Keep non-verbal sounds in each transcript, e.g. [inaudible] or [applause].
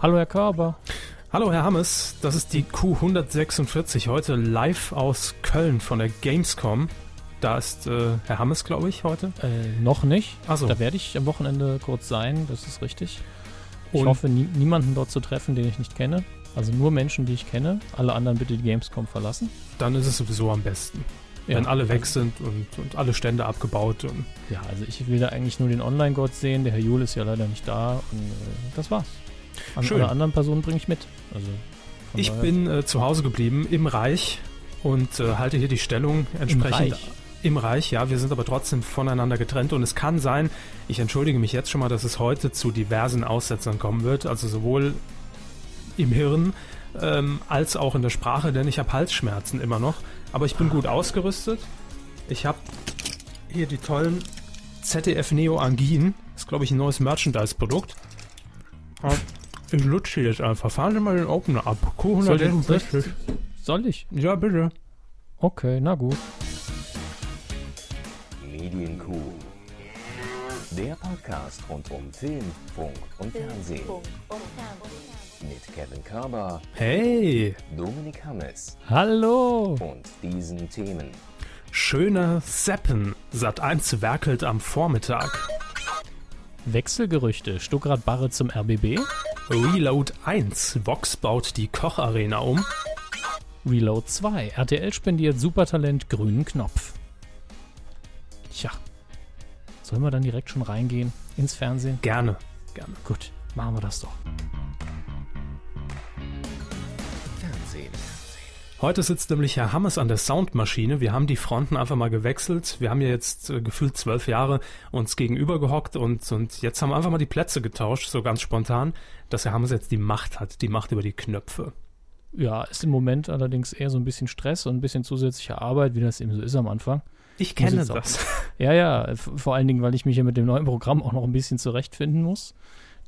Hallo Herr Körber. Hallo Herr Hammes, das ist die Q146 heute live aus Köln von der Gamescom. Da ist äh, Herr Hammes, glaube ich, heute. Äh, noch nicht. Achso. Da werde ich am Wochenende kurz sein, das ist richtig. Ich Und- hoffe, nie, niemanden dort zu treffen, den ich nicht kenne. Also nur Menschen, die ich kenne. Alle anderen bitte die Gamescom verlassen. Dann ist es sowieso am besten, wenn alle weg sind und, und alle Stände abgebaut. Und Ja, also ich will da eigentlich nur den Online-Gott sehen. Der Herr Jule ist ja leider nicht da. Und äh, das war's. An Schön. alle anderen Personen bringe ich mit. Also ich daher- bin äh, zu Hause geblieben im Reich und äh, halte hier die Stellung entsprechend. Reich? Im Reich, ja, wir sind aber trotzdem voneinander getrennt und es kann sein, ich entschuldige mich jetzt schon mal, dass es heute zu diversen Aussetzern kommen wird, also sowohl im Hirn ähm, als auch in der Sprache, denn ich habe Halsschmerzen immer noch, aber ich bin gut ausgerüstet. Ich habe hier die tollen ZDF Neo Angin, ist glaube ich ein neues Merchandise-Produkt. Ich lutsche jetzt einfach. Fahren Sie mal den Opener ab. Soll ich, Q166. soll ich? Ja, bitte. Okay, na gut. Medienkuh. Der Podcast rund um Film, Funk und Fernsehen. Mit Kevin Körber, Hey, Dominik Hammes Hallo. und diesen Themen. schöner Seppen. Sat 1 werkelt am Vormittag. Wechselgerüchte. Stuckrad Barre zum RBB. Reload 1. Vox baut die Kocharena um. Reload 2. RTL spendiert Supertalent grünen Knopf. Tja. Sollen wir dann direkt schon reingehen ins Fernsehen? Gerne. Gerne. Gut, machen wir das doch. Heute sitzt nämlich Herr Hammes an der Soundmaschine. Wir haben die Fronten einfach mal gewechselt. Wir haben ja jetzt äh, gefühlt zwölf Jahre uns gegenüber gehockt und, und jetzt haben wir einfach mal die Plätze getauscht, so ganz spontan, dass Herr Hammes jetzt die Macht hat, die Macht über die Knöpfe. Ja, ist im Moment allerdings eher so ein bisschen Stress und ein bisschen zusätzliche Arbeit, wie das eben so ist am Anfang. Ich kenne jetzt auch- das. [laughs] Ja, ja, vor allen Dingen, weil ich mich ja mit dem neuen Programm auch noch ein bisschen zurechtfinden muss.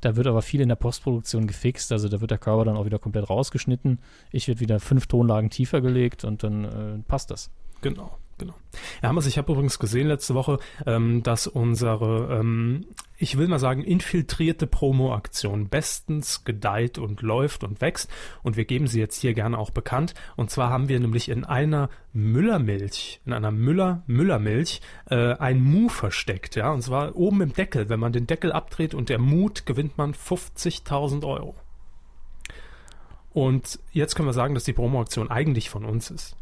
Da wird aber viel in der Postproduktion gefixt, also da wird der Körper dann auch wieder komplett rausgeschnitten. Ich werde wieder fünf Tonlagen tiefer gelegt und dann äh, passt das. Genau, genau. Herr Hammers, ich habe übrigens gesehen letzte Woche, ähm, dass unsere, ähm, ich will mal sagen, infiltrierte Promo-Aktion bestens gedeiht und läuft und wächst. Und wir geben sie jetzt hier gerne auch bekannt. Und zwar haben wir nämlich in einer Müllermilch, in einer Müller-Müllermilch, äh, ein Mu versteckt. Ja, und zwar oben im Deckel. Wenn man den Deckel abdreht und der Mut, gewinnt man 50.000 Euro. Und jetzt können wir sagen, dass die Promo-Aktion eigentlich von uns ist.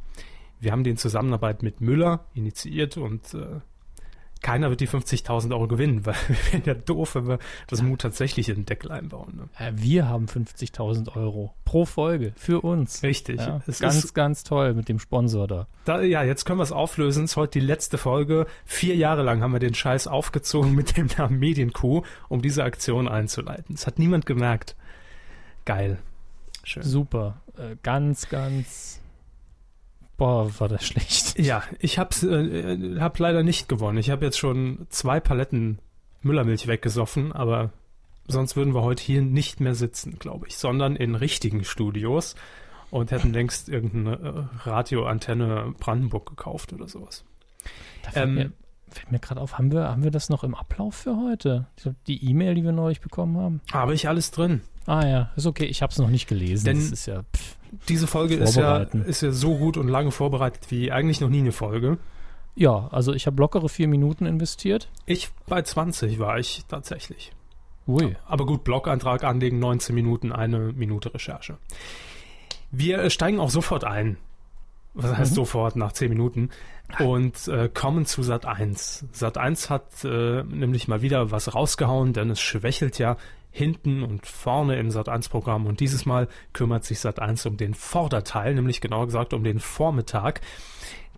Wir haben die in Zusammenarbeit mit Müller initiiert und äh, keiner wird die 50.000 Euro gewinnen, [laughs] weil wir wären ja doof, wenn wir das Mut tatsächlich in den Deckel einbauen. Ne? Äh, wir haben 50.000 Euro pro Folge für uns. Richtig. Ja, Es ganz, ist, ganz toll mit dem Sponsor da. da, ja, jetzt können wir es auflösen. Es ist heute die letzte Folge. Vier Jahre lang haben wir den Scheiß aufgezogen mit dem Namen Medienkuh, um diese Aktion einzuleiten. Das hat niemand gemerkt. Geil. Schön. Super. Äh, ganz, ganz. Boah, war das schlecht. Ja, ich hab's, äh, hab leider nicht gewonnen. Ich habe jetzt schon zwei Paletten Müllermilch weggesoffen, aber sonst würden wir heute hier nicht mehr sitzen, glaube ich, sondern in richtigen Studios und hätten längst irgendeine äh, Radioantenne Brandenburg gekauft oder sowas. Da fällt Ähm, mir, fällt mir gerade auf, haben wir, haben wir das noch im Ablauf für heute? Glaub, die E-Mail, die wir neulich bekommen haben. Habe ich alles drin. Ah ja, ist okay. Ich habe es noch nicht gelesen. Denn- das ist ja. Pff. Diese Folge ist ja, ist ja so gut und lange vorbereitet wie eigentlich noch nie eine Folge. Ja, also ich habe lockere vier Minuten investiert. Ich bei 20 war ich tatsächlich. Ui. Aber gut, Blog-Eintrag anlegen, 19 Minuten, eine Minute Recherche. Wir steigen auch sofort ein. Was heißt Mhm. sofort, nach 10 Minuten. Und äh, kommen zu Sat 1. Sat 1 hat äh, nämlich mal wieder was rausgehauen, denn es schwächelt ja hinten und vorne im Sat 1 Programm. Und dieses Mal kümmert sich Sat 1 um den Vorderteil, nämlich genauer gesagt um den Vormittag.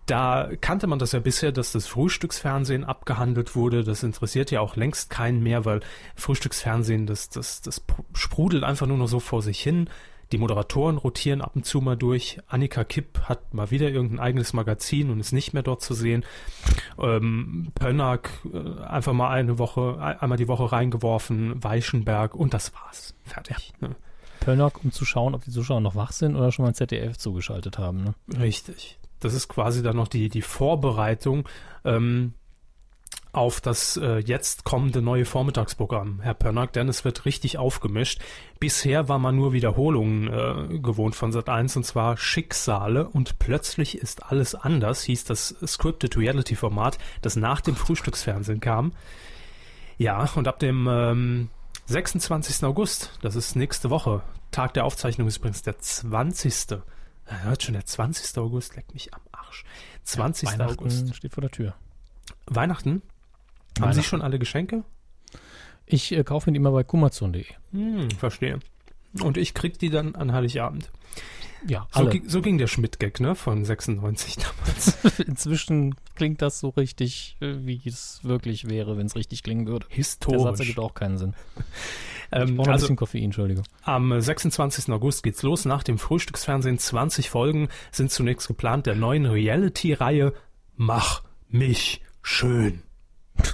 Da kannte man das ja bisher, dass das Frühstücksfernsehen abgehandelt wurde. Das interessiert ja auch längst keinen mehr, weil Frühstücksfernsehen, das, das, das sprudelt einfach nur noch so vor sich hin. Die Moderatoren rotieren ab und zu mal durch. Annika Kipp hat mal wieder irgendein eigenes Magazin und ist nicht mehr dort zu sehen. Ähm, Pönnack äh, einfach mal eine Woche, ein- einmal die Woche reingeworfen, Weichenberg und das war's. Fertig. Ne? Pönnock, um zu schauen, ob die Zuschauer noch wach sind oder schon mal ZDF zugeschaltet haben. Ne? Richtig. Das ist quasi dann noch die, die Vorbereitung. Ähm, auf das äh, jetzt kommende neue Vormittagsprogramm, Herr Pönnack, denn es wird richtig aufgemischt. Bisher war man nur Wiederholungen äh, gewohnt von Sat 1 und zwar Schicksale und plötzlich ist alles anders, hieß das Scripted Reality Format, das nach dem Frühstücksfernsehen kam. Ja, und ab dem ähm, 26. August, das ist nächste Woche, Tag der Aufzeichnung ist übrigens der 20. Ja, heute schon der 20. August, leckt mich am Arsch. 20. Ja, August. steht vor der Tür. Weihnachten? Haben Sie schon alle Geschenke? Ich äh, kaufe mir die immer bei kumazon.de. Hm, verstehe. Und ich krieg die dann an Heiligabend. Ja, So, so ging der Schmidt-Gag, ne? Von 96 damals. [laughs] Inzwischen klingt das so richtig, äh, wie es wirklich wäre, wenn es richtig klingen würde. Der Satz Historisch. ergibt auch keinen Sinn. Ich Ähm, brauche noch ein also bisschen Koffein, Entschuldigung. am 26. August geht's los. Nach dem Frühstücksfernsehen 20 Folgen sind zunächst geplant der neuen Reality-Reihe Mach mich schön. [laughs]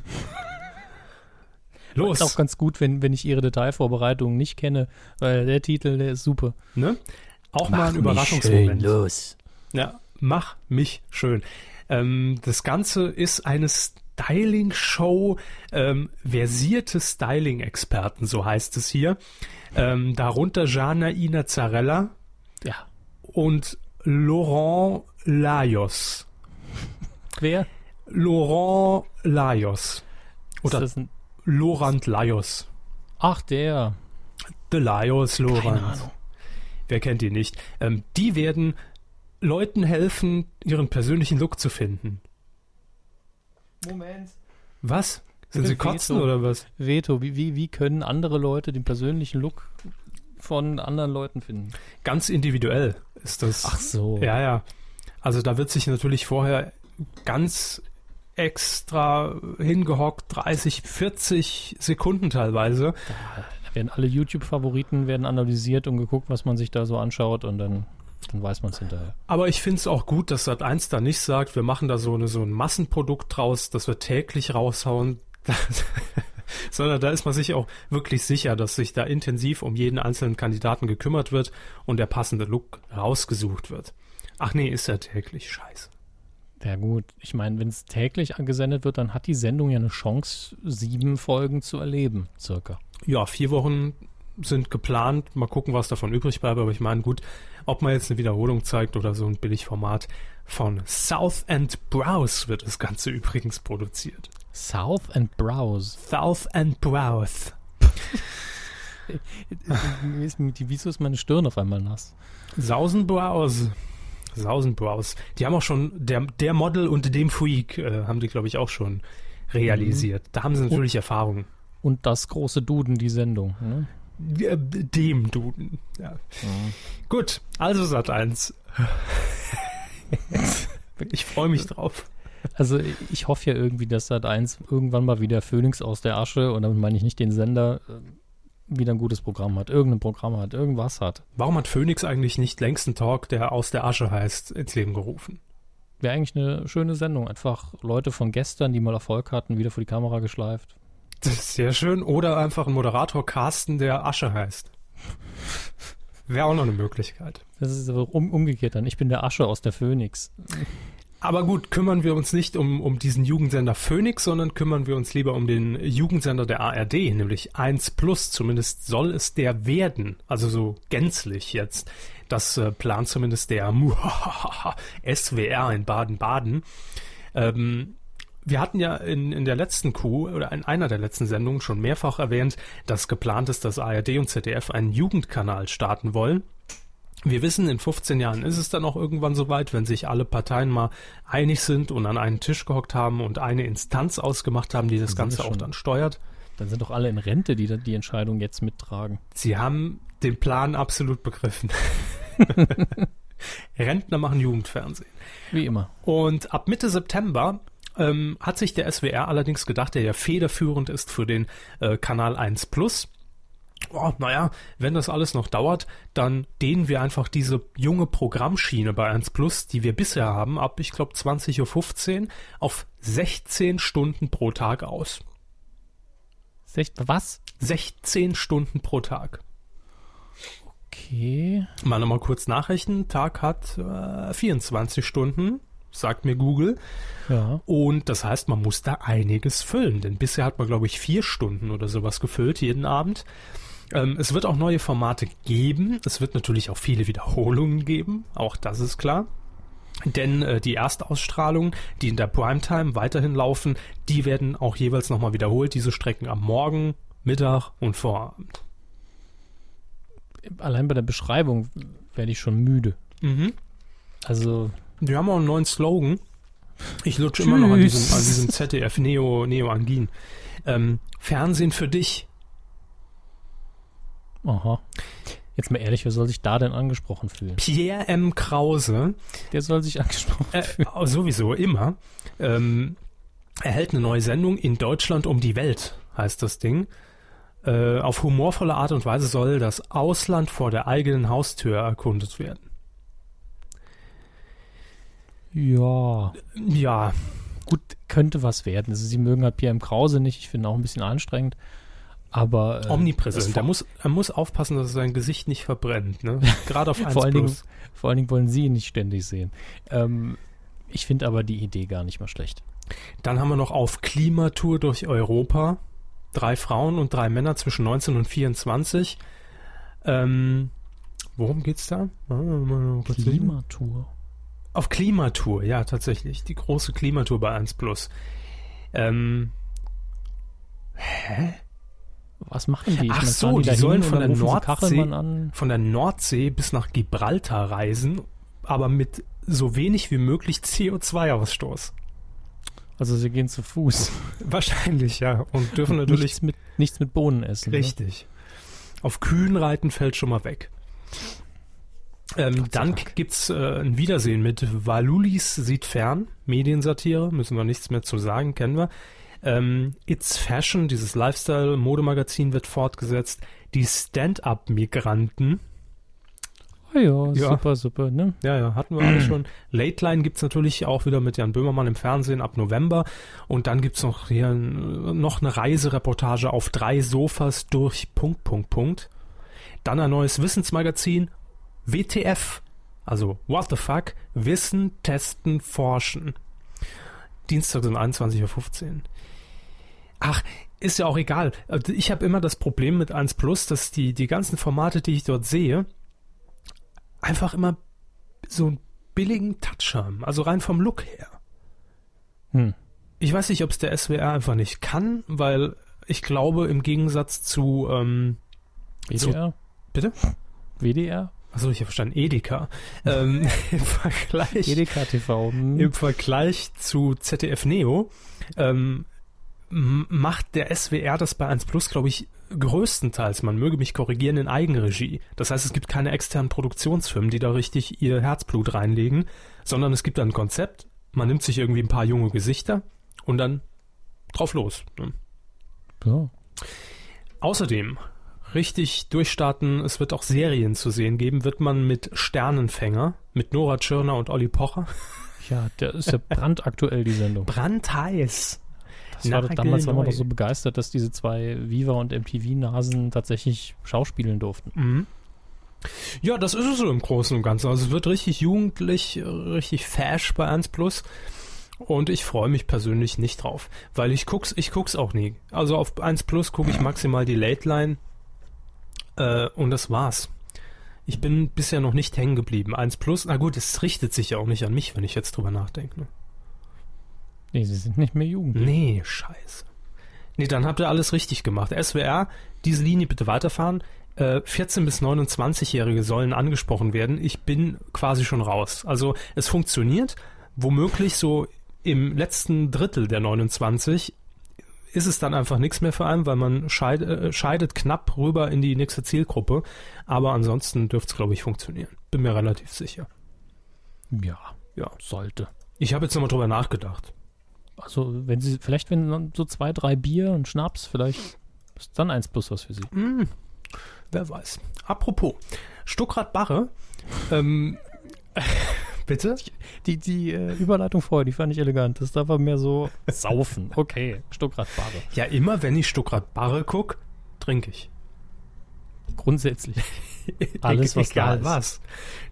Los, Ist auch ganz gut, wenn, wenn ich ihre Detailvorbereitungen nicht kenne, weil der Titel, der ist super. ne? Auch mal ein Überraschungsmoment. los. Ja, mach mich schön. Ähm, das Ganze ist eine Styling-Show, ähm, versierte Styling-Experten, so heißt es hier. Ähm, darunter Jana Ina Zarella Ja. und Laurent Lajos. Wer? Laurent Lajos. Ist Oder das ein, Laurent Lajos. ach, der. The Lajos Keine Laurent. Ahnung. Wer kennt ihn nicht? Ähm, die werden Leuten helfen, ihren persönlichen Look zu finden. Moment. Was? Sind Sie kotzen Veto. oder was? Veto, wie, wie, wie können andere Leute den persönlichen Look von anderen Leuten finden? Ganz individuell ist das. Ach so. Ja, ja. Also da wird sich natürlich vorher ganz extra hingehockt, 30, 40 Sekunden teilweise. Da werden alle YouTube-Favoriten werden analysiert und geguckt, was man sich da so anschaut und dann, dann weiß man es hinterher. Aber ich finde es auch gut, dass Sat1 da nicht sagt, wir machen da so, eine, so ein Massenprodukt draus, das wir täglich raushauen. [laughs] Sondern da ist man sich auch wirklich sicher, dass sich da intensiv um jeden einzelnen Kandidaten gekümmert wird und der passende Look rausgesucht wird. Ach nee, ist ja täglich. Scheiße. Ja gut, ich meine, wenn es täglich angesendet wird, dann hat die Sendung ja eine Chance, sieben Folgen zu erleben, circa. Ja, vier Wochen sind geplant. Mal gucken, was davon übrig bleibt. Aber ich meine, gut, ob man jetzt eine Wiederholung zeigt oder so ein Billigformat. Von South and Browse wird das Ganze [laughs] übrigens produziert. South and Browse. South and Browse. [laughs] Wie ist- Wieso ist meine Stirn auf einmal nass? Sausenbrowse. Sausenbrowse. Die haben auch schon, der, der Model und dem Freak äh, haben die, glaube ich, auch schon realisiert. Da haben sie natürlich Erfahrung. Und das große Duden, die Sendung. Ne? Äh, Dem Duden. Ja. Gut, also Sat 1. [laughs] ich freue mich drauf. Also ich hoffe ja irgendwie, dass Sat 1 irgendwann mal wieder Phoenix aus der Asche, und damit meine ich nicht den Sender, äh, wieder ein gutes Programm hat, irgendein Programm hat, irgendwas hat. Warum hat Phoenix eigentlich nicht längst einen Talk, der aus der Asche heißt, ins Leben gerufen? Wäre eigentlich eine schöne Sendung. Einfach Leute von gestern, die mal Erfolg hatten, wieder vor die Kamera geschleift. Das ist sehr schön. Oder einfach ein Moderator casten, der Asche heißt. Wäre auch noch eine Möglichkeit. Das ist aber um, umgekehrt dann. Ich bin der Asche aus der Phoenix. Aber gut, kümmern wir uns nicht um, um diesen Jugendsender Phoenix, sondern kümmern wir uns lieber um den Jugendsender der ARD, nämlich 1 Plus. Zumindest soll es der werden. Also so gänzlich jetzt. Das äh, plant zumindest der [laughs] SWR in Baden-Baden. Ähm, wir hatten ja in, in der letzten Kuh oder in einer der letzten Sendungen schon mehrfach erwähnt, dass geplant ist, dass ARD und ZDF einen Jugendkanal starten wollen. Wir wissen, in 15 Jahren ist es dann auch irgendwann soweit, wenn sich alle Parteien mal einig sind und an einen Tisch gehockt haben und eine Instanz ausgemacht haben, die das Dann Ganze auch dann steuert. Dann sind doch alle in Rente, die die Entscheidung jetzt mittragen. Sie haben den Plan absolut begriffen. [laughs] Rentner machen Jugendfernsehen. Wie immer. Und ab Mitte September ähm, hat sich der SWR allerdings gedacht, der ja federführend ist für den äh, Kanal 1 Plus. Oh, naja, wenn das alles noch dauert, dann dehnen wir einfach diese junge Programmschiene bei 1 Plus, die wir bisher haben, ab, ich glaube, 20.15 Uhr auf 16 Stunden pro Tag aus. Sech, was? 16 Stunden pro Tag. Okay. Mal nochmal kurz nachrechnen. Tag hat äh, 24 Stunden. sagt mir Google. Ja. Und das heißt, man muss da einiges füllen, denn bisher hat man, glaube ich, vier Stunden oder sowas gefüllt jeden Abend. Ähm, es wird auch neue Formate geben. Es wird natürlich auch viele Wiederholungen geben, auch das ist klar. Denn äh, die Erstausstrahlungen, die in der Primetime weiterhin laufen, die werden auch jeweils nochmal wiederholt. Diese Strecken am Morgen, Mittag und Vorabend. Allein bei der Beschreibung werde ich schon müde. Mhm. Also, Die haben auch einen neuen Slogan. Ich lutsche immer noch an diesem, an diesem ZDF Neo, Neo Angin. Ähm, Fernsehen für dich. Aha. Jetzt mal ehrlich, wer soll sich da denn angesprochen fühlen? Pierre M. Krause, Der soll sich [laughs] angesprochen äh, fühlen. sowieso immer, ähm, erhält eine neue Sendung in Deutschland um die Welt, heißt das Ding. Äh, auf humorvolle Art und Weise soll das Ausland vor der eigenen Haustür erkundet werden. Ja, Ja, gut, könnte was werden. Also, sie mögen halt Pierre M. Krause nicht. Ich finde auch ein bisschen anstrengend. Aber. Äh, omnipräsent. Er muss, er muss aufpassen, dass sein Gesicht nicht verbrennt. Ne? [laughs] Gerade auf 1 vor, allen Dingen, vor allen Dingen wollen sie ihn nicht ständig sehen. Ähm, ich finde aber die Idee gar nicht mal schlecht. Dann haben wir noch auf Klimatour durch Europa. Drei Frauen und drei Männer zwischen 19 und 24. Ähm, worum geht's da? Klimatour. Auf Klimatour, ja, tatsächlich. Die große Klimatour bei 1 Plus. Ähm, hä? Was machen die? Ich Ach meine, so, die dahin sollen und von der Nordsee-. Von der Nordsee bis nach Gibraltar reisen, aber mit so wenig wie möglich CO2-Ausstoß. Also sie gehen zu Fuß. Wahrscheinlich, ja. Und dürfen [laughs] natürlich nichts, mit, nichts mit Bohnen essen. Ne? Richtig. Auf Kühen reiten fällt schon mal weg. Ähm, dann Dank. gibt's äh, ein Wiedersehen mit Valulis sieht fern, Mediensatire, müssen wir nichts mehr zu sagen, kennen wir. Ähm, It's Fashion, dieses Lifestyle-Modemagazin wird fortgesetzt. Die Stand-Up-Migranten, Ah ja, Ja. super, super, ne? ja, ja, hatten wir alle schon. Late Line gibt's natürlich auch wieder mit Jan Böhmermann im Fernsehen ab November. Und dann gibt's noch hier noch eine Reisereportage auf drei Sofas durch Punkt, Punkt, Punkt. Dann ein neues Wissensmagazin, WTF, also What the Fuck, Wissen, Testen, Forschen. Dienstag um 21.15 Uhr. Ach, ist ja auch egal. Also Ich habe immer das Problem mit 1 Plus, dass die, die ganzen Formate, die ich dort sehe, einfach immer so einen billigen Touch haben. Also rein vom Look her. Hm. Ich weiß nicht, ob es der SWR einfach nicht kann, weil ich glaube, im Gegensatz zu, ähm, WDR? bitte? WDR? Achso, ich habe verstanden, Edeka. ähm, [laughs] Im Vergleich, EDK TV. Hm. im Vergleich zu ZDF Neo ähm, macht der SWR das bei 1 Plus, glaube ich, größtenteils, man möge mich korrigieren, in Eigenregie. Das heißt, es gibt keine externen Produktionsfirmen, die da richtig ihr Herzblut reinlegen, sondern es gibt ein Konzept, man nimmt sich irgendwie ein paar junge Gesichter und dann drauf los. Ne? Ja. Außerdem, richtig durchstarten, es wird auch Serien zu sehen geben, wird man mit Sternenfänger, mit Nora Tschirner und Olli Pocher. ja, der ist ja brandaktuell, die Sendung. Brandheiß. Das war, damals war man Nagelneu. doch so begeistert, dass diese zwei Viva und MTV-Nasen tatsächlich schauspielen durften. Mhm. Ja, das ist es so im Großen und Ganzen. Also es wird richtig jugendlich, richtig fash bei 1 Plus. Und ich freue mich persönlich nicht drauf. Weil ich guck's, ich guck's auch nie. Also auf 1 Plus gucke ich maximal die Late Line. Äh, und das war's. Ich bin bisher noch nicht hängen geblieben. 1 Plus, na gut, es richtet sich ja auch nicht an mich, wenn ich jetzt drüber nachdenke. Ne? Nee, sie sind nicht mehr jugendlich. Nee, scheiße. Nee, dann habt ihr alles richtig gemacht. SWR, diese Linie bitte weiterfahren. Äh, 14- bis 29-Jährige sollen angesprochen werden. Ich bin quasi schon raus. Also es funktioniert. Womöglich so im letzten Drittel der 29 ist es dann einfach nichts mehr für einen, weil man scheid, äh, scheidet knapp rüber in die nächste Zielgruppe. Aber ansonsten dürfte es, glaube ich, funktionieren. Bin mir relativ sicher. Ja, Ja. sollte. Ich habe jetzt nochmal drüber nachgedacht. Also, wenn sie, vielleicht, wenn so zwei, drei Bier und Schnaps, vielleicht ist dann eins plus was für sie. Hm, wer weiß. Apropos, Stuckrad Barre, ähm, [laughs] bitte? Die, die äh, Überleitung vorher, die fand ich elegant. Das darf aber mehr so saufen. [laughs] Okay, Stuckrad-Barre. Ja, immer wenn ich Stuckrad Barre guck, trinke ich. Grundsätzlich. [laughs] Alles, was Egal da ist. was.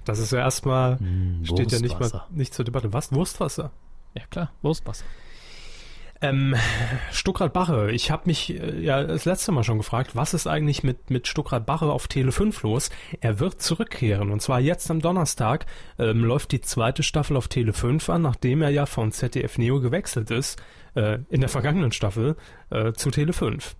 Das ist ja erstmal, Hm, steht ja nicht, mal, nicht zur Debatte. Was? Wurstwasser? Ja klar, Wurstwasser. Ähm, [laughs] Stuckrad-Barre. Ich habe mich äh, ja das letzte Mal schon gefragt, was ist eigentlich mit, mit Stuckrad-Barre auf Tele 5 los? Er wird zurückkehren und zwar jetzt am Donnerstag ähm, läuft die zweite Staffel auf Tele 5 an, nachdem er ja von ZDF Neo gewechselt ist, äh, in der vergangenen Staffel äh, zu Tele 5.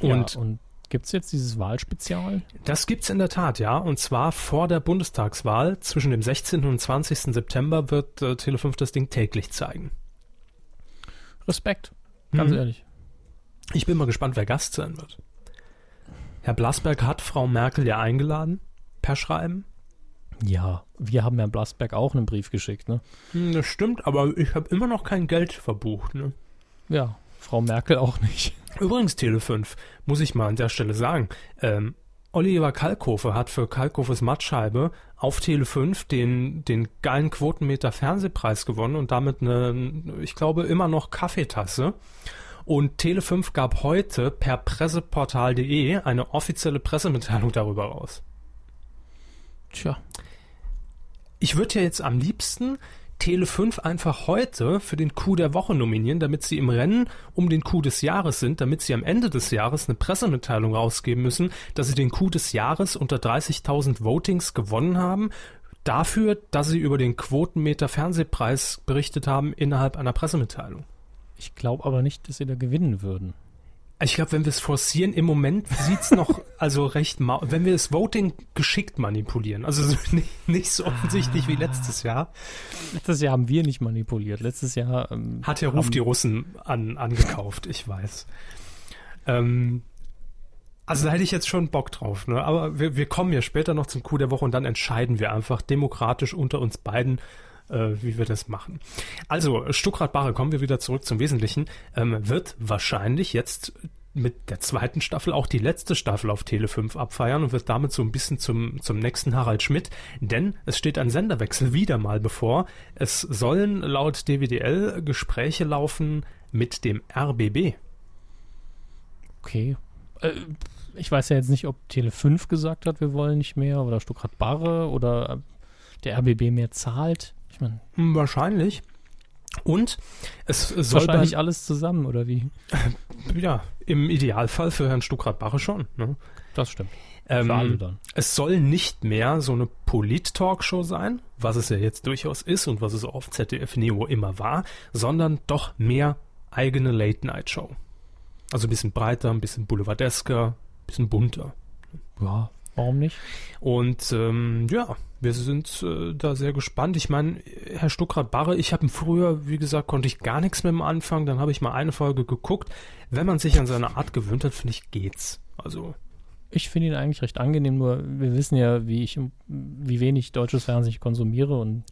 Und ja, und gibt's jetzt dieses Wahlspezial? das gibt's in der Tat, ja. Und zwar vor der Bundestagswahl zwischen dem 16. und 20. September wird äh, Tele 5 das Ding täglich zeigen. Respekt. Ganz Mhm. ehrlich. Ich bin mal gespannt, wer Gast sein wird. Herr Blasberg hat Frau Merkel ja eingeladen, per Schreiben. Ja, wir haben Herrn Blasberg auch einen Brief geschickt, ne? Hm, Das stimmt, aber ich habe immer noch kein Geld verbucht. Ne? Ja, Frau Merkel auch nicht. [laughs] Übrigens, Tele5, muss ich mal an der Stelle sagen, ähm, Oliver Kalkofe hat für Kalkofes Mattscheibe auf Tele5 den, den geilen Quotenmeter Fernsehpreis gewonnen und damit eine, ich glaube, immer noch Kaffeetasse. Und Tele5 gab heute per presseportal.de eine offizielle Pressemitteilung darüber raus. Tja, Ich würde ja jetzt am liebsten Tele5 einfach heute für den Coup der Woche nominieren, damit sie im Rennen um den Coup des Jahres sind, damit sie am Ende des Jahres eine Pressemitteilung rausgeben müssen, dass sie den Coup des Jahres unter 30.000 Votings gewonnen haben, dafür, dass sie über den Quotenmeter Fernsehpreis berichtet haben innerhalb einer Pressemitteilung. ich glaube aber nicht, dass sie da gewinnen würden. Ich glaube, wenn wir es forcieren, im Moment sieht's noch [laughs] also recht mau wenn wir das Voting geschickt manipulieren, also so [laughs] nicht, nicht so offensichtlich wie letztes Jahr, Letztes Jahr haben wir nicht manipuliert. Letztes Jahr ähm, Hat der Ruf die Russen an, angekauft, ich weiß. Ähm, also da hätte ich jetzt schon Bock drauf, ne? Aber wir, wir kommen ja später noch zum Coup der Woche und dann entscheiden wir einfach demokratisch unter uns beiden, äh, wie wir das machen. Also, Stuckrad-Barre, kommen wir wieder zurück zum Wesentlichen, ähm, wird wahrscheinlich jetzt mit der zweiten Staffel auch die letzte Staffel auf Tele 5 abfeiern und wird damit so ein bisschen zum, zum nächsten Harald Schmidt, denn es steht ein Senderwechsel wieder mal bevor. Es sollen laut DWDL Gespräche laufen mit dem RBB. Okay. Äh, ich weiß ja jetzt nicht, ob Tele 5 gesagt hat, wir wollen nicht mehr oder Stuttgart Barre oder äh, der RBB mehr zahlt. Ich meine, Hm, Wahrscheinlich. Und es soll wahrscheinlich beim, alles zusammen oder wie? [laughs] ja, im Idealfall für Herrn Stuckrad-Barre schon. Ne? Das stimmt. Ähm, alle dann. Es soll nicht mehr so eine Polit-Talkshow sein, was es ja jetzt durchaus ist und was es auf ZDF Neo immer war, sondern doch mehr eigene Late-Night-Show. Also ein bisschen breiter, ein bisschen boulevardesker, ein bisschen bunter. Ja, warum nicht? Und ähm, ja, wir sind äh, da sehr gespannt. Ich meine, Herr Stuckrad-Barre, ich habe früher, wie gesagt, konnte ich gar nichts mit dem anfangen. Dann habe ich mal eine Folge geguckt. Wenn man sich an seine Art gewöhnt hat, finde ich, geht's. Also, Ich finde ihn eigentlich recht angenehm, nur wir wissen ja, wie ich, wie wenig deutsches Fernsehen ich konsumiere und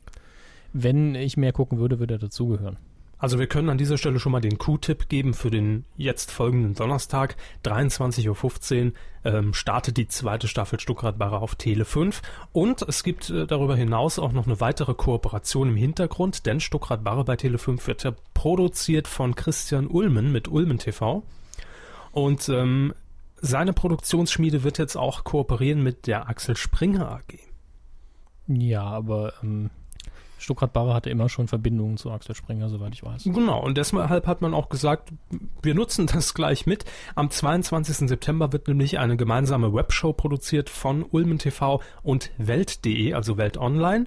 wenn ich mehr gucken würde, würde er dazugehören. Also wir können an dieser Stelle schon mal den Q-Tipp geben für den jetzt folgenden Donnerstag, 23.15 Uhr, ähm, startet die zweite Staffel Stuckrad-Barre auf Tele 5 und es gibt äh, darüber hinaus auch noch eine weitere Kooperation im Hintergrund, denn Stuckrad-Barre bei Tele 5 wird ja produziert von Christian Ulmen mit Ulmen TV und ähm, seine Produktionsschmiede wird jetzt auch kooperieren mit der Axel Springer AG. Ja, aber ähm, Stuttgart Barre hatte immer schon Verbindungen zu Axel Springer, soweit ich weiß. Genau, und deshalb hat man auch gesagt, wir nutzen das gleich mit. Am 22. September wird nämlich eine gemeinsame Webshow produziert von Ulmen TV und Welt.de, also Welt Online.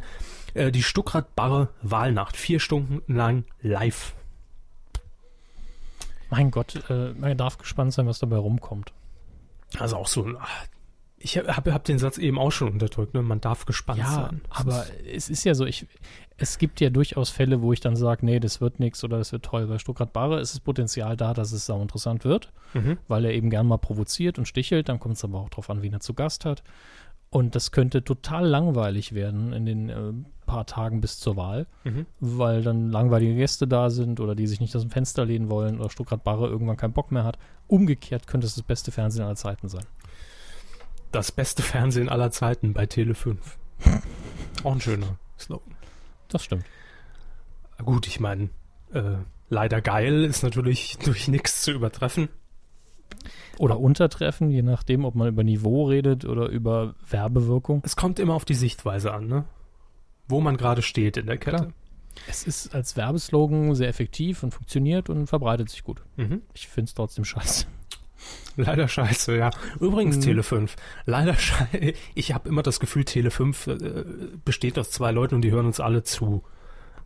Äh, die Stuckrad-Barre Wahlnacht, vier Stunden lang live. Mein Gott, äh, man darf gespannt sein, was dabei rumkommt. Also auch so ein, ach, ich habe hab, den Satz eben auch schon unterdrückt, ne? man darf gespannt Ja, sein. Aber es ist ja so, ich, es gibt ja durchaus Fälle, wo ich dann sage, nee, das wird nichts oder das wird toll. Bei Stuttgart Barre ist das Potenzial da, dass es sau interessant wird, Mhm. weil er eben gern mal provoziert und stichelt. Dann kommt es aber auch drauf an, wen er zu Gast hat. Und das könnte total langweilig werden in den äh, paar Tagen bis zur Wahl, Mhm. weil dann langweilige Gäste da sind oder die sich nicht aus dem Fenster lehnen wollen oder Stuttgart Barre irgendwann keinen Bock mehr hat. Umgekehrt könnte es das beste Fernsehen aller Zeiten sein. Das beste Fernsehen aller Zeiten bei Tele 5. [laughs] auch ein schöner Slogan. Das stimmt. Gut, ich meine, äh, leider geil ist natürlich [laughs] durch nichts zu übertreffen. Oder untertreffen, je nachdem, ob man über Niveau redet oder über Werbewirkung. Es kommt immer auf die Sichtweise an, ne? Wo man gerade steht in der Kette. Klar. Es ist als Werbeslogan sehr effektiv und funktioniert und verbreitet sich gut. Mhm. Ich finde es trotzdem scheiße. [laughs] Leider scheiße, ja. Übrigens Mhm. Tele 5. Leider [laughs] scheiße. Ich habe immer das Gefühl, Tele 5 äh, besteht aus zwei Leuten und die hören uns alle zu.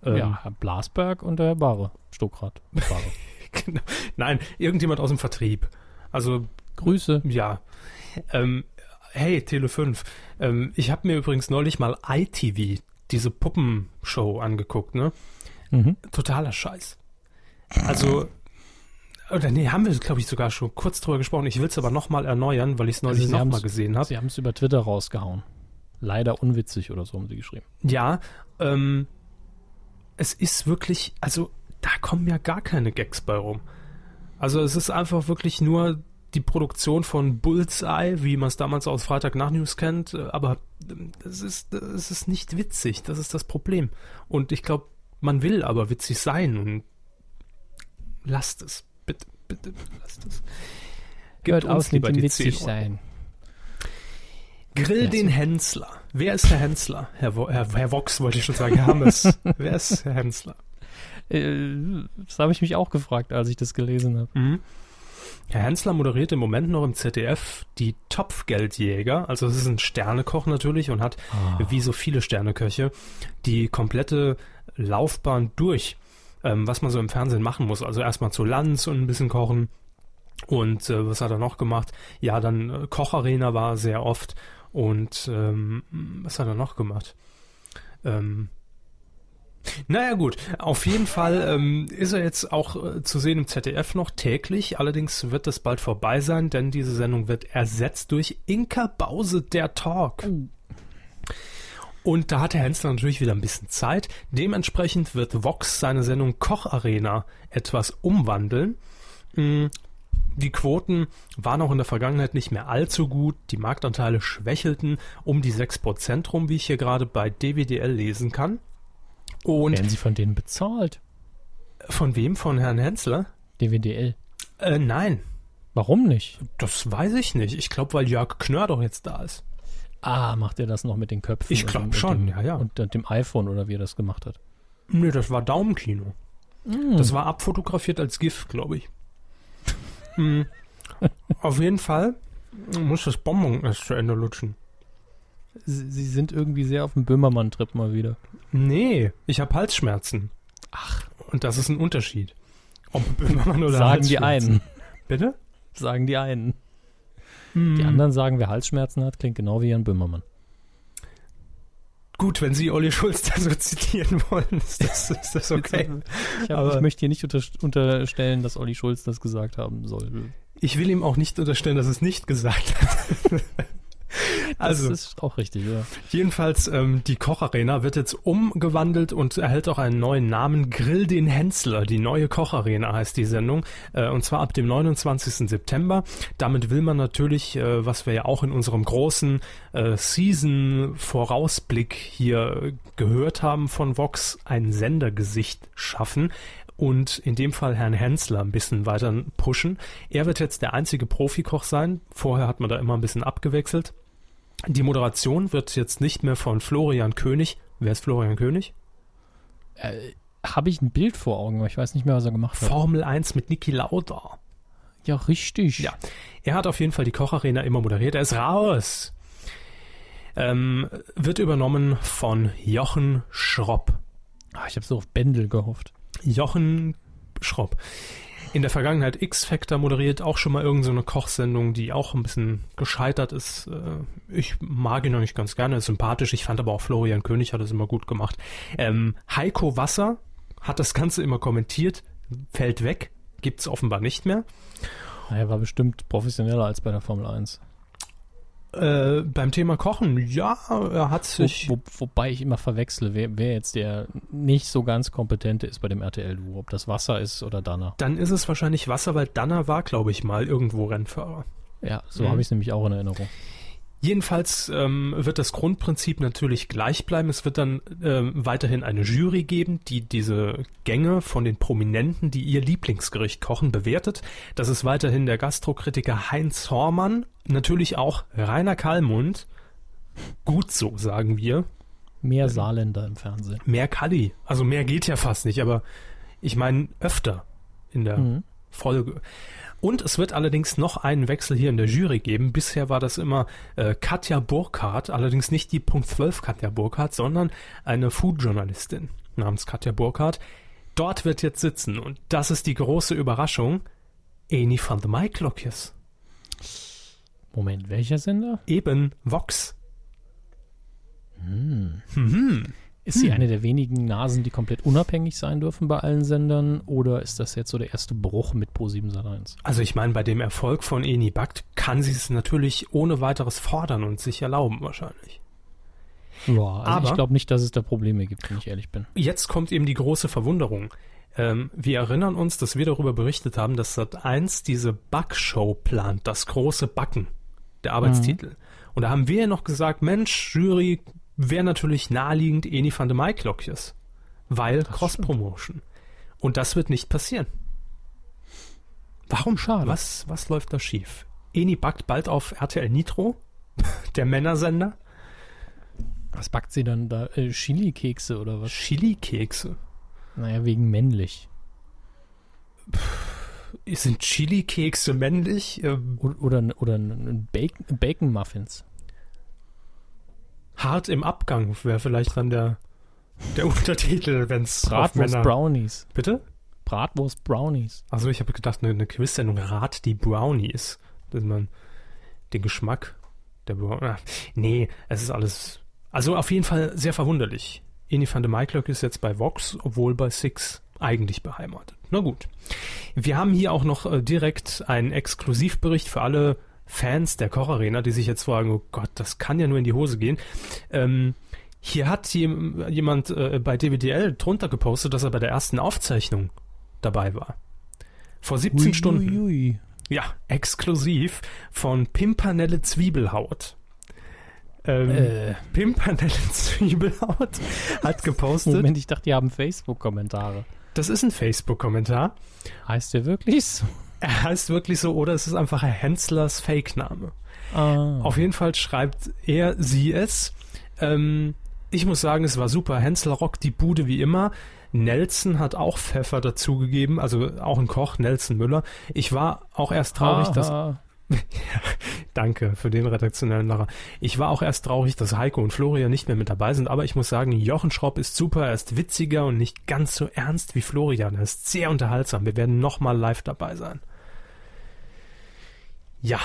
Ähm, ja, Herr Blasberg und der Herr Bare. Stuckrad. Bare. [laughs] genau. Nein, irgendjemand aus dem Vertrieb. Also Grüße. Ja. Ähm, hey, Tele 5. Ähm, ich habe mir übrigens neulich mal ITV, diese Puppenshow, angeguckt, ne? Mhm. Totaler Scheiß. Also, oder nee, haben wir, glaube ich, sogar schon kurz drüber gesprochen. Ich will es aber nochmal erneuern, weil ich es neulich Also nochmal gesehen habe. Sie haben es über Twitter rausgehauen. Leider unwitzig oder so haben sie geschrieben. Ja, ähm, es ist wirklich, also da kommen ja gar keine Gags bei rum. Also es ist einfach wirklich nur die Produktion von Bullseye, wie man es damals aus Freitag nach News kennt, äh, aber ähm, es ist, es ist nicht witzig, das ist das Problem. Und ich glaube, man will aber witzig sein und lasst es, bitte, lasst es. Uns lieber die 10 Euro. sein. Grill den. Hensler. Wer ist Herr Hensler? Herr, Wo Herr, Herr Vox wollte ich schon sagen. Herr Hammes. [laughs] Wer ist Herr Hensler? Äh, das habe ich mich auch gefragt, als ich das gelesen habe. Mhm. Herr Hensler moderiert im Moment noch im ZDF die Topfgeldjäger. Also es ist ein Sternekoch natürlich und hat, wie so viele Sterneköche, die komplette Laufbahn durch, ähm, was man so im Fernsehen machen muss. Also erstmal zu Lanz und ein bisschen kochen. Und äh, was hat er noch gemacht? Ja, dann äh, Kocharena war sehr oft. Und ähm, was hat er noch gemacht? Ähm, naja gut, auf jeden Fall ähm, ist er jetzt auch äh, zu sehen im ZDF noch täglich. Allerdings wird das bald vorbei sein, denn diese Sendung wird ersetzt durch Inka Bause der Talk. Und da hat Herr Hensler natürlich wieder ein bisschen Zeit. Dementsprechend wird Vox seine Sendung Kocharena etwas umwandeln. Mm, Die Quoten waren auch in der Vergangenheit nicht mehr allzu gut. Die Marktanteile schwächelten um die 6% rum, wie ich hier gerade bei DWDL lesen kann. Und Werden sie von denen bezahlt? von wem? Von Herrn Hensler? DWDL. Äh, nein, Warum nicht? das weiß ich nicht. Ich glaube, weil Jörg Knör doch jetzt da ist. Ah, macht er das noch mit den Köpfen? Ich und glaub dem- und schon, dem, ja, ja. Und, und dem iPhone oder wie er das gemacht hat. Nee, das war Daumenkino. Hm. Das war abfotografiert als GIF, glaube ich. Mm. [laughs] Auf jeden Fall muss das Bonbon erst zu Ende lutschen. Sie, sind irgendwie sehr auf dem Böhmermann-Trip mal wieder. Nee, ich habe Halsschmerzen. Ach. Und das ist ein Unterschied. Ob Böhmermann oder sagen die einen. Bitte? Sagen die einen. Mm. Die anderen sagen, wer Halsschmerzen hat, klingt genau wie Jan Böhmermann. Gut, wenn Sie Olli Schulz da so zitieren wollen, ist das, [laughs] ist das okay. Ich, hab, Aber- ich möchte hier nicht unter, unterstellen, dass Olli Schulz das gesagt haben soll. Ich will ihm auch nicht unterstellen, dass es nicht gesagt hat. [laughs] also, das ist auch richtig, ja. jedenfalls, ähm, die Kocharena wird jetzt umgewandelt und erhält auch einen neuen Namen. Grill den Hensler. Die neue Kocharena heißt die Sendung. Äh, und zwar ab dem 29. September. Damit will man natürlich, äh, was wir ja auch in unserem großen äh, Season-Vorausblick hier gehört haben von Vox, ein Sendergesicht schaffen und in dem Fall Herrn Hensler ein bisschen weiter pushen. Er wird jetzt der einzige Profikoch sein. Vorher hat man da immer ein bisschen abgewechselt. Die Moderation wird jetzt nicht mehr von Florian König. Wer ist Florian König? Äh, Habe ich ein Bild vor Augen, aber ich weiß nicht mehr, was er gemacht hat. Formel 1 mit Niki Lauda. Ja, richtig. Ja. Er hat auf jeden Fall die Kocharena immer moderiert. Er ist raus. Ähm, wird übernommen von Jochen Schropp. Ah, ich habe so auf Bendel gehofft. Jochen Schropp. In der Vergangenheit X-Factor moderiert, auch schon mal irgendeine so Kochsendung, die auch ein bisschen gescheitert ist. Äh, Ich mag ihn eigentlich ganz gerne, ist sympathisch. Ich fand aber auch Florian König hat es immer gut gemacht. Ähm, Heiko Wasser hat das Ganze immer kommentiert, fällt weg, gibt's offenbar nicht mehr. Er war bestimmt professioneller als bei der Formel 1. Äh, beim Thema Kochen, ja, er hat Wo, sich. wo, wobei ich immer verwechsle, wer, wer jetzt der nicht so ganz kompetente ist bei dem RTL-Duo. Ob das Wasser ist oder Danner. Dann ist es wahrscheinlich Wasser, weil Danner war, glaube ich, mal irgendwo Rennfahrer. Ja, so Mhm. habe ich es nämlich auch in Erinnerung. Jedenfalls ähm, wird das Grundprinzip natürlich gleich bleiben. Es wird dann ähm, weiterhin eine Jury geben, die diese Gänge von den Prominenten, die ihr Lieblingsgericht kochen, bewertet. Das ist weiterhin der Gastrokritiker Heinz Hormann, natürlich auch Rainer Kallmund. Gut so, sagen wir. Mehr Saarländer im Fernsehen. Mehr Kalli. Also mehr geht ja fast nicht, aber ich meine öfter in der Mhm. Folge. Und es wird allerdings noch einen Wechsel hier in der Jury geben. Bisher war das immer äh, Katja Burkhardt, allerdings nicht die Punkt 12 Katja Burkhardt, sondern eine Food-Journalistin namens Katja Burkhardt. Dort wird jetzt sitzen, und das ist die große Überraschung, Eni van de Maiklokjes. Moment, welcher Sender? Eben Vox. Ist sie eine der wenigen Nasen, die komplett unabhängig sein dürfen bei allen Sendern? Oder ist das jetzt so der erste Bruch mit Pro7 Sat1? Also ich meine, bei dem Erfolg von Eni Bakt kann sie es natürlich ohne weiteres fordern und sich erlauben wahrscheinlich. Ja, also Aber- ich glaube nicht, dass es da Probleme gibt, wenn ich ehrlich bin. Jetzt kommt eben die große Verwunderung. Ähm, wir erinnern uns, dass wir darüber berichtet haben, dass Sat1 diese Backshow plant, das große Backen, der Arbeitstitel. Und da haben wir ja noch gesagt, Mensch, Jury wäre natürlich naheliegend Eni van de Maiklokjes, weil Cross-Promotion. Und das wird nicht passieren. Warum? Schade. Was, was läuft da schief? Eni backt bald auf RTL Nitro, [laughs] der Männersender, Was backt sie dann da? Äh, Chili-Kekse oder was? Chili-Kekse. Naja, wegen männlich. Sind Chili-Kekse männlich? Ähm, Oder, oder ein Bacon, Bacon Muffins. Hart im Abgang wäre vielleicht dann der, der [laughs] Untertitel, wenn es auf Bratwurst Männer... Brownies. Bitte? Bratwurst Brownies. Also ich habe gedacht, eine, eine Quiz-Sendung Rat die Brownies. Dass man den Geschmack der Brownies... Nee, es ist alles... Also auf jeden Fall sehr verwunderlich. De Maiklok ist jetzt bei Vox, obwohl bei Six eigentlich beheimatet. Na gut. Wir haben hier auch noch äh, direkt einen Exklusivbericht für alle Fans der Kocharena, die sich jetzt fragen, oh Gott, das kann ja nur in die Hose gehen. Ähm, hier hat jem- jemand äh, bei DWDL drunter gepostet, dass er bei der ersten Aufzeichnung dabei war. Vor 17 Ui, Stunden. Ui, ui. Ja, exklusiv von Pimpernelle Zwiebelhaut. Ähm, Äh, Pimpernelle [laughs] Zwiebelhaut hat gepostet. Moment, ich dachte, die haben Facebook-Kommentare. Das ist ein Facebook-Kommentar. Heißt der wirklich so? Er [laughs] heißt wirklich so oder es ist einfach Herr Henslers Fake-Name. Ah. Auf jeden Fall schreibt er sie es. Ähm, ich muss sagen, es war super. Hensler rockt die Bude wie immer. Nelson hat auch Pfeffer dazugegeben, also auch ein Koch, Nelson Müller. Ich war auch erst traurig, dass Haha. [laughs] Danke für den redaktionellen Lacher. Ich war auch erst traurig, dass Heiko und Florian nicht mehr mit dabei sind, aber ich muss sagen, Jochen Schropp ist super, er ist witziger und nicht ganz so ernst wie Florian. Er ist sehr unterhaltsam. Wir werden nochmal live dabei sein. Ja.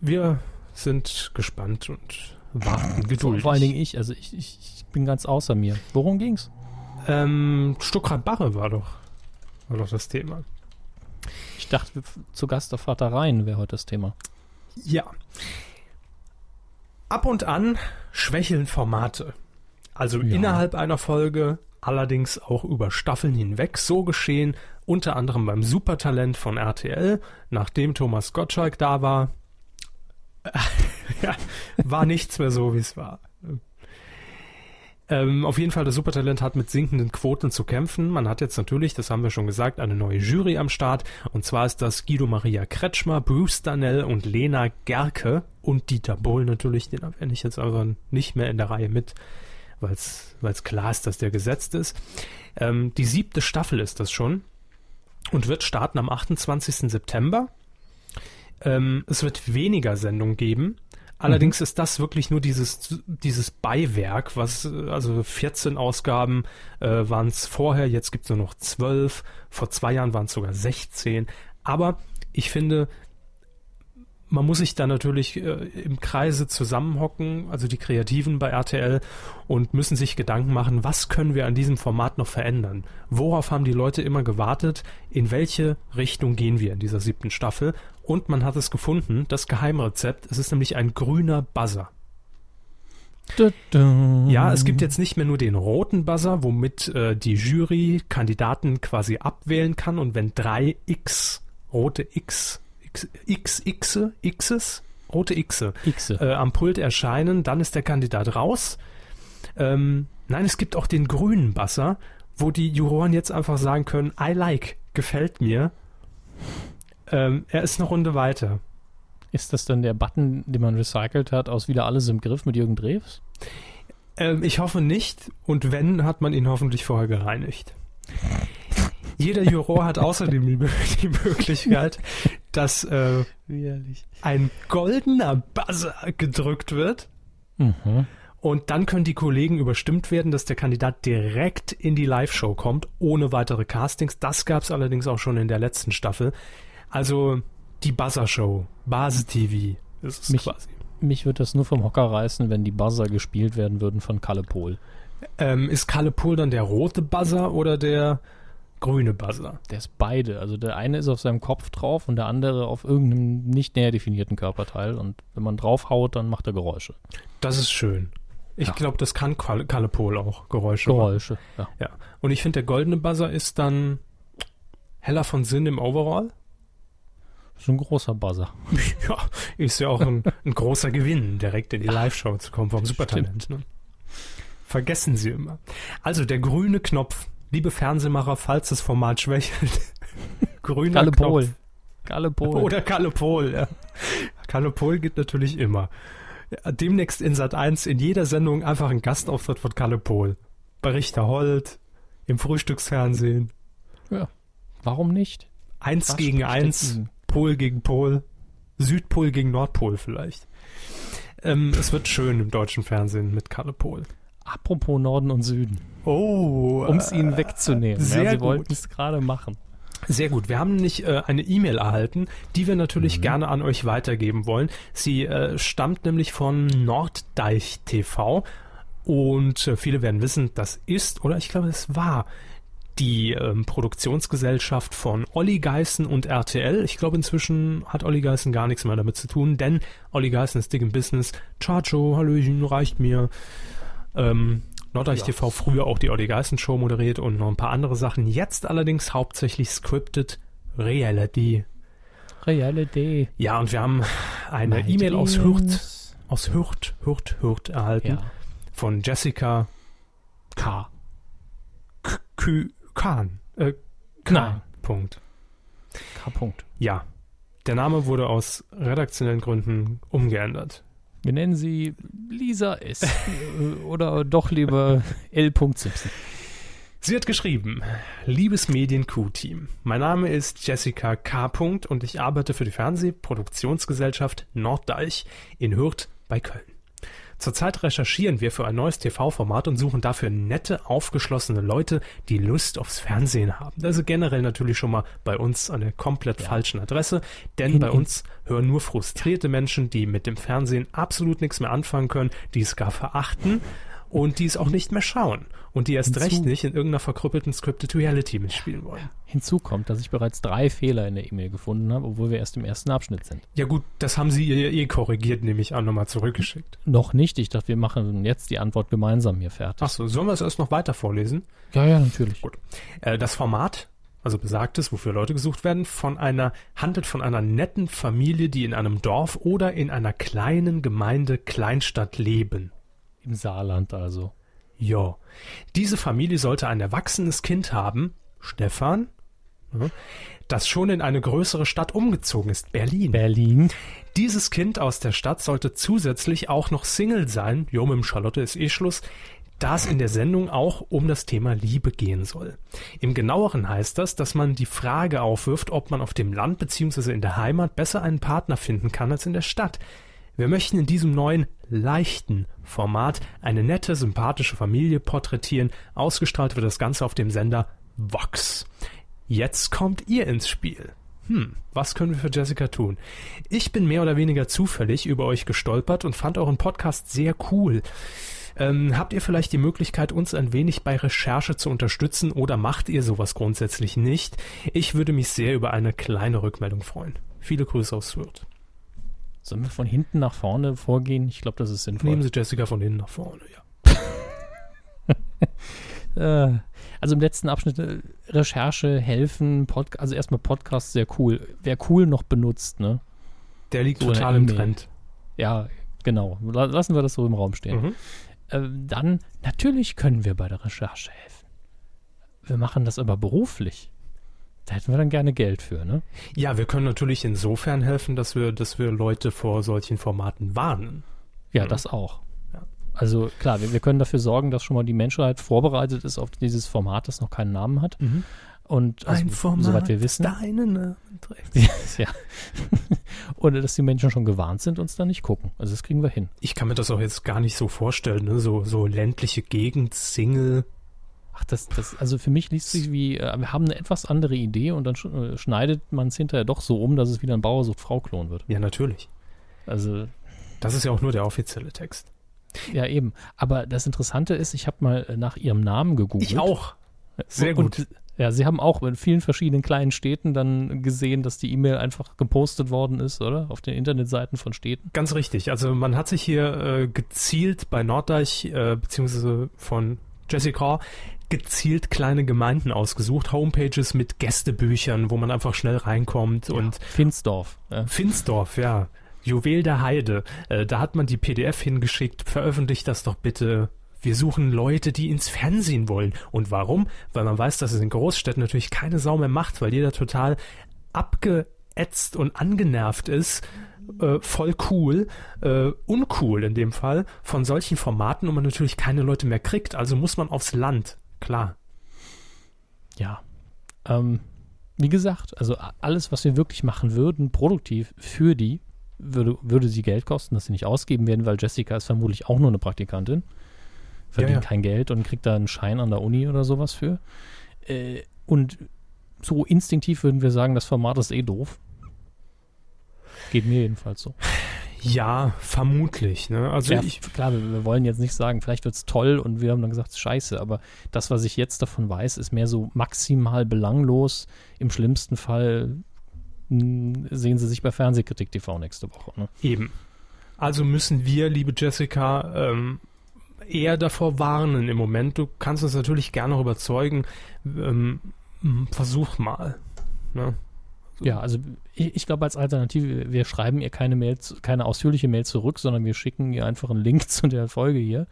Wir sind gespannt und warten geduldig. vor allen Dingen ich, also ich, ich, ich bin ganz außer mir. Worum ging's? ähm, Stuckrad Barre war doch, war doch das Thema. Ich dachte, zu Gast auf Vater Rhein wäre heute das Thema. Ja. Ab und an schwächeln Formate. Also Ja. innerhalb einer Folge, allerdings auch über Staffeln hinweg. So geschehen unter anderem beim Supertalent von RTL, nachdem Thomas Gottschalk da war. [laughs] ja, war nichts mehr so, wie es war. Ähm, auf jeden Fall, das Supertalent hat mit sinkenden Quoten zu kämpfen. Man hat jetzt natürlich, das haben wir schon gesagt, eine neue Jury am Start. Und zwar ist das Guido Maria Kretschmer, Bruce Danell und Lena Gerke und Dieter Bohl natürlich. Den erwähne ich jetzt aber nicht mehr in der Reihe mit, weil es klar ist, dass der gesetzt ist. Ähm, die siebte Staffel ist das schon und wird starten am 28. September. Ähm, es wird weniger Sendungen geben. Allerdings ist das wirklich nur dieses, dieses Beiwerk, was, also 14 Ausgaben äh, waren es vorher, jetzt gibt es nur noch 12, vor zwei Jahren waren es sogar 16. Aber ich finde, man muss sich da natürlich äh, im Kreise zusammenhocken, also die Kreativen bei RTL, und müssen sich Gedanken machen, was können wir an diesem Format noch verändern? Worauf haben die Leute immer gewartet? In welche Richtung gehen wir in dieser siebten Staffel? Und man hat es gefunden, das Geheimrezept, es ist nämlich ein grüner Buzzer. Ja, es gibt jetzt nicht mehr nur den roten Buzzer, womit äh, die Jury Kandidaten quasi abwählen kann und wenn drei X, rote X, X, X, X, Xs rote Xe Xe. äh, am Pult erscheinen, dann ist der Kandidat raus. Ähm, nein, es gibt auch den grünen Buzzer, wo die Juroren jetzt einfach sagen können, I like, gefällt mir. Ähm, er ist eine Runde weiter. Ist das dann der Button, den man recycelt hat, aus wieder alles im Griff mit Jürgen Drews? Ähm, ich hoffe nicht. Und wenn, hat man ihn hoffentlich vorher gereinigt. Jeder Juror hat außerdem die, [laughs] die Möglichkeit, dass äh, ein goldener Buzzer gedrückt wird. Mhm. Und dann können die Kollegen überstimmt werden, dass der Kandidat direkt in die Live-Show kommt, ohne weitere Castings. Das gab es allerdings auch schon in der letzten Staffel. Also die Buzzer-Show, Base-TV ist es Mich- quasi. Mich würde das nur vom Hocker reißen, wenn die Buzzer gespielt werden würden von Kalle Pohl. Ähm, ist Kalle Pohl dann der rote Buzzer oder der grüne Buzzer? Der ist beide. Also der eine ist auf seinem Kopf drauf und der andere auf irgendeinem nicht näher definierten Körperteil. Und wenn man draufhaut, dann macht er Geräusche. Das ist schön. Ich Ja. glaube, das kann Kalle, Pohl auch Geräusche machen. Geräusche, ja. Ja. Und ich finde, der goldene Buzzer ist dann heller von Sinn im Overall. So ein großer Buzzer. [laughs] Ja, ist ja auch ein, ein großer Gewinn, direkt in die Live-Show zu kommen vom Supertalent. Ne? Vergessen Sie immer. Also der grüne Knopf, liebe Fernsehmacher, falls das Format schwächelt. [laughs] Grüner Kalle Knopf. Pohl. Kalle Pohl. Oder Kalle Pohl, ja. Kalle Pohl geht natürlich immer. Ja, demnächst in Sat 1 in jeder Sendung einfach ein Gastauftritt von Kalle Pohl. Bei Richter Holt, im Frühstücksfernsehen. Warum nicht? Eins Was gegen eins? Pol gegen Pol, Südpol gegen Nordpol vielleicht. Ähm, es wird schön im deutschen Fernsehen mit Kalle Pohl. Apropos Norden und Süden. Oh, Um es ihnen wegzunehmen. sehr ja, sie wollten es gerade machen. Sehr gut. Wir haben nämlich äh, eine E-Mail erhalten, die wir natürlich Mhm. gerne an euch weitergeben wollen. Sie äh, stammt nämlich von Norddeich TV und äh, viele werden wissen, das ist oder ich glaube, es war die ähm, Produktionsgesellschaft von Olli Geißen und RTL. Ich glaube, inzwischen hat Olli Geißen gar nichts mehr damit zu tun, denn Olli Geißen ist dick im Business. Chacho, Hallöchen, reicht mir. Ähm, Norddeich Ja. TV früher auch die Olli Geißen Show moderiert und noch ein paar andere Sachen. Jetzt allerdings hauptsächlich scripted Reality. Reality. Ja, und wir haben eine E-Mail aus Hürth, aus Hürth, Hürth, Hürth erhalten Ja. von Jessica K. K Kü Kahn. Äh. Nein. Punkt. K. Punkt. Ja. Der Name wurde aus redaktionellen Gründen umgeändert. Wir nennen sie Lisa S. [laughs] Oder doch lieber L. Simpson. Sie hat geschrieben, liebes Medien-Q-Team, mein Name ist Jessica K. und ich arbeite für die Fernsehproduktionsgesellschaft Norddeich in Hürth bei Köln. Zurzeit recherchieren wir für ein neues TV-Format und suchen dafür nette, aufgeschlossene Leute, die Lust aufs Fernsehen haben. Also generell natürlich schon mal bei uns an der komplett falschen Adresse, denn In- [laughs] bei in- uns hören nur frustrierte Menschen, die mit dem Fernsehen absolut nichts mehr anfangen können, die es gar verachten und die es auch nicht mehr schauen und die erst Hinzu- recht nicht in irgendeiner verkrüppelten Scripted Reality mitspielen wollen. Hinzu kommt, dass ich bereits drei Fehler in der E-Mail gefunden habe, obwohl wir erst im ersten Abschnitt sind. Ja gut, das haben sie ihr eh korrigiert, nehme ich an, nochmal zurückgeschickt. Noch nicht. Ich dachte, wir machen jetzt die Antwort gemeinsam hier fertig. Achso, sollen wir es erst noch weiter vorlesen? Ja, ja, natürlich. Gut. Äh, das Format, also besagtes, wofür Leute gesucht werden, von einer, handelt von einer netten Familie, die in einem Dorf oder in einer kleinen Gemeinde, Kleinstadt leben. Im Saarland also. Ja. Diese Familie sollte ein erwachsenes Kind haben, Stefan, das schon in eine größere Stadt umgezogen ist, Berlin. Berlin. Dieses Kind aus der Stadt sollte zusätzlich auch noch Single sein. Jo, mit dem Charlotte ist eh Schluss. Da es in der Sendung auch um das Thema Liebe gehen soll. Im genaueren heißt das, dass man die Frage aufwirft, ob man auf dem Land bzw. in der Heimat besser einen Partner finden kann als in der Stadt. Wir möchten in diesem neuen, leichten Format eine nette, sympathische Familie porträtieren. Ausgestrahlt wird das Ganze auf dem Sender Vox. Jetzt kommt ihr ins Spiel. Hm, was können wir für Jessica tun? Ich bin mehr oder weniger zufällig über euch gestolpert und fand euren Podcast sehr cool. Ähm, habt ihr vielleicht die Möglichkeit, uns ein wenig bei Recherche zu unterstützen oder macht ihr sowas grundsätzlich nicht? Ich würde mich sehr über eine kleine Rückmeldung freuen. Viele Grüße aus Fürth. Sollen wir von hinten nach vorne vorgehen? Ich glaube, das ist sinnvoll. Nehmen Sie Jessica von hinten nach vorne, ja. [laughs] Äh, also im letzten Abschnitt äh, Recherche, helfen, Pod also erstmal Podcast sehr cool. Wer cool noch benutzt, ne? Der liegt So total im. Trend. Ja, genau. La- Lassen wir das so im Raum stehen. Mhm. Ähm, dann, natürlich können wir bei der Recherche helfen. Wir machen das aber beruflich. Da hätten wir dann gerne Geld für, ne? Ja, wir können natürlich insofern helfen, dass wir, dass wir Leute vor solchen Formaten warnen. Ja, Mhm. das auch. Also klar, wir, wir können dafür sorgen, dass schon mal die Menschheit vorbereitet ist auf dieses Format, das noch keinen Namen hat. Und also, soweit wir wissen, deinen Namen trägt. [laughs] ja. [laughs] oder dass die Menschen schon gewarnt sind, uns da nicht gucken. Also das kriegen wir hin. Ich kann mir das auch jetzt gar nicht so vorstellen, ne? So, so ländliche Gegend, Single. Ach, das, das, also für mich liest sich wie, äh, wir haben eine etwas andere Idee und dann sch äh, schneidet man es hinterher doch so um, dass es wieder ein Bauer sucht Frau-Klon wird. Ja, natürlich. Also, Das ist ja auch nur der offizielle Text. ja eben. Aber das Interessante ist, ich habe mal äh, nach ihrem Namen gegoogelt. auch. Sehr und, gut. Ja, sie haben auch in vielen verschiedenen kleinen Städten dann gesehen, dass die E-Mail einfach gepostet worden ist, oder? Auf den Internetseiten von Städten. Ganz richtig. Also man hat sich hier äh, gezielt bei Norddeich, äh, beziehungsweise von Jessica, gezielt kleine Gemeinden ausgesucht, Homepages mit Gästebüchern, wo man einfach schnell reinkommt und Finsdorf. Ja. Finsdorf, ja. Juwel der Heide. Äh, da hat man die PDF hingeschickt, veröffentlicht das doch bitte. Wir suchen Leute, die ins Fernsehen wollen. Und warum? Weil man weiß, dass es in Großstädten natürlich keine Sau mehr macht, weil jeder total abgeätzt und angenervt ist. Äh, voll cool, äh, uncool in dem Fall, von solchen Formaten und man natürlich keine Leute mehr kriegt. Also muss man aufs Land. Klar. ja. Ähm, wie gesagt, also alles, was wir wirklich machen würden, produktiv für die, würde, würde sie Geld kosten, das sie nicht ausgeben werden, weil Jessica ist vermutlich auch nur eine Praktikantin. Verdient Ja, ja. kein Geld und kriegt da einen Schein an der Uni oder sowas für. Äh, und so instinktiv würden wir sagen, das Format ist eh doof. Geht mir jedenfalls so. Ja, vermutlich. Ne? Also ja, ich, klar, wir, wir wollen jetzt nicht sagen, vielleicht wird es toll und wir haben dann gesagt, scheiße, aber das, was ich jetzt davon weiß, ist mehr so maximal belanglos. Im schlimmsten Fall mh, sehen Sie sich bei Fernsehkritik TV nächste Woche. Ne? Eben. Also müssen wir, liebe Jessica, ähm, eher davor warnen im Moment. Du kannst uns natürlich gerne noch überzeugen. Ähm, versuch mal. Ne? Ja, also ich, ich glaube als Alternative, wir schreiben ihr keine Mail, keine ausführliche Mail zurück, sondern wir schicken ihr einfach einen Link [laughs] zu der Folge hier.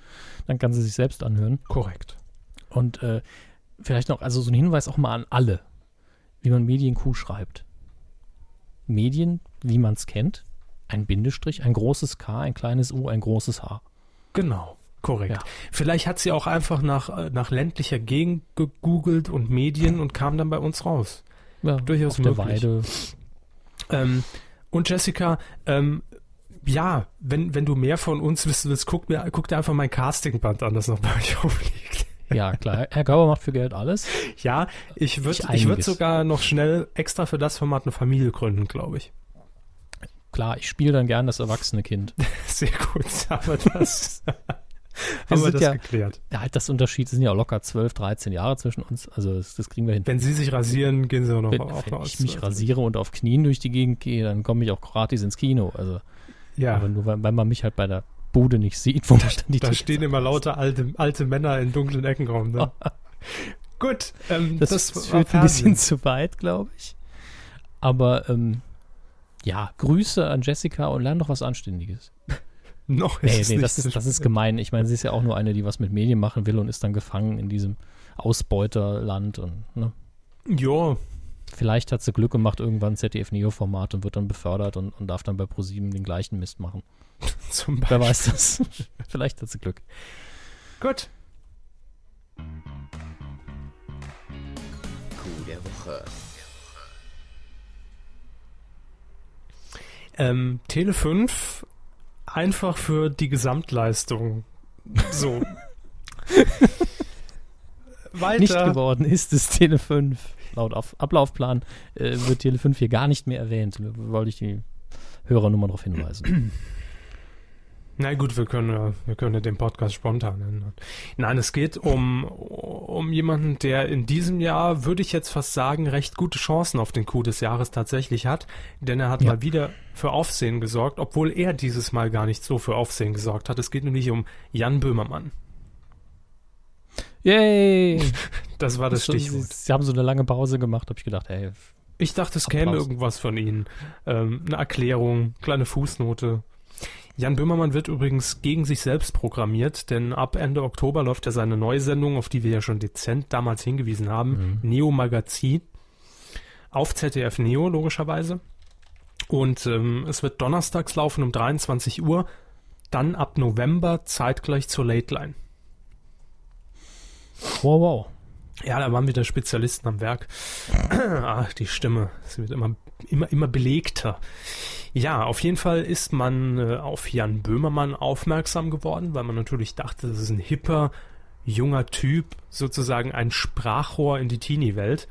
Dann kann sie sich selbst anhören. Korrekt. Und äh, vielleicht noch, also so ein Hinweis auch mal an alle, wie man Medienkuh schreibt. Medien, wie man es kennt, ein Bindestrich, ein großes K, ein kleines U, ein großes H. Genau. Korrekt. Ja. Vielleicht hat sie auch einfach nach, äh, nach ländlicher Gegend gegoogelt und Medien und kam dann bei uns raus. Ja, Durchaus auf der möglich. Weide. Ähm, und Jessica, ähm, ja, wenn, wenn du mehr von uns wissen willst, guck, mir, guck dir einfach mein Castingband an, das noch bei euch [laughs] rumliegt. Ja, klar. Herr Gauber macht für Geld alles. Ja, ich würde ich würd sogar noch schnell extra für das Format eine Familie gründen, glaube ich. Klar, ich spiele dann gern das erwachsene Kind. [laughs] Sehr gut, haben wir das, [laughs] [laughs] haben wir das ja- geklärt. Ja, halt das Unterschied sind ja auch locker 12, 13 Jahre zwischen uns. Also das, das kriegen wir hin. Wenn Sie sich rasieren, gehen Sie auch noch Wenn, auf wenn ich mich rasiere und auf Knien durch die Gegend gehe, dann komme ich auch gratis ins Kino. Also, Ja, aber nur weil, weil man mich halt bei der Bude nicht sieht, wo man dann die da Tickets stehen immer lauter alte, alte Männer in dunklen Ecken rum. Ne? [laughs] Gut, ähm, Das, das, das war führt ein bisschen zu weit, glaube ich. Aber ähm, ja, Grüße an Jessica und lern doch was Anständiges. [laughs] Noch Nee, es nee, nicht das ist, das ist gemein. Ich meine, sie ist ja auch nur eine, die was mit Medien machen will und ist dann gefangen in diesem Ausbeuterland. Und ne? Ja, vielleicht hat sie Glück und macht irgendwann ein ZDF-Neo-Format und wird dann befördert und, und darf dann bei ProSieben den gleichen Mist machen. [laughs] zum Wer Beispiel. weiß das? [laughs] vielleicht hat sie Glück. Gut. Coup der Woche. Ähm, Tele 5 einfach für die Gesamtleistung. So. [laughs] Weiter. Nicht geworden ist es Tele 5. Laut Auf Ablaufplan äh, wird Tele 5 hier gar nicht mehr erwähnt. Da Wollte ich die Hörernummer darauf hinweisen. [clears throat] Na gut, wir können, wir können den Podcast spontan ändern. Nein, es geht um, um jemanden, der in diesem Jahr, würde ich jetzt fast sagen, recht gute Chancen auf den Coup des Jahres tatsächlich hat. Denn er hat Ja. mal wieder für Aufsehen gesorgt, obwohl er dieses Mal gar nicht so für Aufsehen gesorgt hat. Es geht nämlich um Jan Böhmermann. Yay! [laughs] Das war das So, Stichwort. Sie, sie haben so eine lange Pause gemacht, habe ich gedacht, hey, Ich dachte, es käme irgendwas von Ihnen. Ähm, eine Erklärung, kleine Fußnote. Jan Böhmermann wird übrigens gegen sich selbst programmiert, denn ab Ende Oktober läuft ja seine neue Sendung, auf die wir ja schon dezent damals hingewiesen haben, Neo Magazin, auf ZDF Neo logischerweise. Und ähm, es wird donnerstags laufen um 23 Uhr, dann ab November zeitgleich zur Late Line. Wow, wow. Ja, da waren wieder Spezialisten am Werk. Ach, [clears throat] die Stimme. Sie wird immer, immer, immer belegter. Ja, auf jeden Fall ist man äh, auf Jan Böhmermann aufmerksam geworden, weil man natürlich dachte, das ist ein hipper, junger Typ, sozusagen ein Sprachrohr in die Teenie-Welt.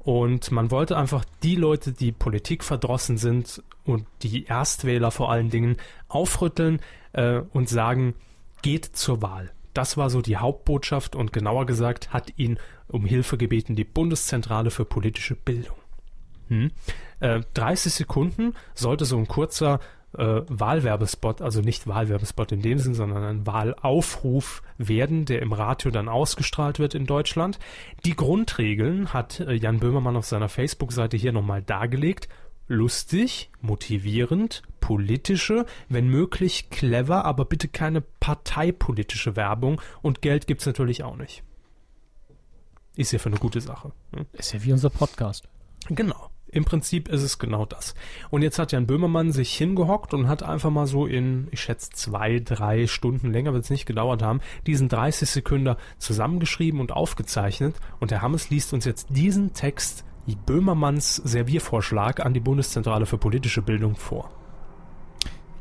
Und man wollte einfach die Leute, die Politik verdrossen sind und die Erstwähler vor allen Dingen aufrütteln äh, und sagen, geht zur Wahl. Das war so die Hauptbotschaft und genauer gesagt hat ihn um Hilfe gebeten die Bundeszentrale für politische Bildung. Hm. Äh, 30 Sekunden sollte so ein kurzer äh, Wahlwerbespot, also nicht Wahlwerbespot in dem Sinn, sondern ein Wahlaufruf werden, der im Radio dann ausgestrahlt wird in Deutschland. Die Grundregeln hat äh, Jan Böhmermann auf seiner Facebook-Seite hier nochmal dargelegt. Lustig, motivierend, politische, wenn möglich clever, aber bitte keine parteipolitische Werbung und Geld gibt's natürlich auch nicht. Ist ja für eine gute Sache. Ne? Ist ja wie unser Podcast. Genau. Im Prinzip ist es genau das. Und jetzt hat Jan Böhmermann sich hingehockt und hat einfach mal so in, ich schätze, zwei, drei Stunden, länger wird es nicht gedauert haben, diesen 30 Sekunden zusammengeschrieben und aufgezeichnet. Und der Hammes liest uns jetzt diesen Text, Böhmermanns Serviervorschlag an die Bundeszentrale für politische Bildung vor.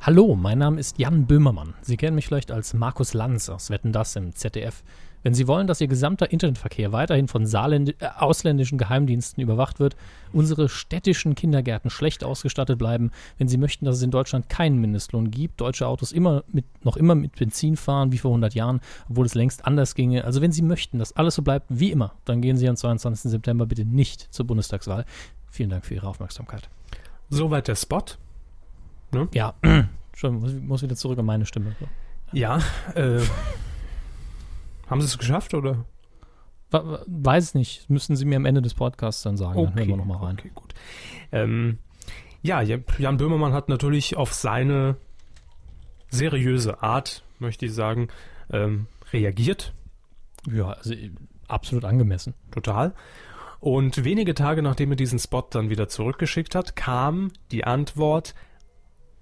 Hallo, mein Name ist Jan Böhmermann. Sie kennen mich vielleicht als Markus Lanz aus Wetten das im ZDF. Wenn Sie wollen, dass Ihr gesamter Internetverkehr weiterhin von Saarländ äh, ausländischen Geheimdiensten überwacht wird, unsere städtischen Kindergärten schlecht ausgestattet bleiben, wenn Sie möchten, dass es in Deutschland keinen Mindestlohn gibt, deutsche Autos immer mit, noch immer mit Benzin fahren wie vor 100 Jahren, obwohl es längst anders ginge. Also wenn Sie möchten, dass alles so bleibt wie immer, dann gehen Sie am 22. September bitte nicht zur Bundestagswahl. Vielen Dank für Ihre Aufmerksamkeit. Soweit der Spot. Ja, [clears throat] schon, muss, muss wieder zurück an meine Stimme. Ja, äh, haben Sie es geschafft oder? Weiß nicht, müssen Sie mir am Ende des Podcasts dann sagen. Dann hören wir nochmal rein. Okay, gut. Ähm, ja, Jan Böhmermann hat natürlich auf seine seriöse Art, möchte ich sagen, ähm, reagiert. Ja, also äh, absolut angemessen. Total. Und wenige Tage nachdem er diesen Spot dann wieder zurückgeschickt hat, kam die Antwort,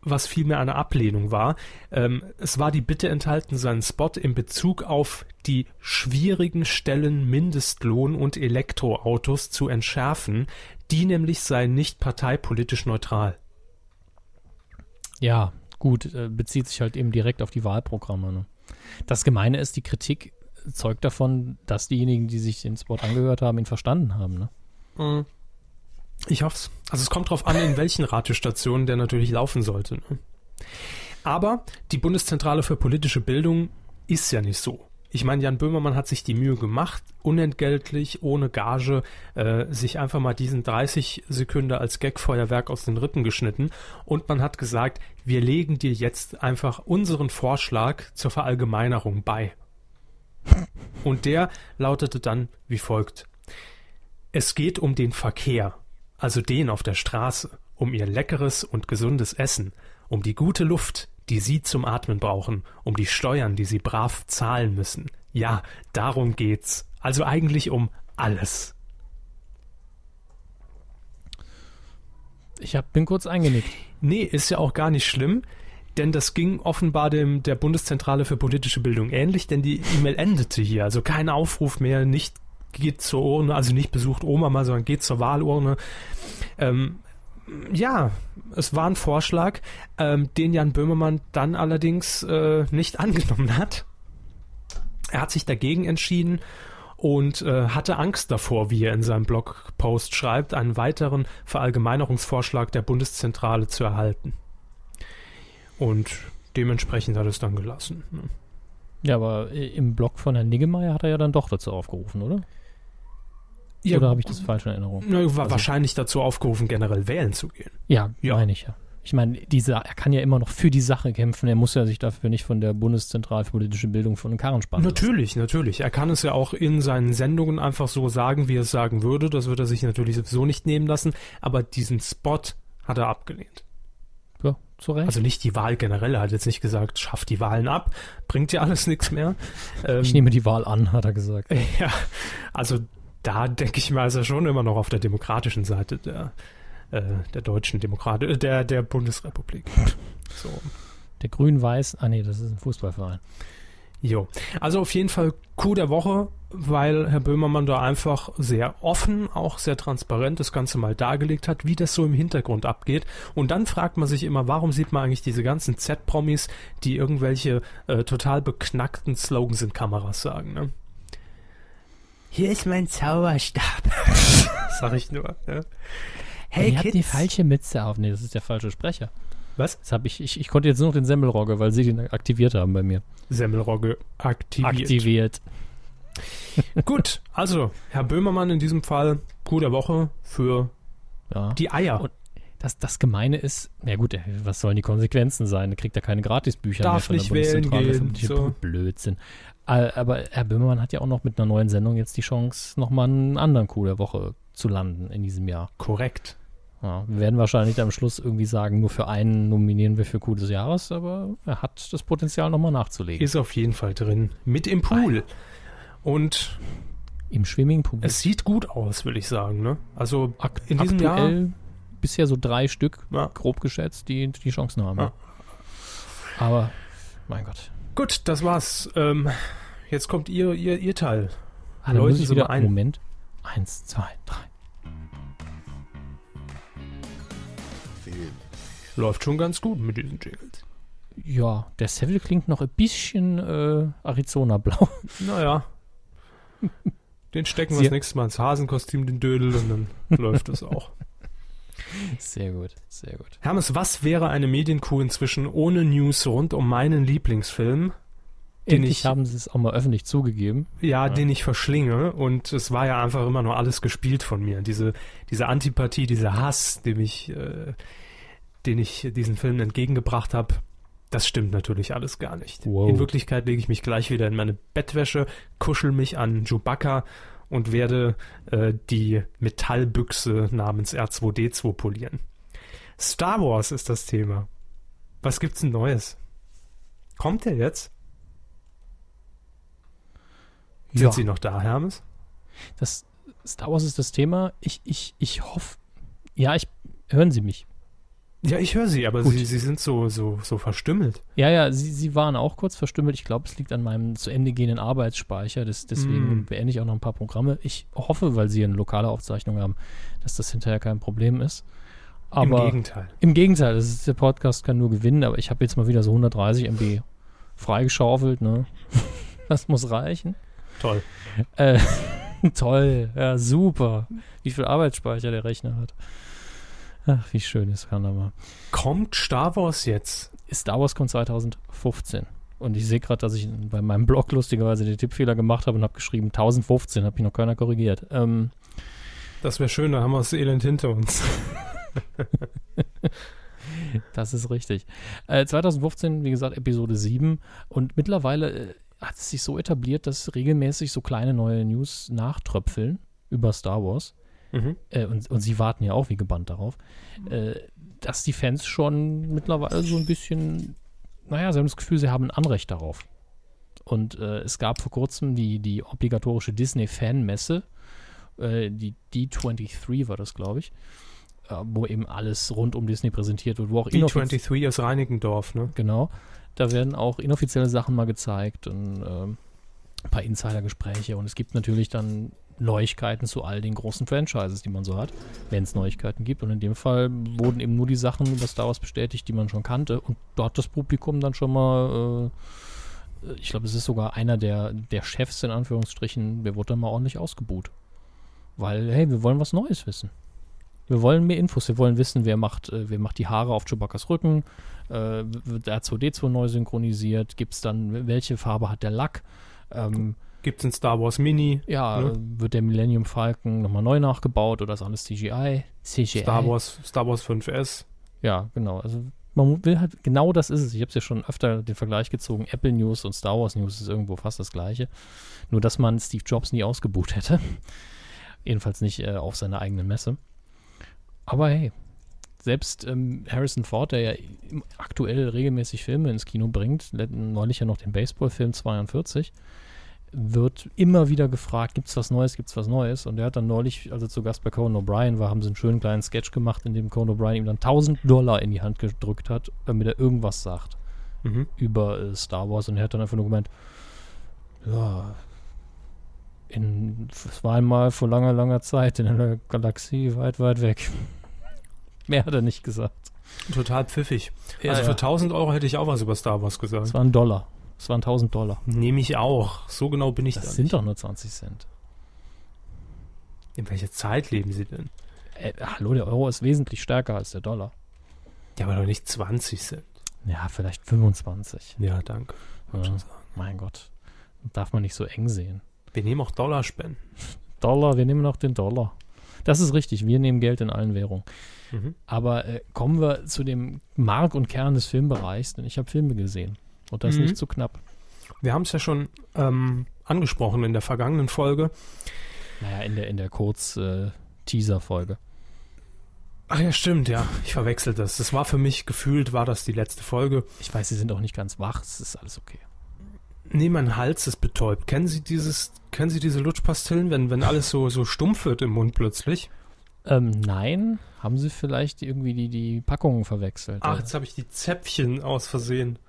was vielmehr eine Ablehnung war. Ähm, es war die Bitte enthalten, seinen Spot in Bezug auf die schwierigen Stellen Mindestlohn und Elektroautos zu entschärfen. Die nämlich seien nicht parteipolitisch neutral. Ja, gut, äh, bezieht sich halt eben direkt auf die Wahlprogramme. Ne? Das Gemeine ist, die Kritik zeugt davon, dass diejenigen, die sich den Spot angehört haben, ihn verstanden haben. Ne? Mhm. Ich hoffe es. Also es kommt drauf an, in welchen Radiostationen der natürlich laufen sollte. Ne? Aber die Bundeszentrale für politische Bildung ist ja nicht so. Ich meine, Jan Böhmermann hat sich die Mühe gemacht, unentgeltlich, ohne Gage, äh, sich einfach mal diesen 30 Sekunden als Gagfeuerwerk aus den Rippen geschnitten und man hat gesagt, wir legen dir jetzt einfach unseren Vorschlag zur Verallgemeinerung bei. Und der lautete dann wie folgt. Es geht um den Verkehr, also den auf der Straße, um ihr leckeres und gesundes Essen, um die gute Luft, die Sie zum Atmen brauchen, um die Steuern, die Sie brav zahlen müssen. Ja, darum geht's. Also eigentlich um alles. Ich hab, bin kurz eingenickt. Nee, ist ja auch gar nicht schlimm, denn das ging offenbar dem der Bundeszentrale für politische Bildung ähnlich, denn die E-Mail endete hier. Also kein Aufruf mehr, nicht geht zur Urne, also nicht besucht Oma mal, sondern geht zur Wahlurne. Ähm, ja, es war ein Vorschlag, ähm, den Jan Böhmermann dann allerdings äh, nicht [laughs] angenommen hat. Er hat sich dagegen entschieden und äh, hatte Angst davor, wie er in seinem Blogpost schreibt, einen weiteren Verallgemeinerungsvorschlag der Bundeszentrale zu erhalten. Und dementsprechend hat er es dann gelassen. ne? Ja, aber äh, im Blog von Herrn Niggemeier hat er ja dann doch dazu aufgerufen, oder? Ja, Oder habe ich das falsch in Erinnerung? na, war Also- wahrscheinlich dazu aufgerufen, generell wählen zu gehen. Ja, Ja. meine ich ja. Ich meine, diese, er kann ja immer noch für die Sache kämpfen. Er muss ja sich dafür nicht von der Bundeszentrale für politische Bildung von den Karren spannen. lassen. Natürlich, natürlich. Er kann es ja auch in seinen Sendungen einfach so sagen, wie er es sagen würde. Das wird er sich natürlich sowieso nicht nehmen lassen. Aber diesen Spot hat er abgelehnt. Ja, zu Recht. Also nicht die Wahl generell, er hat jetzt nicht gesagt, schafft die Wahlen ab, bringt ja alles nichts mehr. Ähm, ich nehme die Wahl an, hat er gesagt. [laughs] Ja, also da [laughs] denke ich mal, ist er schon immer noch auf der demokratischen Seite der, äh, der deutschen Demokratie, äh, der, der Bundesrepublik. [laughs] So. Der Grün-Weiß, ah nee, das ist ein Fußballverein. Jo. Also auf jeden Fall Coup der Woche, weil Herr Böhmermann da einfach sehr offen, auch sehr transparent das Ganze mal dargelegt hat, wie das so im Hintergrund abgeht. Und dann fragt man sich immer, warum sieht man eigentlich diese ganzen Z-Promis, die irgendwelche äh, total beknackten Slogans in Kameras sagen, ne? Hier ist mein Zauberstab. [laughs] Sag ich nur. Ja. Hey, Ihr habt die falsche Mütze auf. Nee, das ist der falsche Sprecher. Was? Das hab ich, ich, ich konnte jetzt nur noch den Semmelrogge, weil sie den aktiviert haben bei mir. Semmelrogge aktiviert. Aktiviert. [laughs] Gut, also Herr Böhmermann in diesem Fall, der Woche für Ja. die Eier. Und das, das Gemeine ist, ja gut, äh, was sollen die Konsequenzen sein? Da kriegt er keine Gratisbücher Darf mehr nicht von der wählen Bundeszentrale für gehen, so. Blödsinn. Aber Herr Böhmermann hat ja auch noch mit einer neuen Sendung jetzt die Chance, nochmal einen anderen Coup der Woche zu landen in diesem Jahr. Korrekt. Ja, wir werden wahrscheinlich am Schluss irgendwie sagen, nur für einen nominieren wir für Coup des Jahres, aber er hat das Potenzial, nochmal nachzulegen. Ist auf jeden Fall drin. Mit im Pool. Und Im Swimmingpool. es sieht gut aus, will ich sagen. Ne? Also Ak in diesem Jahr. aktuell bisher so drei Stück, Ja. grob geschätzt, die die Chancen haben. Ja. Aber, mein Gott. Gut, das war's. Ähm, jetzt kommt ihr, ihr, ihr Teil. Ah, Läuten muss ich wieder, ein. Moment. Eins, zwei, drei. Film, Läuft schon ganz gut mit diesen Jingles. Ja, der Seville klingt noch ein bisschen äh, Arizona-blau. [laughs] Naja. Den stecken wir das nächste Mal ins Hasenkostüm, den Dödel, und dann [laughs] läuft es auch. Sehr gut, sehr gut. Hermes, was wäre eine Medienkuh inzwischen ohne News rund um meinen Lieblingsfilm? Den Endlich ich- haben sie es auch mal öffentlich zugegeben. Ja, Ja. den ich verschlinge und es war ja einfach immer nur alles gespielt von mir. Diese, diese Antipathie, dieser Hass, dem ich, äh, den ich diesen Film entgegengebracht habe, das stimmt natürlich alles gar nicht. Wow. In Wirklichkeit lege ich mich gleich wieder in meine Bettwäsche, kuschel mich an Chewbacca und werde äh, die Metallbüchse namens R2D2 polieren. Star Wars ist das Thema. Was gibt's denn Neues? Kommt der jetzt? Sind Ja, Sie noch da, Hermes? das Star Wars ist das Thema. Ich, ich, ich hoffe. Ja, ich. Hören Sie mich. Ja, ich höre Sie, aber Gut. Sie, Sie sind so, so, so verstümmelt. Ja, ja, sie, sie waren auch kurz verstümmelt. Ich glaube, es liegt an meinem zu Ende gehenden Arbeitsspeicher. Das, deswegen Mm. beende ich auch noch ein paar Programme. Ich hoffe, weil sie eine lokale Aufzeichnung haben, dass das hinterher kein Problem ist. Aber Im Gegenteil. Im Gegenteil, das ist, der Podcast kann nur gewinnen, aber ich habe jetzt mal wieder so 130 MB freigeschaufelt, ne? [laughs] Das muss reichen. Toll. Äh, [laughs] toll, ja, super. Wie viel Arbeitsspeicher der Rechner hat. Ach, wie schön ist Panama. Kommt Star Wars jetzt? Star Wars kommt 2015. Und ich sehe gerade, dass ich bei meinem Blog lustigerweise den Tippfehler gemacht habe und habe geschrieben 1015, habe mich noch keiner korrigiert. Ähm, Das wäre schön, da haben wir das Elend hinter uns. [laughs] Das ist richtig. Äh, 2015, wie gesagt, Episode 7. Und mittlerweile äh, hat es sich so etabliert, dass regelmäßig so kleine neue News nachtröpfeln über Star Wars. Mhm. Äh, und, und sie warten ja auch wie gebannt darauf, äh, dass die Fans schon mittlerweile so ein bisschen, naja, sie haben das Gefühl, sie haben ein Anrecht darauf. Und äh, es gab vor kurzem die, die obligatorische Disney-Fan-Messe, äh, die D23 war das, glaube ich, äh, wo eben alles rund um Disney präsentiert wird, wo auch inoffiz- D23 aus Reinickendorf, ne? Genau. Da werden auch inoffizielle Sachen mal gezeigt und ähm, ein paar Insidergespräche. Und es gibt natürlich dann Neuigkeiten zu all den großen Franchises, die man so hat, wenn es Neuigkeiten gibt. Und in dem Fall wurden eben nur die Sachen über Star Wars bestätigt, die man schon kannte. Und dort das Publikum dann schon mal, äh, ich glaube, es ist sogar einer der, der Chefs in Anführungsstrichen, der wurde dann mal ordentlich ausgebuht. Weil, hey, wir wollen was Neues wissen. Wir wollen mehr Infos. Wir wollen wissen, wer macht, äh, wer macht die Haare auf Chewbacca's Rücken. Äh, wird R2D2 neu synchronisiert? Gibt es dann, welche Farbe hat der Lack? Ähm, Gibt's ein Star Wars Mini? ja, Ne? wird der Millennium Falcon nochmal neu nachgebaut oder ist alles CGI? CGI. Star Wars, Star Wars 5S? Ja, genau. Also man will halt, genau das ist es. Ich habe es ja schon öfter den Vergleich gezogen. Apple News und Star Wars News ist irgendwo fast das gleiche. Nur, dass man Steve Jobs nie ausgebucht hätte. [laughs] Jedenfalls nicht äh, auf seiner eigenen Messe. Aber hey, selbst ähm, Harrison Ford, der ja aktuell regelmäßig Filme ins Kino bringt, neulich ja noch den Baseballfilm 42, wird immer wieder gefragt, gibt's was Neues, gibt's was Neues? Und er hat dann neulich, als er zu Gast bei Conan O'Brien war, haben sie einen schönen kleinen Sketch gemacht, in dem Conan O'Brien ihm dann 1000 Dollar in die Hand gedrückt hat, damit er irgendwas sagt Mhm. über äh, Star Wars und er hat dann einfach nur gemeint, ja, in, es war einmal vor langer, langer Zeit in einer Galaxie weit, weit weg. [laughs] Mehr hat er nicht gesagt. Total pfiffig. Ja, also ja. für 1000 Euro hätte ich auch was über Star Wars Es gesagt. waren Dollar. Es waren 1000 Dollar. Nehme ich auch. So genau bin ich Das da sind nicht. doch nur 20 Cent. In welcher Zeit leben sie denn? Äh, hallo, der Euro ist wesentlich stärker als der Dollar. Ja, aber doch nicht 20 Cent. Ja, vielleicht 25. Ja, danke. Ja, mein Gott. Darf man nicht so eng sehen. Wir nehmen auch Dollarspenden. [laughs] Dollar, wir nehmen noch den Dollar. Das ist richtig, wir nehmen Geld in allen Währungen. Mhm. Aber äh, kommen wir zu dem Mark und Kern des Filmbereichs, denn ich habe Filme gesehen. Und das Mhm. nicht zu knapp. Wir haben es ja schon ähm, angesprochen in der vergangenen Folge. Naja, in der, in der Kurz-Teaser-Folge. Ach ja, stimmt, ja. Ich verwechsel das. Das war für mich gefühlt, war das die letzte Folge. ich weiß, Sie sind auch nicht ganz wach, es ist alles okay. Nee, mein Hals ist betäubt. Kennen Sie dieses, kennen Sie diese Lutschpastillen, wenn, wenn alles so, so stumpf wird im Mund plötzlich? Ähm, nein, haben Sie vielleicht irgendwie die, die Packungen verwechselt? Ach, Äh, jetzt habe ich die Zäpfchen aus Versehen.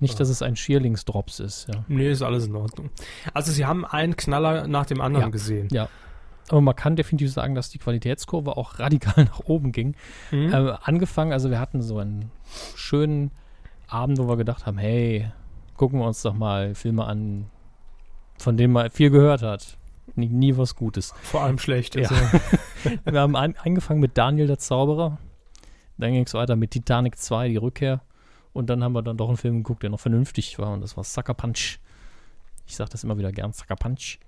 Nicht, dass es ein Schierlingsdrops ist, ja. Nee, ist alles in Ordnung. Also Sie haben einen Knaller nach dem anderen Ja. gesehen. Ja. Aber man kann definitiv sagen, dass die Qualitätskurve auch [laughs] radikal nach oben ging. Mhm. Äh, angefangen, also wir hatten so einen schönen Abend, wo wir gedacht haben, hey, gucken wir uns doch mal Filme an, von denen man viel gehört hat. Nie, nie was Gutes. Vor allem schlecht. Ja. Also. [laughs] Wir haben an, angefangen mit Daniel der Zauberer. Dann ging es weiter mit Titanic 2, die Rückkehr. Und dann haben wir dann doch einen Film geguckt, der noch vernünftig war. Und das war Sucker Punch. Ich sage das immer wieder gern, Sucker Punch.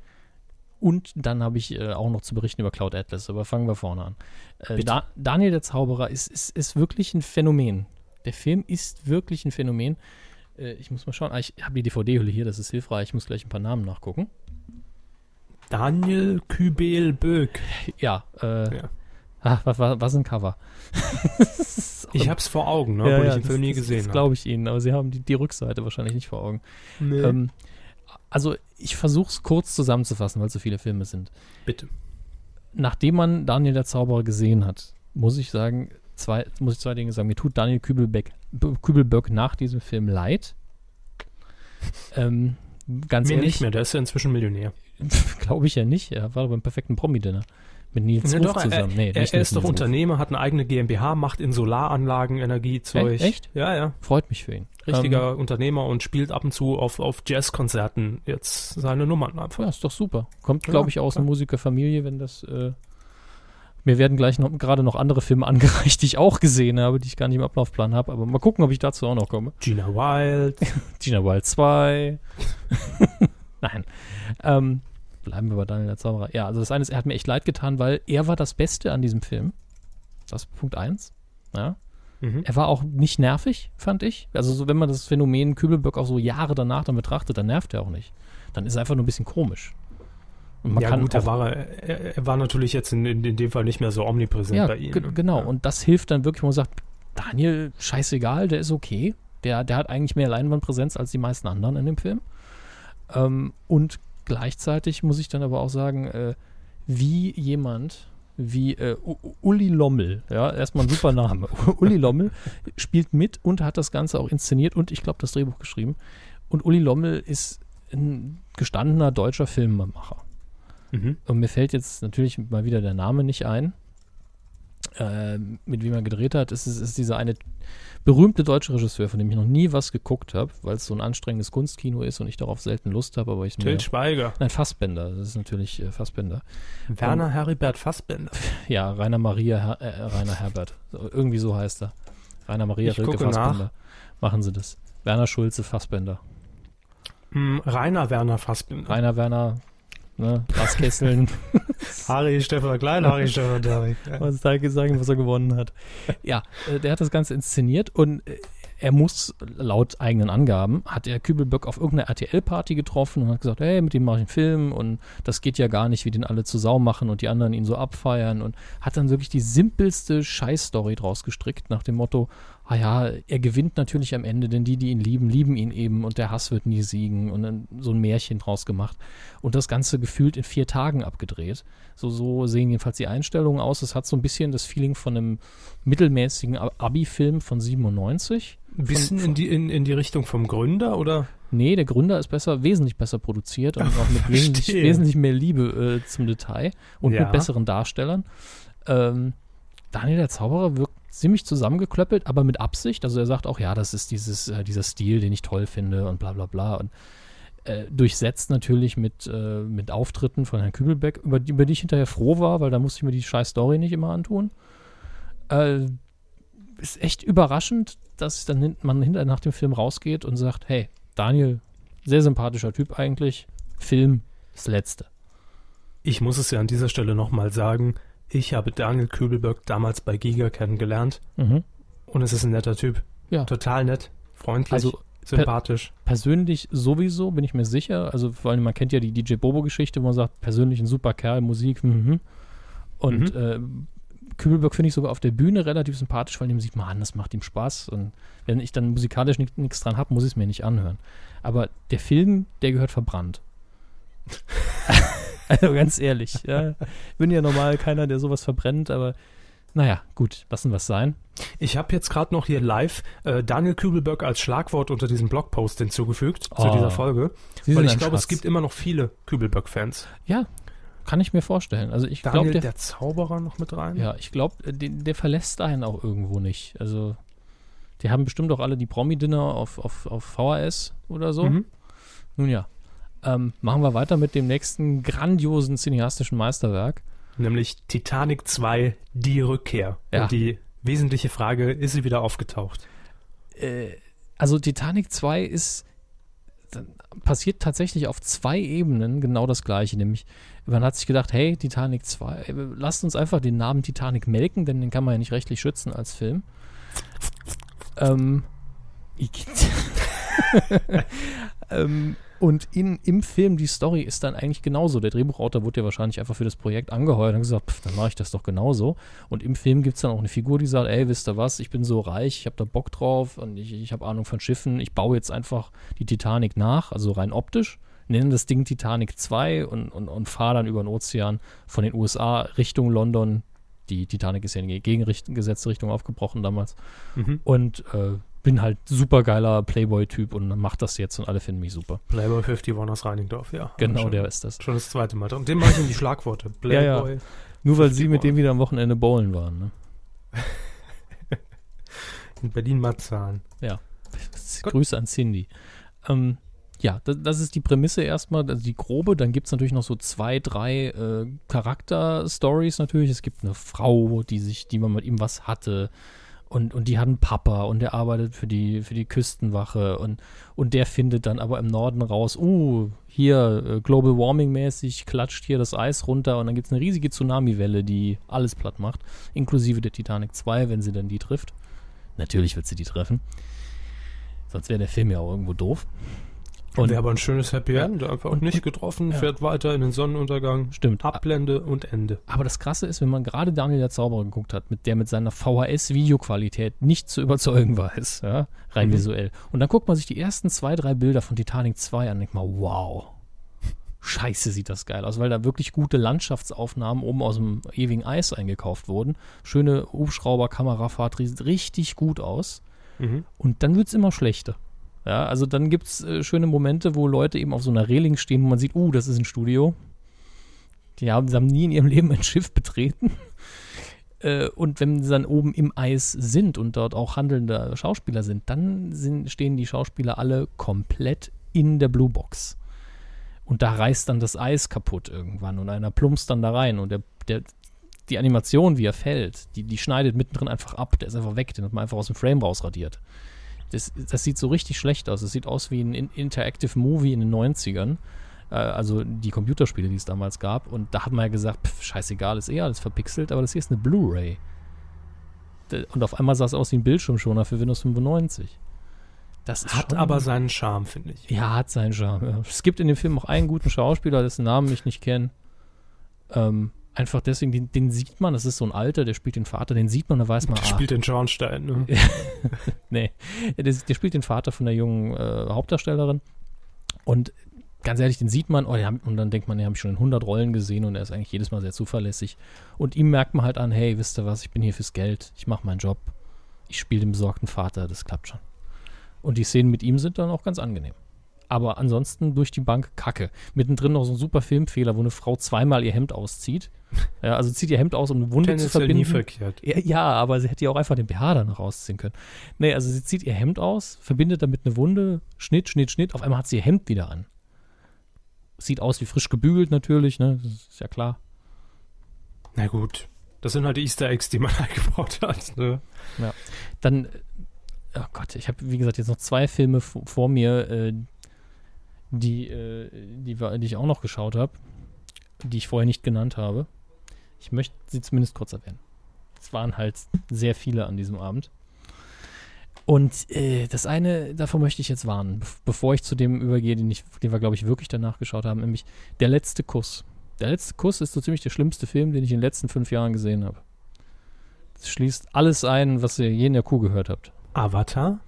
Und dann habe ich äh, auch noch zu berichten über Cloud Atlas. Aber fangen wir vorne an. Äh, da, Daniel der Zauberer ist, ist, ist wirklich ein Phänomen. Der Film ist wirklich ein Phänomen. Äh, ich muss mal schauen. Ah, ich habe die DVD-Hülle hier, das ist hilfreich. Ich muss gleich ein paar Namen nachgucken. Daniel Kübel Böck. Ja, äh, Ja. Ah, was, was, was ein Cover. [laughs] Ich hab's vor Augen, ne, obwohl ich den Film nie gesehen Das habe. glaube ich Ihnen, aber Sie haben die, die Rückseite wahrscheinlich nicht vor Augen. Nee. Ähm, also, ich versuche es kurz zusammenzufassen, weil es so viele Filme sind. Bitte. Nachdem man Daniel der Zauberer gesehen hat, muss ich sagen, zwei, muss ich zwei Dinge sagen. Mir tut Daniel Kübelbeck, Kübelböck nach diesem Film leid. [laughs] Ähm, ganz Mir ehrlich, nicht mehr, der ist ja inzwischen Millionär. [laughs] glaube ich ja nicht. Er war beim perfekten Promi-Dinner mit Nils Ja, Ruf doch, zusammen. Nee, Er, er ist doch. Unternehmer, hat eine eigene GmbH, macht in Solaranlagen Energiezeug. Echt? Ja, ja. Freut mich für ihn. Richtiger Unternehmer und spielt ab und zu auf, auf Jazzkonzerten jetzt seine Nummern einfach. Ja, ist doch super. Kommt, Ja, glaube ich, aus klar. einer Musikerfamilie, wenn das. Äh, mir werden gleich noch gerade noch andere Filme [laughs] angereicht, die ich auch gesehen habe, die ich gar nicht im Ablaufplan habe. Aber mal gucken, ob ich dazu auch noch komme. Gina Wild. [laughs] Gina Wild 2. [laughs] Nein. Ähm, bleiben wir bei Daniel der Zauberer. Ja, also das eine ist, er hat mir echt leid getan, weil er war das Beste an diesem Film. Das ist Punkt 1. Ja. Mhm. Er war auch nicht nervig, fand ich. Also so, wenn man das Phänomen Kübelböck auch so Jahre danach dann betrachtet, dann nervt er auch nicht. Dann ist er einfach nur ein bisschen komisch. Und man ja kann gut, er war, er, er war natürlich jetzt in, in, in dem Fall nicht mehr so omnipräsent ja, bei ihm. ge- genau. Ja. Und das hilft dann wirklich, wo man sagt, Daniel, scheißegal, der ist okay. Der, der hat eigentlich mehr Leinwandpräsenz als die meisten anderen in dem Film. Ähm, und gleichzeitig muss ich dann aber auch sagen, äh, wie jemand wie äh, Uli Lommel, ja, erstmal ein super Name. [laughs] [laughs] Uli Lommel spielt mit und hat das Ganze auch inszeniert und ich glaube das Drehbuch geschrieben. Und Uli Lommel ist ein gestandener deutscher Filmemacher. Mhm. Und mir fällt jetzt natürlich mal wieder der Name nicht ein, ähm, mit wem er gedreht hat. Es ist, ist dieser eine berühmte deutsche Regisseur, von dem ich noch nie was geguckt habe, weil es so ein anstrengendes Kunstkino ist und ich darauf selten Lust habe, aber ich mir, Till Schweiger. Nein, Fassbender, das ist natürlich äh, Fassbender. Werner Heribert Fassbender. [laughs] Ja, Rainer Maria Her äh, Rainer Herbert. Irgendwie so heißt er. Rainer Maria Ich Rilke gucke nach. Fassbender. Machen Sie das. Werner Schulze Fassbender. Hm, Rainer Werner Fassbender. Rainer Werner, ne, Glaskesseln. [laughs] Harry Stefan Klein, Harry Stefan Derrick. [laughs] was da sagen, was er gewonnen hat. Ja, äh, der hat das Ganze inszeniert und äh, er muss, laut eigenen Angaben, hat er Kübelböck auf irgendeiner RTL-Party getroffen und hat gesagt, hey, mit dem mache ich einen Film und das geht ja gar nicht, wie den alle zu Sau machen und die anderen ihn so abfeiern und hat dann wirklich die simpelste Scheißstory draus gestrickt, nach dem Motto, ah ja, er gewinnt natürlich am Ende, denn die, die ihn lieben, lieben ihn eben und der Hass wird nie siegen und dann so ein Märchen draus gemacht und das Ganze gefühlt in vier Tagen abgedreht. So, so sehen jedenfalls die Einstellungen aus. Es hat so ein bisschen das Feeling von einem mittelmäßigen Abi-Film von 97. Ein bisschen von, in, die, in, in die Richtung vom Gründer, oder? Nee, der Gründer ist besser, wesentlich besser produziert und auch mit wesentlich, wesentlich mehr Liebe äh, zum Detail und Ja. mit besseren Darstellern. Ähm, Daniel der Zauberer wirkt ziemlich zusammengeklöppelt, aber mit Absicht. Also er sagt auch, ja, das ist dieses, äh, dieser Stil, den ich toll finde und bla bla bla. Und äh, durchsetzt natürlich mit, äh, mit Auftritten von Herrn Kübelbeck, über die, über die ich hinterher froh war, weil da musste ich mir die scheiß Story nicht immer antun. Äh, ist echt überraschend, dass dann hin, man hinterher nach dem Film rausgeht und sagt, hey, Daniel, sehr sympathischer Typ eigentlich, Film, das Letzte. Ich muss es ja an dieser Stelle nochmal sagen, ich habe Daniel Kübelberg damals bei Giga kennengelernt Mhm. und es ist ein netter Typ. Ja. Total nett, freundlich, Also sympathisch. persönlich sowieso, bin ich mir sicher. Also vor allem, man kennt ja die DJ Bobo-Geschichte, wo man sagt, persönlich ein super Kerl, Musik, mhm. Und äh, Kübelberg finde ich sogar auf der Bühne relativ sympathisch, weil dem sieht man, das macht ihm Spaß. Und wenn ich dann musikalisch nichts dran habe, muss ich es mir nicht anhören. Aber der Film, der gehört verbrannt. [laughs] also ganz ehrlich, ja. Bin ja normal keiner, der sowas verbrennt, aber naja, gut, lassen wir es sein. Ich habe jetzt gerade noch hier live äh, Daniel Kübelberg als Schlagwort unter diesem Blogpost hinzugefügt zu Oh. dieser Folge. Sie weil ich glaube, es gibt immer noch viele Kübelberg-Fans. Ja, kann ich mir vorstellen. Also ich glaube, der, der Zauberer noch mit rein. ja, ich glaube, der, der verlässt einen auch irgendwo nicht. Also die haben bestimmt auch alle die Promi-Dinner auf, auf, auf VHS oder so. Mhm. Nun ja, ähm, machen wir weiter mit dem nächsten grandiosen cineastischen Meisterwerk. Nämlich Titanic 2, die Rückkehr. Ja. Und die wesentliche Frage, ist sie wieder aufgetaucht? Äh, also Titanic 2 ist passiert tatsächlich auf zwei Ebenen genau das gleiche, nämlich man hat sich gedacht, hey, Titanic 2, äh, lasst uns einfach den Namen Titanic melken, denn den kann man ja nicht rechtlich schützen als Film. Ähm, [laughs] ähm, und in, im Film, die Story ist dann eigentlich genauso. Der Drehbuchautor wurde ja wahrscheinlich einfach für das Projekt angeheuert und gesagt, pff, dann mache ich das doch genauso. Und im Film gibt es dann auch eine Figur, die sagt, ey, wisst ihr was, ich bin so reich, ich habe da Bock drauf und ich, ich habe Ahnung von Schiffen, ich baue jetzt einfach die Titanic nach, also rein optisch, nenne das Ding Titanic 2 und, und, und fahre dann über den Ozean von den USA Richtung London. Die Titanic ist ja in die gegengesetzte Richtung aufgebrochen damals. Mhm. Und äh, bin halt super geiler Playboy-Typ und mach das jetzt und alle finden mich super. Playboy 51 aus Reiningdorf, ja. Genau, schon, der ist das. Schon das zweite Mal drin. Dem mache ich in die Schlagworte. [laughs] Ja, ja. Playboy. Nur weil sie 51. mit dem wieder am Wochenende bowlen waren. Ne? [laughs] In Berlin-Marzahn. Gut. Grüße an Cindy. Ähm, ja, das, das ist die Prämisse erstmal, also die grobe. Dann gibt es natürlich noch so zwei, drei äh, Charakter-Stories natürlich. Es gibt eine Frau, die sich, die man mit ihm was hatte. Und, und die hat einen Papa und der arbeitet für die, für die Küstenwache und, und der findet dann aber im Norden raus, uh, hier äh, Global Warming mäßig klatscht hier das Eis runter und dann gibt es eine riesige Tsunami-Welle, die alles platt macht, inklusive der Titanic 2, wenn sie dann die trifft. Natürlich wird sie die treffen. Sonst wäre der Film ja auch irgendwo doof. Und Wäre aber ein schönes Happy. End. Einfach Und- nicht getroffen, ja. fährt weiter in den Sonnenuntergang. stimmt. Abblende und Ende. Aber das Krasse ist, wenn man gerade Daniel der Zauberer geguckt hat, mit der mit seiner VHS-Videoqualität nicht zu überzeugen weiß, ja, rein Mhm. visuell. Und dann guckt man sich die ersten zwei, drei Bilder von Titanic 2 an und denkt mal, wow, scheiße sieht das geil aus, weil da wirklich gute Landschaftsaufnahmen oben aus dem ewigen Eis eingekauft wurden. Schöne Hubschrauber-Kamerafahrt, sieht richtig gut aus. Mhm. Und dann wird es immer schlechter. Ja, also dann gibt es äh, schöne Momente, wo Leute eben auf so einer Reling stehen, wo man sieht, uh, das ist ein Studio. Die haben, haben nie in ihrem [laughs] Leben ein Schiff betreten. [laughs] Äh, und wenn sie dann oben im Eis sind und dort auch handelnde Schauspieler sind, dann sind, stehen die Schauspieler alle komplett in der Blue Box. Und da reißt dann das Eis kaputt irgendwann und einer plumpst dann da rein und der, der, die Animation, wie er fällt, die, die schneidet mittendrin einfach ab. Der ist einfach weg, den hat man einfach aus dem Frame rausradiert. Das, das sieht so richtig schlecht aus. Es sieht aus wie ein In- Interactive Movie in den 90ern. Äh, also die Computerspiele, die es damals gab. Und da hat man ja gesagt, pff, scheißegal, ist eh alles verpixelt, aber das hier ist eine Blu-ray. Und auf einmal sah es aus wie ein Bildschirmschoner für Windows 95. Das Hat aber seinen Charme, finde ich. Ja, hat seinen Charme. Ja. Es gibt in dem Film auch einen guten Schauspieler, dessen Namen ich nicht kenne. Ähm, einfach deswegen, den, den sieht man, das ist so ein Alter, der spielt den Vater, den sieht man, da weiß man, Der ah, spielt den Schornstein. Ne? [laughs] nee, der, der spielt den Vater von der jungen äh, Hauptdarstellerin. Und ganz ehrlich, den sieht man, oh, haben, und dann denkt man, den habe ich schon in 100 Rollen gesehen und er ist eigentlich jedes Mal sehr zuverlässig. Und ihm merkt man halt an, hey, wisst ihr was, ich bin hier fürs Geld, ich mache meinen Job, ich spiele den besorgten Vater, das klappt schon. Und die Szenen mit ihm sind dann auch ganz angenehm. Aber ansonsten durch die Bank Kacke. Mittendrin noch so ein super Filmfehler, wo eine Frau zweimal ihr Hemd auszieht. Ja, also zieht ihr Hemd aus, um eine Wunde zu Tendenziell nie verbinden. verkehrt. Ja, ja, aber sie hätte ja auch einfach den BH dann rausziehen können. Nee, also sie zieht ihr Hemd aus, verbindet damit eine Wunde, Schnitt, Schnitt, Schnitt. Auf einmal hat sie ihr Hemd wieder an. Sieht aus wie frisch gebügelt natürlich, ne? Das ist ja klar. Na gut. Das sind halt die Easter Eggs, die man [laughs] eingebaut hat. Ne? Dann, äh, oh Gott, ich habe, wie gesagt, jetzt noch zwei Filme vor mir, äh, die, äh, die, die ich auch noch geschaut habe, die ich vorher nicht genannt habe. Ich möchte sie zumindest kurz erwähnen. Es waren halt sehr viele an diesem Abend. Und äh, das eine, davor möchte ich jetzt warnen, bev- bevor ich zu dem übergehe, den, ich, den wir, glaube ich, wirklich danach geschaut haben, nämlich Der letzte Kuss. Der letzte Kuss ist so ziemlich der schlimmste Film, den ich in den letzten fünf Jahren gesehen habe. Es schließt alles ein, was ihr je in der Kuh gehört habt. Avatar?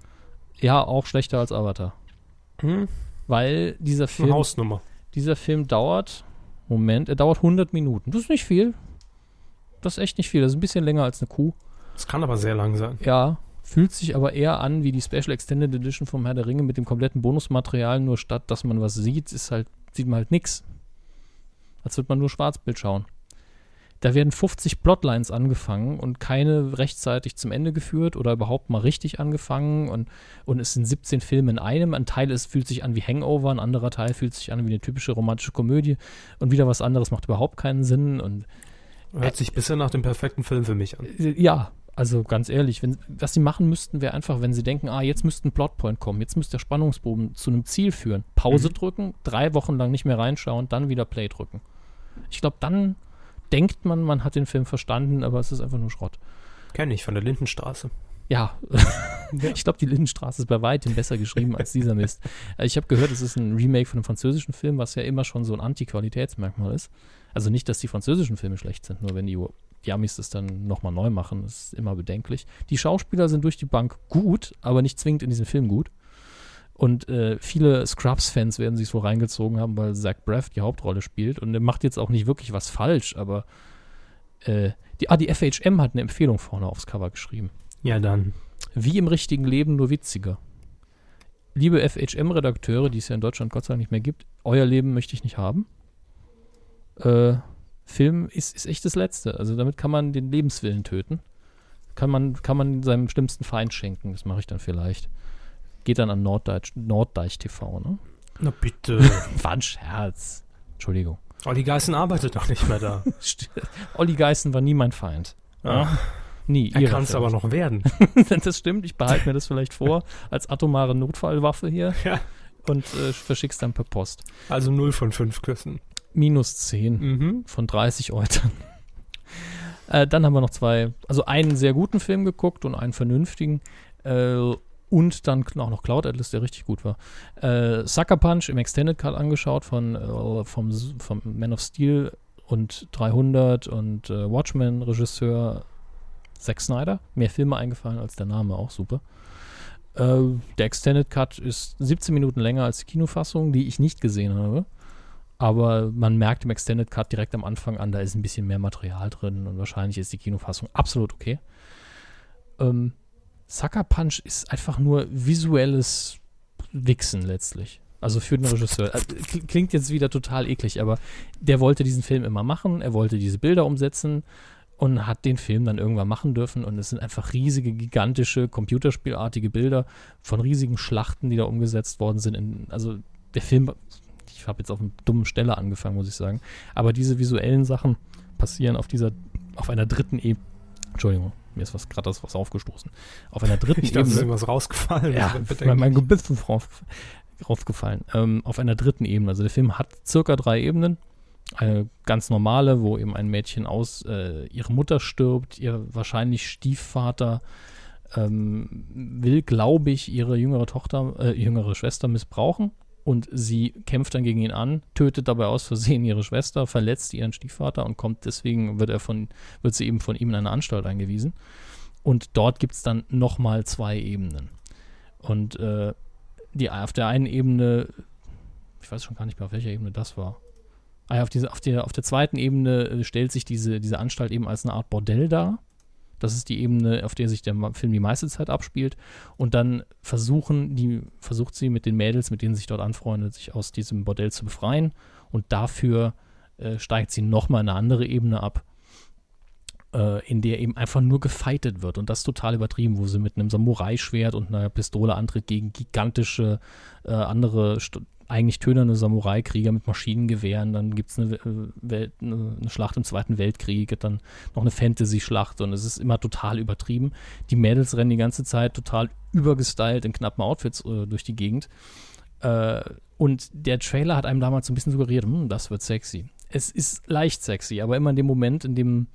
Ja, auch schlechter als Avatar. Hm? Weil dieser Eine Film, Hausnummer. dieser Film dauert, Moment, er dauert 100 Minuten. Das ist nicht viel. Das ist echt nicht viel. Das ist ein bisschen länger als eine Kuh. Das kann aber sehr lang sein. Ja, fühlt sich aber eher an wie die Special Extended Edition vom Herr der Ringe mit dem kompletten Bonusmaterial, nur statt dass man was sieht, ist halt, sieht man halt nix. Als würde man nur Schwarzbild schauen. Da werden 50 Plotlines angefangen und keine rechtzeitig zum Ende geführt oder überhaupt mal richtig angefangen und, und es sind 17 Filme in einem. Ein Teil ist, fühlt sich an wie Hangover, ein anderer Teil fühlt sich an wie eine typische romantische Komödie und wieder was anderes macht überhaupt keinen Sinn und Hört sich bisher nach dem perfekten Film für mich an. äh, Ja, also ganz ehrlich, wenn, was sie machen müssten, wäre einfach, wenn sie denken, ah, jetzt müsste ein Plotpoint kommen, jetzt müsste der Spannungsbogen zu einem Ziel führen. Pause Mhm. drücken, drei Wochen lang nicht mehr reinschauen, dann wieder Play drücken. Ich glaube, dann denkt man, man hat den Film verstanden, aber es ist einfach nur Schrott. Kenne ich von der Lindenstraße. Ja, [laughs] ich glaube, die Lindenstraße ist bei weitem besser geschrieben als dieser Mist. Äh, Ich habe gehört, es ist ein Remake von einem französischen Film, was ja immer schon so ein Anti-Qualitätsmerkmal ist. Also nicht, dass die französischen Filme schlecht sind, nur wenn die, die Amis das dann nochmal neu machen, ist immer bedenklich. Die Schauspieler sind durch die Bank gut, aber nicht zwingend in diesem Film gut. Und äh, viele Scrubs-Fans werden sich so reingezogen haben, weil Zach Braff die Hauptrolle spielt. Und er macht jetzt auch nicht wirklich was falsch, aber äh, die, ah, die FHM hat eine Empfehlung vorne aufs Cover geschrieben. Ja, dann. Wie im richtigen Leben, nur witziger. Liebe FHM-Redakteure, die es ja in Deutschland Gott sei Dank nicht mehr gibt, euer Leben möchte ich nicht haben. Äh, Film ist, ist echt das Letzte. Also damit kann man den Lebenswillen töten. Kann man, kann man seinem schlimmsten Feind schenken. Das mache ich dann vielleicht. Geht dann an Norddeich, Norddeich TV, ne? Na bitte. [laughs] War ein Scherz. Entschuldigung. Olli Geißen arbeitet doch nicht mehr da. [laughs] Olli Geißen war nie mein Feind. Ja. Nie. Er kann es aber noch werden. [laughs] das stimmt, ich behalte mir das vielleicht vor als atomare Notfallwaffe hier Ja. und äh, verschick's dann per Post. Also 0 von 5 Küssen. Minus 10 Mhm. von 30 Eutern. äh, dann haben wir noch zwei, also einen sehr guten Film geguckt und einen vernünftigen. Äh, und dann auch noch Cloud Atlas, der richtig gut war. Äh, Sucker Punch im Extended Cut angeschaut von äh, vom, vom Man of Steel und 300 und äh, Watchmen Regisseur Zack Snyder. Mehr Filme eingefallen als der Name, auch super. Äh, der Extended Cut ist 17 Minuten länger als die Kinofassung, die ich nicht gesehen habe. Aber man merkt im Extended Cut direkt am Anfang an, da ist ein bisschen mehr Material drin und wahrscheinlich ist die Kinofassung absolut okay. Ähm, Sucker Punch ist einfach nur visuelles Wichsen letztlich. Also für den Regisseur. Kl- Klingt jetzt wieder total eklig, aber der wollte diesen Film immer machen, er wollte diese Bilder umsetzen und hat den Film dann irgendwann machen dürfen und es sind einfach riesige, gigantische, computerspielartige Bilder von riesigen Schlachten, die da umgesetzt worden sind. In, also der Film, ich habe jetzt auf einer dummen Stelle angefangen, muss ich sagen, aber diese visuellen Sachen passieren auf dieser, auf einer dritten Ebene. Entschuldigung, mir ist was gerade das was aufgestoßen. Auf einer dritten Ich dachte, es ist Ebene. irgendwas rausgefallen. Ja, mein, mein. Gebiss ist rauf, raufgefallen. Ähm, auf einer dritten Ebene. Also der Film hat circa drei Ebenen. Eine ganz normale, wo eben ein Mädchen aus, äh, ihre Mutter stirbt, ihr wahrscheinlich Stiefvater ähm, will, glaube ich, ihre jüngere Tochter, äh, jüngere Schwester missbrauchen und sie kämpft dann gegen ihn an, tötet dabei aus Versehen ihre Schwester, verletzt ihren Stiefvater und kommt deswegen, wird er von, wird sie eben von ihm in eine Anstalt eingewiesen. Und dort gibt es dann nochmal zwei Ebenen. Und äh, die, auf der einen Ebene, ich weiß schon gar nicht mehr, auf welcher Ebene das war. Ah auf, diese, auf, der, auf der zweiten Ebene äh, stellt sich diese, diese Anstalt eben als eine Art Bordell dar. Das ist die Ebene, auf der sich der Film die meiste Zeit abspielt. Und dann versuchen die, versucht sie mit den Mädels, mit denen sie sich dort anfreundet, sich aus diesem Bordell zu befreien. Und dafür äh, steigt sie nochmal eine andere Ebene ab, äh, in der eben einfach nur gefeitet wird. Und das total übertrieben, wo sie mit einem Samurai-Schwert und einer Pistole antritt gegen gigantische äh, andere St eigentlich tönerne Samurai-Krieger mit Maschinengewehren. Dann gibt es eine, äh, eine, eine, Schlacht im Zweiten Weltkrieg, dann noch eine Fantasy-Schlacht und es ist immer total übertrieben. Die Mädels rennen die ganze Zeit total übergestylt in knappen Outfits äh, durch die Gegend. Äh, und der Trailer hat einem damals so ein bisschen suggeriert, hm, das wird sexy. Es ist leicht sexy, aber immer in dem Moment, in dem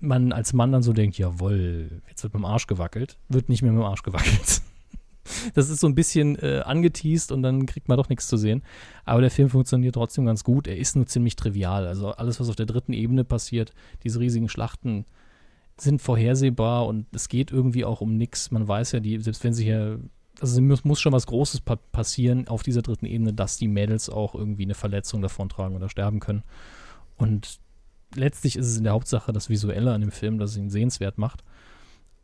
man als Mann dann so denkt, jawohl, jetzt wird mit dem Arsch gewackelt, wird nicht mehr mit dem Arsch gewackelt. [laughs] Das ist so ein bisschen äh, angeteased und dann kriegt man doch nichts zu sehen. Aber der Film funktioniert trotzdem ganz gut. Er ist nur ziemlich trivial. Also alles, was auf der dritten Ebene passiert, diese riesigen Schlachten sind vorhersehbar und es geht irgendwie auch um nichts. Man weiß ja, die, selbst wenn sie hier, also muss, muss schon was Großes pa passieren auf dieser dritten Ebene, dass die Mädels auch irgendwie eine Verletzung davontragen oder sterben können. Und letztlich ist es in der Hauptsache das Visuelle an dem Film, das ihn sehenswert macht.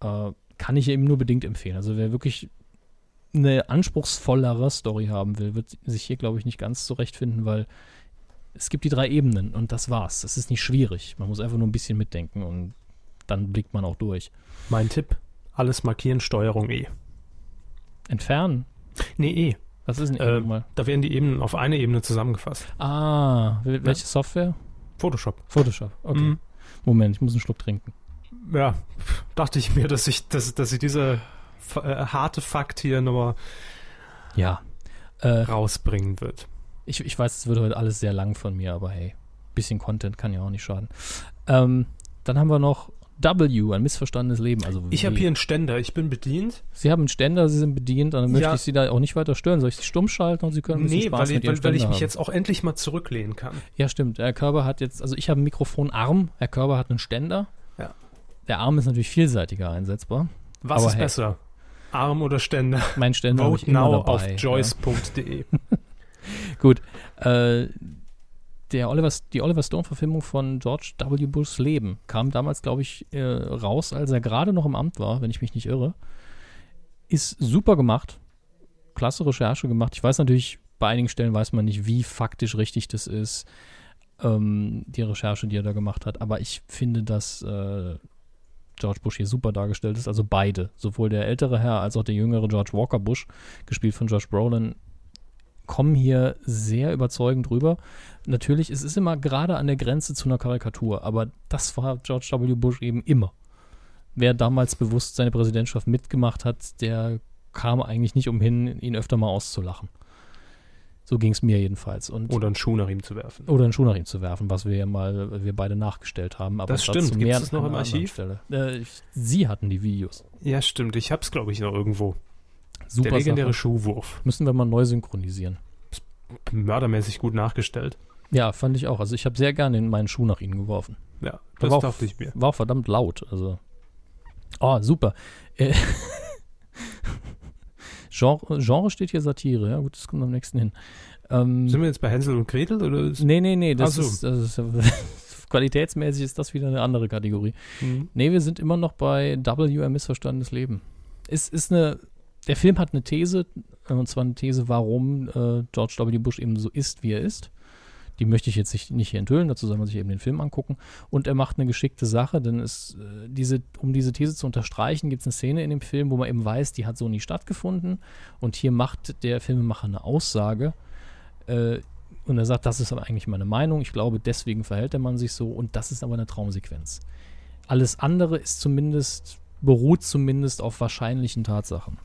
Äh, kann ich eben nur bedingt empfehlen. Also wer wirklich eine anspruchsvollere Story haben will, wird sich hier, glaube ich, nicht ganz zurechtfinden, weil es gibt die drei Ebenen und das war's. Das ist nicht schwierig. Man muss einfach nur ein bisschen mitdenken und dann blickt man auch durch. Mein Tipp: alles markieren, Steuerung E. Entfernen? Nee, E. Was ist denn äh, mal? Da werden die Ebenen auf eine Ebene zusammengefasst. Ah, welche ja. Software? Photoshop. Photoshop, okay. Mhm. Moment, ich muss einen Schluck trinken. Ja, dachte ich mir, dass ich, dass, dass ich diese äh, harte Fakt hier nochmal ja. Äh, rausbringen wird. Ich, ich weiß, es wird heute alles sehr lang von mir, aber hey, bisschen Content kann ja auch nicht schaden. Ähm, dann haben wir noch W, ein missverstandenes Leben. Also ich habe hier einen Ständer, ich bin bedient. Sie haben einen Ständer, Sie sind bedient, dann möchte ja. ich Sie da auch nicht weiter stören. Soll ich Sie stumm schalten und Sie können ein bisschen nee, Spaß weil, mit weil, weil ich mich haben. jetzt auch endlich mal zurücklehnen kann. Ja, stimmt. Herr Körber hat jetzt, also ich habe einen Mikrofonarm, Herr Körber hat einen Ständer. Ja. Der Arm ist natürlich vielseitiger einsetzbar. Was ist hey, besser? Arm oder Ständer? Mein Ständer Vote now dabei, auf joyce.de. Ja. [laughs] Gut. Äh, der Oliver, die Oliver Stone-Verfilmung von George W. Bushs Leben kam damals, glaube ich, äh, raus, als er gerade noch im Amt war, wenn ich mich nicht irre. Ist super gemacht. Klasse Recherche gemacht. Ich weiß natürlich, bei einigen Stellen weiß man nicht, wie faktisch richtig das ist, ähm, die Recherche, die er da gemacht hat. Aber ich finde, dass äh, George Bush hier super dargestellt ist. Also beide, sowohl der ältere Herr als auch der jüngere George Walker Bush, gespielt von Josh Brolin, kommen hier sehr überzeugend rüber. Natürlich, es ist immer gerade an der Grenze zu einer Karikatur, aber das war George W. Bush eben immer. Wer damals bewusst seine Präsidentschaft mitgemacht hat, der kam eigentlich nicht umhin, ihn öfter mal auszulachen. So ging es mir jedenfalls. Und oder einen Schuh nach ihm zu werfen. Oder einen Schuh nach ihm zu werfen, was wir ja mal, wir beide nachgestellt haben. Aber das stimmt. Gibt es noch im Archiv? Äh, Sie hatten die Videos. Ja, stimmt. Ich hab's, glaube ich, noch irgendwo. Super Der legendäre Sache. Schuhwurf. Müssen wir mal neu synchronisieren. Mördermäßig gut nachgestellt. Ja, fand ich auch. Also ich habe sehr gerne meinen Schuh nach ihnen geworfen. Ja, das war dachte auch, ich mir. War auch verdammt laut. Also. Oh, super. Äh, [laughs] Genre, Genre steht hier Satire, ja gut, das kommt am nächsten hin. Ähm, Sind wir jetzt bei Hänsel und Gretel? Oder ist nee, nee, nee, das, so. ist, das ist, [laughs] qualitätsmäßig ist das wieder eine andere Kategorie. Mhm. Nee, wir sind immer noch bei W, ein missverstandenes Leben. Es ist eine, der Film hat eine These, und zwar eine These, warum äh, George W. Bush eben so ist, wie er ist. Die möchte ich jetzt nicht, nicht hier enthüllen, dazu soll man sich eben den Film angucken. Und er macht eine geschickte Sache, denn es, äh, diese, um diese These zu unterstreichen, gibt es eine Szene in dem Film, wo man eben weiß, die hat so nie stattgefunden. Und hier macht der Filmemacher eine Aussage. Äh, und er sagt, das ist aber eigentlich meine Meinung. Ich glaube, deswegen verhält der Mann sich so. Und das ist aber eine Traumsequenz. Alles andere ist zumindest, beruht zumindest auf wahrscheinlichen Tatsachen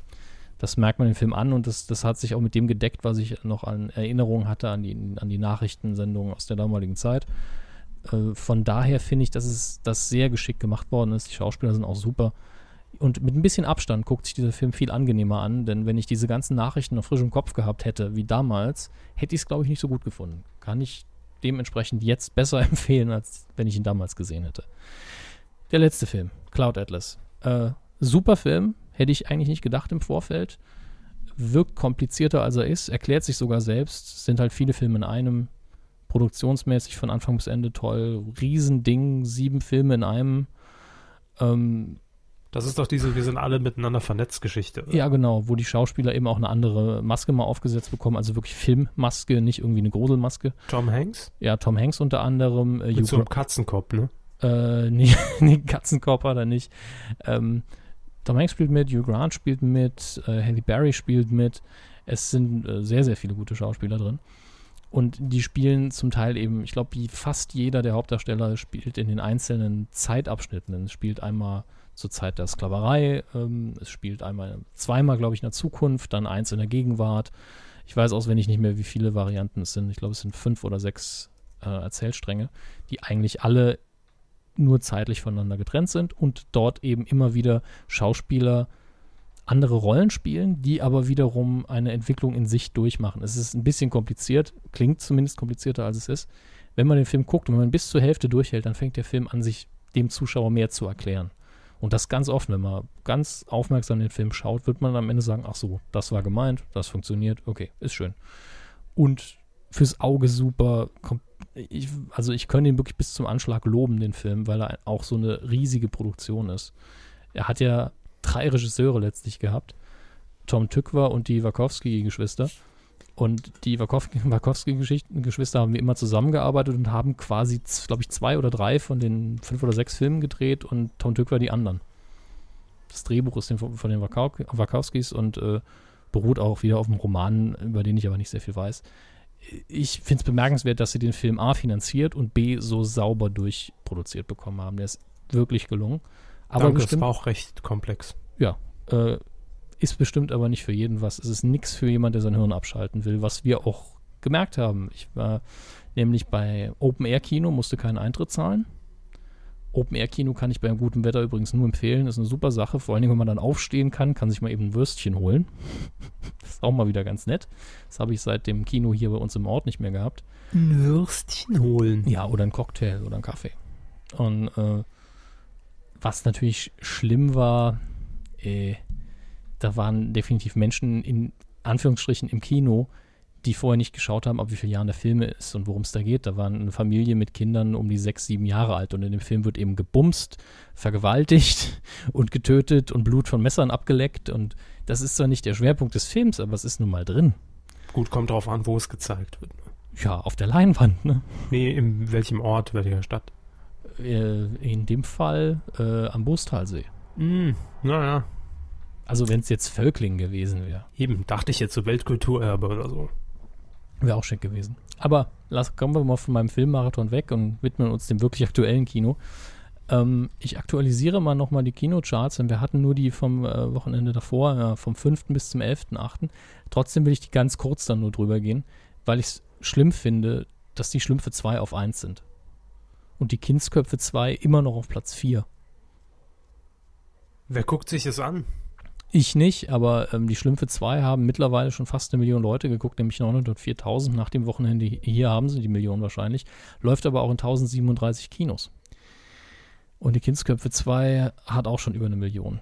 das merkt man im Film an und das, das hat sich auch mit dem gedeckt, was ich noch an Erinnerungen hatte an die, an die Nachrichtensendungen aus der damaligen Zeit. Äh, von daher finde ich, dass es das sehr geschickt gemacht worden ist. Die Schauspieler sind auch super. Und mit ein bisschen Abstand guckt sich dieser Film viel angenehmer an, denn wenn ich diese ganzen Nachrichten noch frisch im Kopf gehabt hätte, wie damals, hätte ich es, glaube ich, nicht so gut gefunden. Kann ich dementsprechend jetzt besser [laughs] empfehlen, als wenn ich ihn damals gesehen hätte. Der letzte Film, Cloud Atlas. Äh, super Film, hätte ich eigentlich nicht gedacht im Vorfeld. Wirkt komplizierter, als er ist, erklärt sich sogar selbst. Es sind halt viele Filme in einem. Produktionsmäßig von Anfang bis Ende toll. Riesending, sieben Filme in einem. Ähm, Das ist doch diese, wir sind alle miteinander vernetzt Geschichte. oder? ja, genau, wo die Schauspieler eben auch eine andere Maske mal aufgesetzt bekommen, also wirklich Filmmaske, nicht irgendwie eine Gruselmaske. Tom Hanks? Ja, Tom Hanks unter anderem, äh, Mit Hugh so einem Katzenkopf, ne? Äh, [laughs] nee, nee Katzenkorb hat er nicht. Ähm, Tom Hanks spielt mit, Hugh Grant spielt mit, äh, Halle Berry spielt mit. Es sind äh, sehr, sehr viele gute Schauspieler drin. Und die spielen zum Teil eben, ich glaube, wie fast jeder der Hauptdarsteller spielt in den einzelnen Zeitabschnitten. Es spielt einmal zur Zeit der Sklaverei, ähm, es spielt einmal, zweimal, glaube ich, in der Zukunft, dann eins in der Gegenwart. Ich weiß auswendig nicht mehr, wie viele Varianten es sind. Ich glaube, es sind fünf oder sechs äh, Erzählstränge, die eigentlich alle nur zeitlich voneinander getrennt sind und dort eben immer wieder Schauspieler andere Rollen spielen, die aber wiederum eine Entwicklung in sich durchmachen. Es ist ein bisschen kompliziert, klingt zumindest komplizierter als es ist. Wenn man den Film guckt und wenn man bis zur Hälfte durchhält, dann fängt der Film an, sich dem Zuschauer mehr zu erklären. Und das ganz offen, wenn man ganz aufmerksam den Film schaut, wird man am Ende sagen, ach so, das war gemeint, das funktioniert, okay, ist schön. Und fürs Auge super, kom ich, also ich könnte ihn wirklich bis zum Anschlag loben, den Film, weil er auch so eine riesige Produktion ist. Er hat ja drei Regisseure letztlich gehabt. Tom Tykwer und die Wachowski-Geschwister. Und die [laughs] Wachowski-Geschwister haben wie immer zusammengearbeitet und haben quasi, glaube ich, zwei oder drei von den fünf oder sechs Filmen gedreht und Tom Tykwer die anderen. Das Drehbuch ist von den Wachowskis und äh, beruht auch wieder auf einem Roman, über den ich aber nicht sehr viel weiß. Ich finde es bemerkenswert, dass sie den Film A finanziert und B so sauber durchproduziert bekommen haben. Der ist wirklich gelungen. Aber Danke, das bestimmt, war auch recht komplex. äh, ist bestimmt aber nicht für jeden was. Es ist nichts für jemand, der sein Hirn abschalten will, was wir auch gemerkt haben. Ich war nämlich bei Open Air Kino, musste keinen Eintritt zahlen. Open Air Kino kann ich bei gutem Wetter übrigens nur empfehlen. Ist eine super Sache. Vor allen Dingen, wenn man dann aufstehen kann, kann sich mal eben ein Würstchen holen. [laughs] das ist auch mal wieder ganz nett. Das habe ich seit dem Kino hier bei uns im Ort nicht mehr gehabt. Ein Würstchen holen. Ja, oder ein Cocktail oder ein Kaffee. Und äh, was natürlich schlimm war, äh, da waren definitiv Menschen in Anführungsstrichen im Kino, die vorher nicht geschaut haben, ab wie viele Jahren der Film ist und worum es da geht. Da war eine Familie mit Kindern um die sechs, sieben Jahre alt und in dem Film wird eben gebumst, vergewaltigt [laughs] und getötet und Blut von Messern abgeleckt und das ist zwar nicht der Schwerpunkt des Films, aber es ist nun mal drin. Gut, kommt drauf an, wo es gezeigt wird. Ja, auf der Leinwand, ne? Nee, in welchem Ort, welcher Stadt? Äh, in dem Fall äh, am Bostalsee. Hm, naja, Also wenn es jetzt Völkling gewesen wäre, eben, dachte ich jetzt so Weltkulturerbe oder so. Wäre auch schick gewesen. Aber lass, kommen wir mal von meinem Filmmarathon weg und widmen uns dem wirklich aktuellen Kino. Ähm, ich aktualisiere mal nochmal die Kinocharts, denn wir hatten nur die vom äh, Wochenende davor, äh, vom 5. bis zum 11.8. Trotzdem will ich die ganz kurz dann nur drüber gehen, weil ich es schlimm finde, dass die Schlümpfe 2 auf 1 sind. Und die Kindsköpfe 2 immer noch auf Platz 4. Wer guckt sich das an? Ich nicht, aber ähm, die Schlümpfe 2 haben mittlerweile schon fast eine Million Leute geguckt, nämlich 904.000 nach dem Wochenende. Hier haben sie die Million wahrscheinlich. Läuft aber auch in 1037 Kinos. Und die Kindsköpfe 2 hat auch schon über eine Million.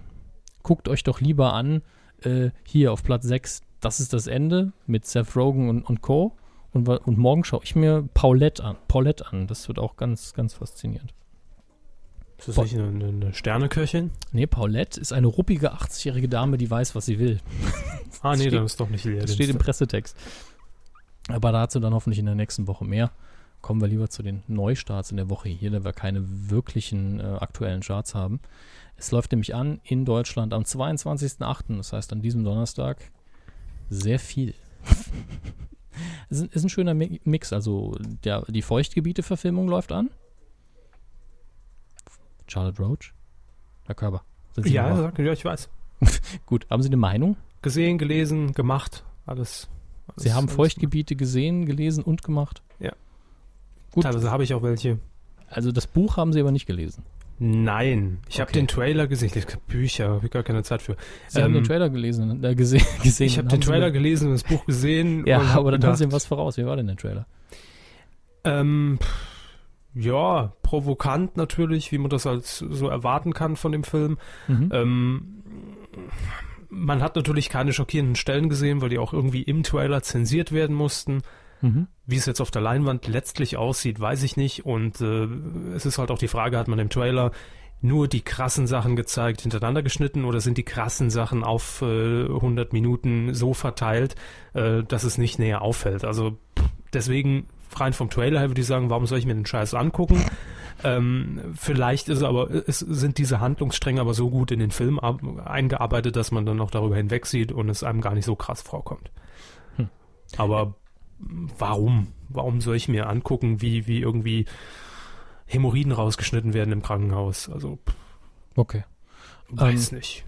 Guckt euch doch lieber an, äh, hier auf Platz 6, das ist das Ende mit Seth Rogen und, und Co. Und, und morgen schaue ich mir Paulette an. Paulette an. Das wird auch ganz, ganz faszinierend. Ist das nicht eine, eine, Sterneköchin? Nee, Paulette ist eine ruppige 80-jährige Dame, die weiß, was sie will. [laughs] Ah, nee, steht- dann ist doch nicht leer. Das steht im Pressetext. Aber dazu dann hoffentlich in der nächsten Woche mehr. Kommen wir lieber zu den Neustarts in der Woche hier, da wir keine wirklichen äh, aktuellen Charts haben. Es läuft nämlich an in Deutschland am 22.08., das heißt an diesem Donnerstag, sehr viel. [laughs] es ist, ein schöner Mi- Mix, also der, die Feuchtgebiete-Verfilmung läuft an. Charlotte Roach, Herr Körber. Sind Sie Ja, noch sag- ja, ich weiß. [laughs] Gut, haben Sie eine Meinung? Gesehen, gelesen, gemacht, alles. alles Sie haben alles Feuchtgebiete gesehen, gelesen und gemacht? Ja. Gut. Teilweise habe ich auch welche. Also das Buch haben Sie aber nicht gelesen. Nein, ich habe Okay. den Trailer gesehen. Ich lese Bücher, habe ich gar keine Zeit für. Sie haben Ähm, den Trailer gelesen, äh, gese [laughs] gesehen. Ich habe Haben den Trailer gelesen und das Buch gesehen. Ja, aber dann haben Sie ihm gedacht, was voraus. Wie war denn der Trailer? Ähm, pff, ja, provokant natürlich, wie man das als so erwarten kann von dem Film. Mhm. Ähm, man hat natürlich keine schockierenden Stellen gesehen, weil die auch irgendwie im Trailer zensiert werden mussten. Mhm. Wie es jetzt auf der Leinwand letztlich aussieht, weiß ich nicht. Und äh, es ist halt auch die Frage, hat man im Trailer nur die krassen Sachen gezeigt, hintereinander geschnitten oder sind die krassen Sachen auf äh, 100 Minuten so verteilt, äh, dass es nicht näher auffällt? Also pff, deswegen rein vom Trailer her würde ich sagen, warum soll ich mir den Scheiß angucken? Ähm, vielleicht ist aber, es sind diese Handlungsstränge aber so gut in den Film eingearbeitet, dass man dann auch darüber hinwegsieht und es einem gar nicht so krass vorkommt. Hm. Aber warum? Warum soll ich mir angucken, wie, wie irgendwie Hämorrhoiden rausgeschnitten werden im Krankenhaus? Also, pff, Okay. weiß nicht.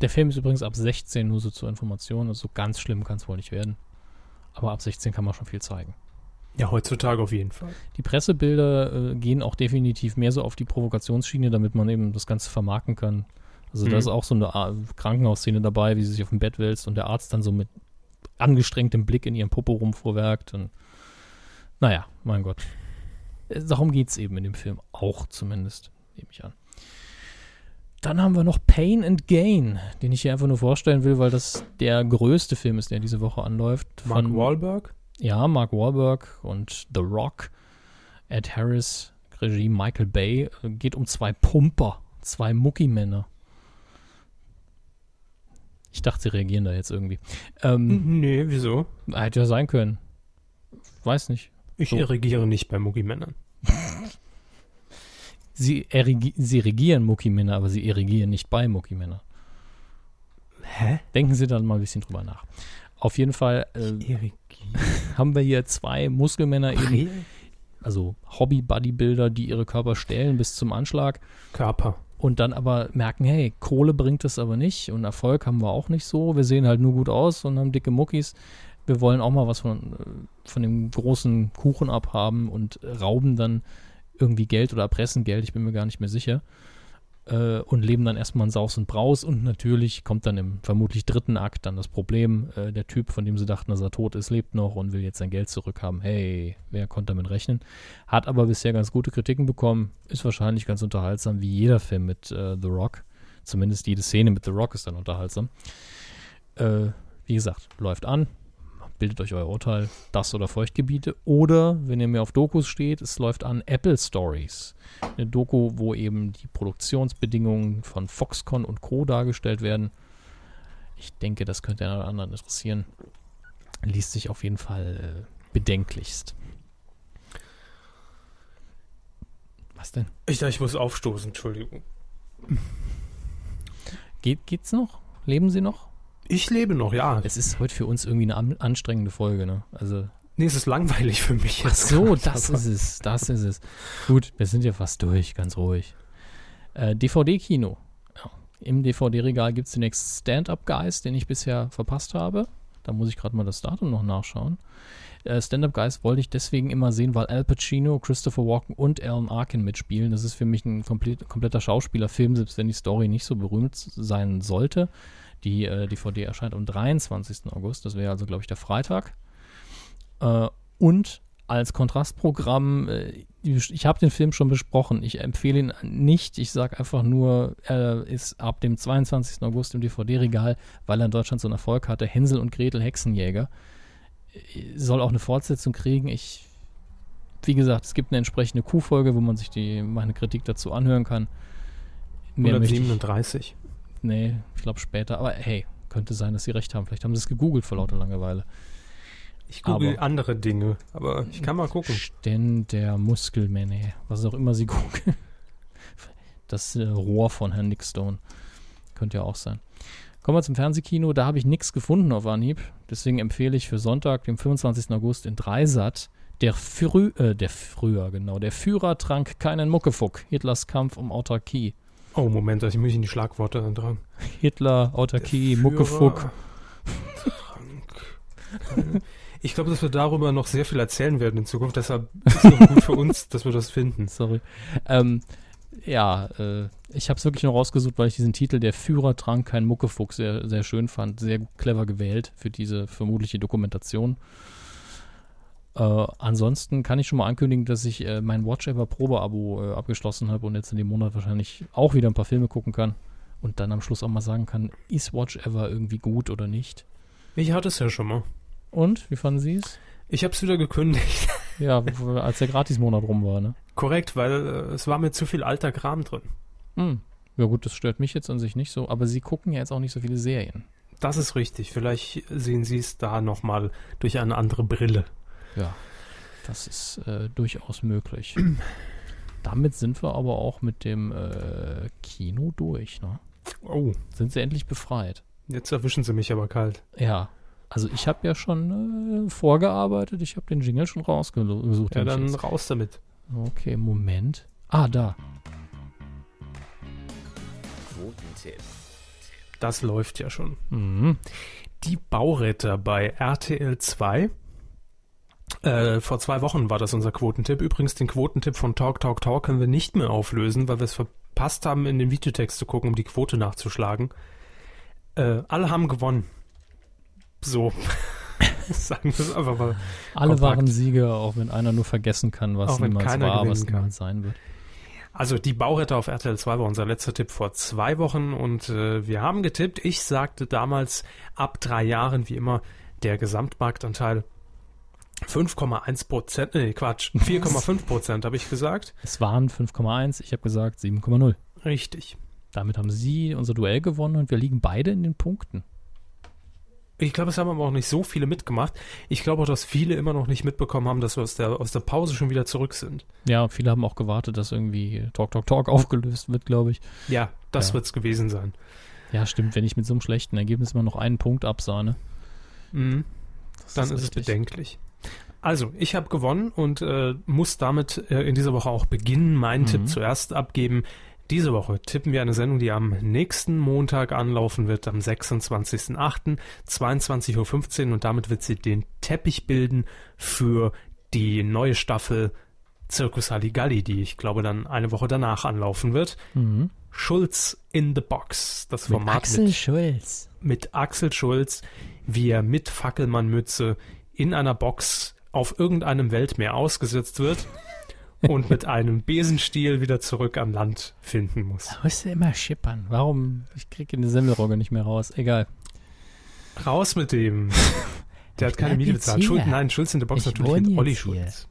Der Film ist übrigens ab 16, nur so zur Information. Also so ganz schlimm kann es wohl nicht werden. Aber ab 16 kann man schon viel zeigen. Ja, heutzutage auf jeden Fall. Die Pressebilder äh, gehen auch definitiv mehr so auf die Provokationsschiene, damit man eben das Ganze vermarkten kann. Also da Mhm. ist auch so eine Ar- Krankenhausszene dabei, wie sie sich auf dem Bett wälzt und der Arzt dann so mit angestrengtem Blick in ihrem Popo rumvorwerkt. Und naja, mein Gott. Äh, Darum geht es eben in dem Film auch zumindest, nehme ich an. Dann haben wir noch Pain and Gain, den ich hier einfach nur vorstellen will, weil das der größte Film ist, der diese Woche anläuft. Mark Von- Wahlberg? Ja, Mark Wahlberg und The Rock, Ed Harris, Regie Michael Bay, geht um zwei Pumper, zwei Muckimänner. Ich dachte, sie reagieren da jetzt irgendwie. Ähm, Nee, wieso? Hätte ja sein können. Weiß nicht. Ich So. regiere nicht bei Muckimännern. [laughs] Sie, sie regieren Muckimänner, aber sie erigieren nicht bei Muckimänner. Hä? Denken Sie dann mal ein bisschen drüber nach. Auf jeden Fall äh, [laughs] haben wir hier zwei Muskelmänner eben, also Hobby-Bodybuilder, die ihre Körper stellen bis zum Anschlag. Körper. und dann aber merken, hey, Kohle bringt es aber nicht und Erfolg haben wir auch nicht so. Wir sehen halt nur gut aus und haben dicke Muckis. Wir wollen auch mal was von, äh, von dem großen Kuchen abhaben und rauben dann irgendwie Geld oder erpressen Geld, ich bin mir gar nicht mehr sicher. Äh, und leben dann erstmal in Saus und Braus und natürlich kommt dann im vermutlich dritten Akt dann das Problem, äh, der Typ, von dem sie dachten, dass er tot ist, lebt noch und will jetzt sein Geld zurückhaben. Hey, wer konnte damit rechnen? Hat aber bisher ganz gute Kritiken bekommen. Ist wahrscheinlich ganz unterhaltsam, wie jeder Film mit äh, The Rock. Zumindest jede Szene mit The Rock ist dann unterhaltsam. Äh, wie gesagt, läuft an. Bildet euch euer Urteil, das oder Feuchtgebiete. Oder, wenn ihr mehr auf Dokus steht, es läuft an Apple Stories. Eine Doku, wo eben die Produktionsbedingungen von Foxconn und Co. dargestellt werden. Ich denke, das könnte einen oder anderen interessieren. Liest sich auf jeden Fall äh, bedenklichst. Was denn? Ich dachte, ich muss aufstoßen, Entschuldigung. Geht, geht's noch? Leben Sie noch? Ich lebe noch, ja. Es ist heute für uns irgendwie eine an- anstrengende Folge, ne? Also. Nee, es ist langweilig für mich. Ach jetzt so, gerade, das ist es. Das ist es. Gut, wir sind ja fast durch, ganz ruhig. Äh, DVD-Kino. Ja. Im DVD-Regal gibt es zunächst Stand-Up Guys, den ich bisher verpasst habe. Da muss ich gerade mal das Datum noch nachschauen. Äh, Stand-Up Guys wollte ich deswegen immer sehen, weil Al Pacino, Christopher Walken und Alan Arkin mitspielen. Das ist für mich ein komplett, kompletter Schauspielerfilm, selbst wenn die Story nicht so berühmt sein sollte. Die äh, DVD erscheint am 23. August, das wäre also, glaube ich, der Freitag. Äh, und als Kontrastprogramm, äh, ich habe den Film schon besprochen, ich empfehle ihn nicht, ich sage einfach nur, er ist ab dem 22. August im DVD-Regal, weil er in Deutschland so einen Erfolg hatte, Hänsel und Gretel Hexenjäger. Äh, Soll auch eine Fortsetzung kriegen, ich, wie gesagt, es gibt eine entsprechende Q-Folge, wo man sich die, meine Kritik dazu anhören kann. Mehr möchte ich, 137. nee, ich glaube später, aber hey, könnte sein, dass sie recht haben, vielleicht haben sie es gegoogelt vor lauter Langeweile. Ich google Aber- andere Dinge, aber ich kann mal gucken. Ständer Muskelmänner, was auch immer sie [laughs] gucken. Das äh, Rohr von Herrn Nick Stone. Könnte ja auch sein. Kommen wir zum Fernsehkino. Da habe ich nichts gefunden auf Anhieb. Deswegen empfehle ich für Sonntag, dem 25. August in Dreisat, der, Frü äh, der Früher, genau. Der Führer trank keinen Muckefuck. Hitlers Kampf um Autarkie. Oh, Moment, ich muss in die Schlagworte dran. Hitler, Autarkie, Muckefuck. Trank. Ich glaube, dass wir darüber noch sehr viel erzählen werden in Zukunft. Deshalb ist es gut für uns, dass wir das finden. [laughs] Sorry. Ähm, Ja, äh, ich habe es wirklich nur rausgesucht, weil ich diesen Titel Der Führer trank kein Muckefuchs sehr, sehr schön fand. Sehr clever gewählt für diese vermutliche Dokumentation. Äh, ansonsten kann ich schon mal ankündigen, dass ich äh, mein Watch Ever Probeabo äh, abgeschlossen habe und jetzt in dem Monat wahrscheinlich auch wieder ein paar Filme gucken kann und dann am Schluss auch mal sagen kann, ist Watch Ever irgendwie gut oder nicht. Ich hatte es ja schon mal. Und, wie fanden Sie es? Ich habe es wieder gekündigt. [laughs] Ja, als der Gratismonat rum war, ne? Korrekt, weil äh, es war mir zu viel alter Kram drin. Hm. Ja gut, das stört mich jetzt an sich nicht so, aber Sie gucken ja jetzt auch nicht so viele Serien. Das ist richtig. Vielleicht sehen Sie es da nochmal durch eine andere Brille. Ja, das ist äh, durchaus möglich. [clears throat] Damit sind wir aber auch mit dem äh, Kino durch, ne? Oh, Sind sie endlich befreit? jetzt erwischen Sie mich aber kalt. Ja. Also ich habe ja schon äh, vorgearbeitet, ich habe den Jingle schon rausgesucht. Ja, dann raus damit. Okay, Moment. Ah, da. Quotentipp. Das läuft ja schon. Mhm. Die Bauretter bei RTL 2. Äh, vor zwei Wochen war das unser Quotentipp. Übrigens, den Quotentipp von Talk Talk Talk können wir nicht mehr auflösen, weil wir es verpasst haben, in den Videotext zu gucken, um die Quote nachzuschlagen. Äh, alle haben gewonnen. So. [laughs] Sagen wir es einfach mal. Alle Kompakt. waren Sieger, auch wenn einer nur vergessen kann, was niemals war, was niemals sein wird. Also die Bauretter auf RTL 2 war unser letzter Tipp vor zwei Wochen und äh, wir haben getippt. Ich sagte damals ab drei Jahren wie immer der Gesamtmarktanteil 5,1 Prozent, nee Quatsch, 4,5 Prozent habe ich gesagt. Es waren 5,1, ich habe gesagt 7,0. Richtig. Damit haben Sie unser Duell gewonnen und wir liegen beide in den Punkten. Ich glaube, es haben aber auch nicht so viele mitgemacht. Ich glaube auch, dass viele immer noch nicht mitbekommen haben, dass wir aus der, aus der Pause schon wieder zurück sind. Ja, viele haben auch gewartet, dass irgendwie Talk Talk Talk aufgelöst wird, glaube ich. Ja, das Ja. wird's gewesen sein. Ja, stimmt, wenn ich mit so einem schlechten Ergebnis immer noch einen Punkt absahne. Mhm. Dann ist, es richtig. bedenklich. Also, ich habe gewonnen und äh, muss damit äh, in dieser Woche auch beginnen, meinen Mhm. Tipp zuerst abgeben. Diese Woche tippen wir eine Sendung, die am nächsten Montag anlaufen wird, am 26.08., 22.15 Uhr und damit wird sie den Teppich bilden für die neue Staffel Circus Halligalli, die ich glaube dann eine Woche danach anlaufen wird. Mhm. Schulz in the Box, das Mit Format Axel Schulz. mit Axel Schulz, wie er mit Fackelmannmütze in einer Box auf irgendeinem Weltmeer ausgesetzt wird und mit einem Besenstiel wieder zurück an Land finden muss. Da musst du immer schippern. Warum? Ich kriege eine Semmelrogge nicht mehr raus. Egal. Raus mit dem. [laughs] Der hat keine Miete bezahlt. Schuld, hier. nein, Schulz in der Box Ich natürlich mit Olli hier. Schulz.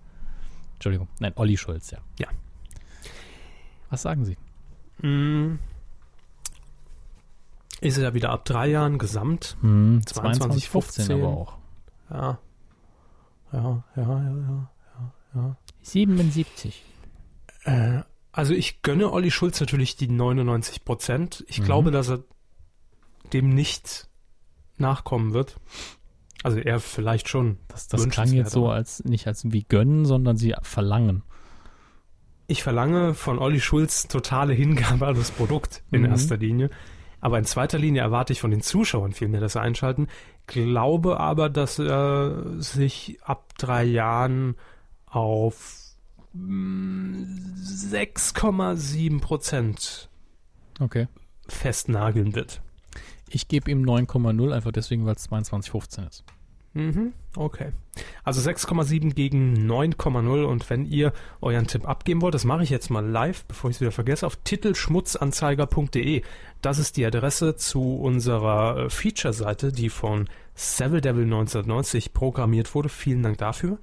Entschuldigung. Nein, Olli Schulz, ja. Ja. Was sagen Sie? Mm. Ist er ja wieder ab drei Jahren gesamt. Hm, 22, 15 aber auch. Ja. Ja, ja, ja, ja, ja, ja. 77. Äh, also ich gönne Olli Schulz natürlich die 99 Prozent. Ich Mhm. glaube, dass er dem nicht nachkommen wird. Also er vielleicht schon. Das, das klang jetzt so als nicht als wie gönnen, sondern sie verlangen. Ich verlange von Olli Schulz totale Hingabe an das Produkt in Mhm. erster Linie. Aber in zweiter Linie erwarte ich von den Zuschauern vielmehr, dass sie einschalten. Glaube aber, dass er sich ab drei Jahren auf mm, 6,7 Prozent Okay. festnageln wird. Ich gebe ihm 9,0, einfach deswegen, weil es 22,15 ist. Mhm, okay. Also 6,7 gegen 9,0 und wenn ihr euren Tipp abgeben wollt, das mache ich jetzt mal live, bevor ich es wieder vergesse, auf titelschmutzanzeiger.de. Das ist die Adresse zu unserer äh, Feature-Seite, die von Seville Devil 1990 programmiert wurde. Vielen Dank dafür.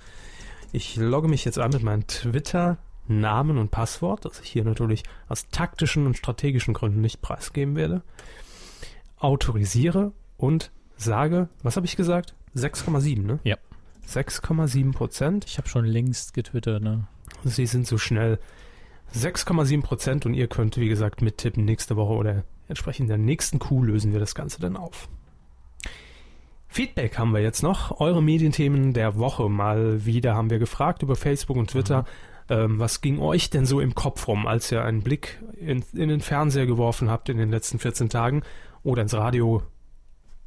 Ich logge mich jetzt ein mit meinem Twitter-Namen und Passwort, das ich hier natürlich aus taktischen und strategischen Gründen nicht preisgeben werde. Autorisiere und sage, was habe ich gesagt? 6,7, ne? Ja. 6,7 Prozent. Ich habe schon längst getwittert, ne? Sie sind so schnell. 6,7 Prozent und ihr könnt, wie gesagt, mittippen. Nächste Woche oder entsprechend in der nächsten Kuh lösen wir das Ganze dann auf. Feedback haben wir jetzt noch. Eure Medienthemen der Woche mal wieder haben wir gefragt über Facebook und Twitter. Ähm, was ging euch denn so im Kopf rum, als ihr einen Blick in, in den Fernseher geworfen habt in den letzten 14 Tagen oder ins Radio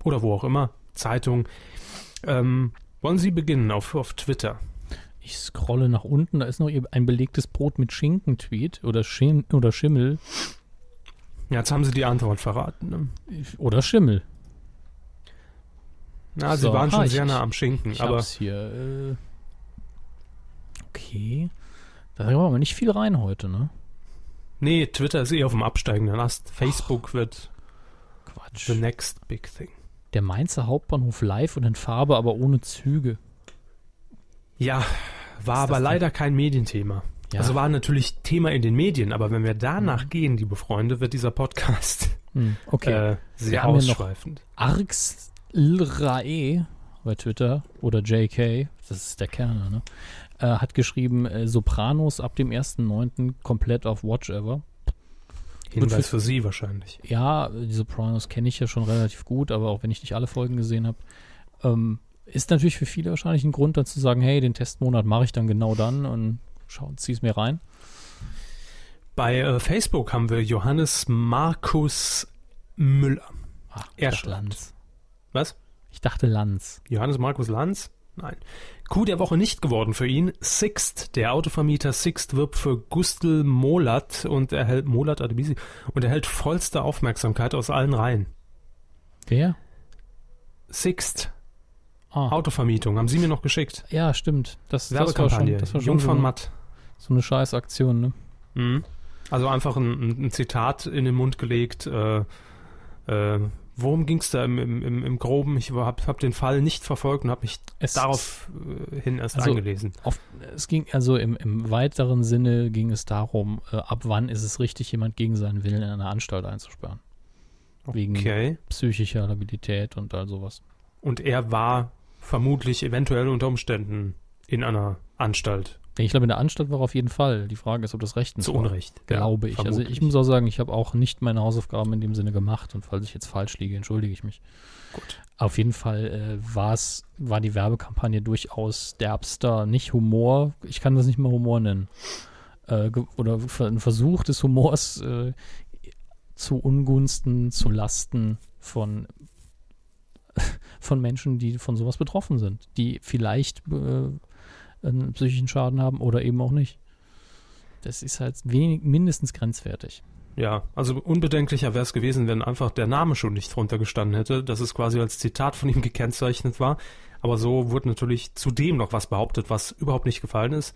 oder wo auch immer, Zeitung? Ähm, wollen Sie beginnen auf, auf Twitter? Ich scrolle nach unten, da ist noch ein belegtes Brot mit Schinken-Tweet oder, Schim oder Schimmel. Ja, jetzt haben sie die Antwort verraten. Ne? Oder Schimmel. Na, So, sie waren schon ah, ich- sehr nah am Schinken, Ich aber hab's hier. Äh, okay. Da haben wir aber nicht viel rein heute, ne? nee, Twitter ist eh auf dem absteigenden Ast. Facebook wird Quatsch. the next big thing. Der Mainzer Hauptbahnhof live und in Farbe, aber ohne Züge. Ja, war aber denn? leider kein Medienthema. Ja. Also war natürlich Thema in den Medien, aber wenn wir danach gehen, liebe Freunde, wird dieser Podcast Hm, okay. äh, Wir sehr noch- ausschweifend. Arx Lrae bei Twitter oder JK, das ist der Kerner, ne? Äh, hat geschrieben, äh, Sopranos ab dem 1.9. komplett auf Watch Ever. Hinweis für- für Sie wahrscheinlich. Ja, die Sopranos kenne ich ja schon relativ gut, aber auch wenn ich nicht alle Folgen gesehen habe, ähm, ist natürlich für viele wahrscheinlich ein Grund, dann zu sagen, hey, den Testmonat mache ich dann genau dann und schau, zieh's mir rein. Bei äh, Facebook haben wir Johannes Markus Müller. Ach, Er schreibt. Lanz. Was? Ich dachte Lanz. Johannes Markus Lanz? Nein. Coup der Woche nicht geworden für ihn. Sixt, der Autovermieter Sixt wirbt für Gustl Molat und erhält Molat Adebisi und erhält vollste Aufmerksamkeit aus allen Reihen. Wer? Sixt, Ah, Autovermietung, haben Sie mir noch geschickt. ja, stimmt. Das, das war schon, das war schon Jung so, von eine, Matt. so eine scheiß Aktion, ne? Mhm. Also einfach ein, ein, ein Zitat in den Mund gelegt. Äh, äh, worum ging es da im, im, im, Groben? Ich habe hab den Fall nicht verfolgt und habe mich Es, darauf äh, hin erst Also- eingelesen. Auf, es ging also im, im weiteren Sinne ging es darum, äh, ab wann ist es richtig, jemand gegen seinen Willen in eine Anstalt einzusperren. Wegen Okay. psychischer Labilität und all sowas. Und er war vermutlich eventuell unter Umständen in einer Anstalt. Ich glaube, in der Anstalt war auf jeden Fall. Die Frage ist, ob das rechtens Zu war. Unrecht. Glaube Ja, ich. Also ich vermutlich. muss auch sagen, ich habe auch nicht meine Hausaufgaben in dem Sinne gemacht und falls ich jetzt falsch liege, entschuldige ich mich. Gut. Auf jeden Fall äh, war's, war die Werbekampagne durchaus derbster, nicht Humor, ich kann das nicht mal Humor nennen. Äh, oder ein Versuch des Humors äh, zu Ungunsten, zu Lasten von, [laughs] von Menschen, die von sowas betroffen sind, die vielleicht äh, einen psychischen Schaden haben oder eben auch nicht. Das ist halt wenig, mindestens grenzwertig. Ja, also unbedenklicher wäre es gewesen, wenn einfach der Name schon nicht drunter gestanden hätte, dass es quasi als Zitat von ihm gekennzeichnet war. Aber so wurde natürlich zudem noch was behauptet, was überhaupt nicht gefallen ist.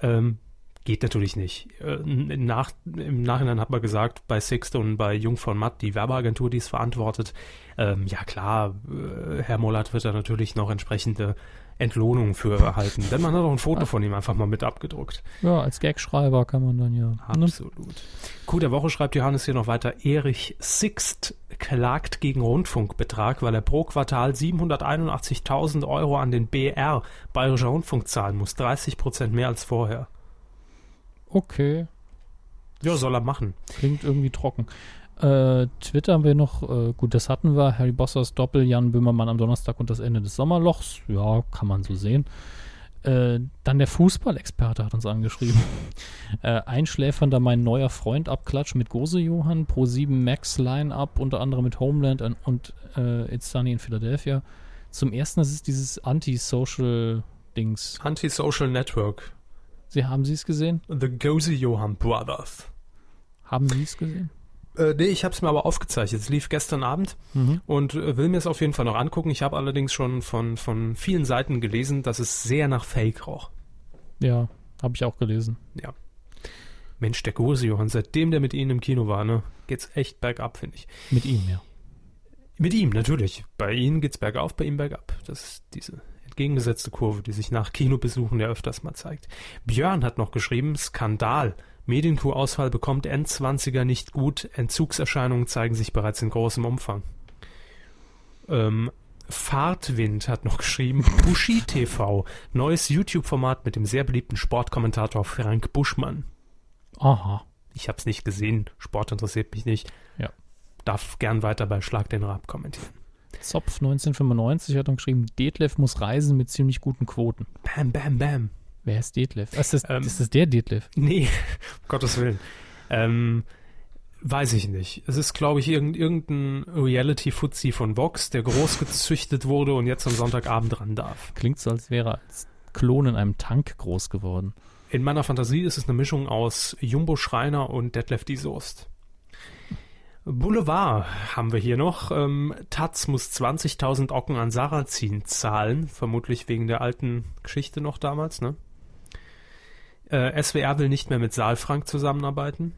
Ähm, geht natürlich nicht. Äh, im nach, Im Nachhinein hat man gesagt, bei Sixt und bei Jung von Matt, die Werbeagentur, die es verantwortet, ähm, ja klar, äh, Herr Mollert wird da natürlich noch entsprechende Entlohnung für erhalten. Denn man hat auch ein Foto von ihm einfach mal mit abgedruckt. Ja, als Gagschreiber kann man dann ja. Ne? Absolut. Coup der Woche schreibt Johannes hier noch weiter. Erich Sixt klagt gegen Rundfunkbetrag, weil er pro Quartal 781.000 Euro an den BR, Bayerischer Rundfunk, zahlen muss. 30 Prozent mehr als vorher. Okay, Ja, soll er machen. klingt irgendwie trocken. Äh, Twitter haben wir noch, äh, gut, das hatten wir. Harry Bossers Doppel, Jan Böhmermann am Donnerstag und das Ende des Sommerlochs. Ja, kann man so sehen. Äh, dann der Fußballexperte hat uns angeschrieben. [laughs] äh, einschläfernder mein neuer Freund Abklatsch mit Gose Johann, Pro 7 Max Line-Up, unter anderem mit Homeland und, und äh, It's Sunny in Philadelphia. Zum ersten, das ist dieses Anti-Social-Dings. Anti-Social Network. Sie haben Sie es gesehen? The Gozy Johann Brothers. Haben Sie es gesehen? Äh, nee, ich habe es mir aber aufgezeichnet. Es lief gestern Abend Mhm. und äh, will mir es auf jeden Fall noch angucken. Ich habe allerdings schon von, von vielen Seiten gelesen, dass es sehr nach Fake roch. Ja, habe ich auch gelesen. Mensch, der große Johann, seitdem der mit Ihnen im Kino war, ne, geht's echt bergab, finde ich. Mit ihm, ja. Mit ihm, natürlich. Bei Ihnen geht's bergauf, bei ihm bergab. Das ist diese entgegengesetzte Kurve, die sich nach Kinobesuchen ja öfters mal zeigt. Björn hat noch geschrieben, Skandal. Medienkuh-Ausfall bekommt N20er nicht gut. Entzugserscheinungen zeigen sich bereits in großem Umfang. Ähm, Fahrtwind hat noch geschrieben, Bushi TV, neues YouTube-Format mit dem sehr beliebten Sportkommentator Frank Buschmann. Aha. Ich habe es nicht gesehen, Sport interessiert mich nicht. Ja. Darf gern weiter bei Schlag den Rab kommentieren. Zopf 1995 hat dann geschrieben, Detlef muss reisen mit ziemlich guten Quoten. Bam, bam, bam. Wer ist Detlef? Ist das, Ähm, ist das der Detlef? Nee, [laughs] um Gottes Willen. Ähm, weiß ich nicht. Es ist, glaube ich, irgend, irgendein Reality-Fuzzi von Vox, der groß gezüchtet wurde und jetzt am Sonntagabend ran darf. Klingt so, als wäre er als Klon in einem Tank groß geworden. In meiner Fantasie ist es eine Mischung aus Jumbo Schreiner und Detlef die Soest. Boulevard haben wir hier noch. Ähm, Taz muss 20.000 Ocken an Sarrazin zahlen, vermutlich wegen der alten Geschichte noch damals. Ne? Äh, SWR will nicht mehr mit Saalfrank zusammenarbeiten.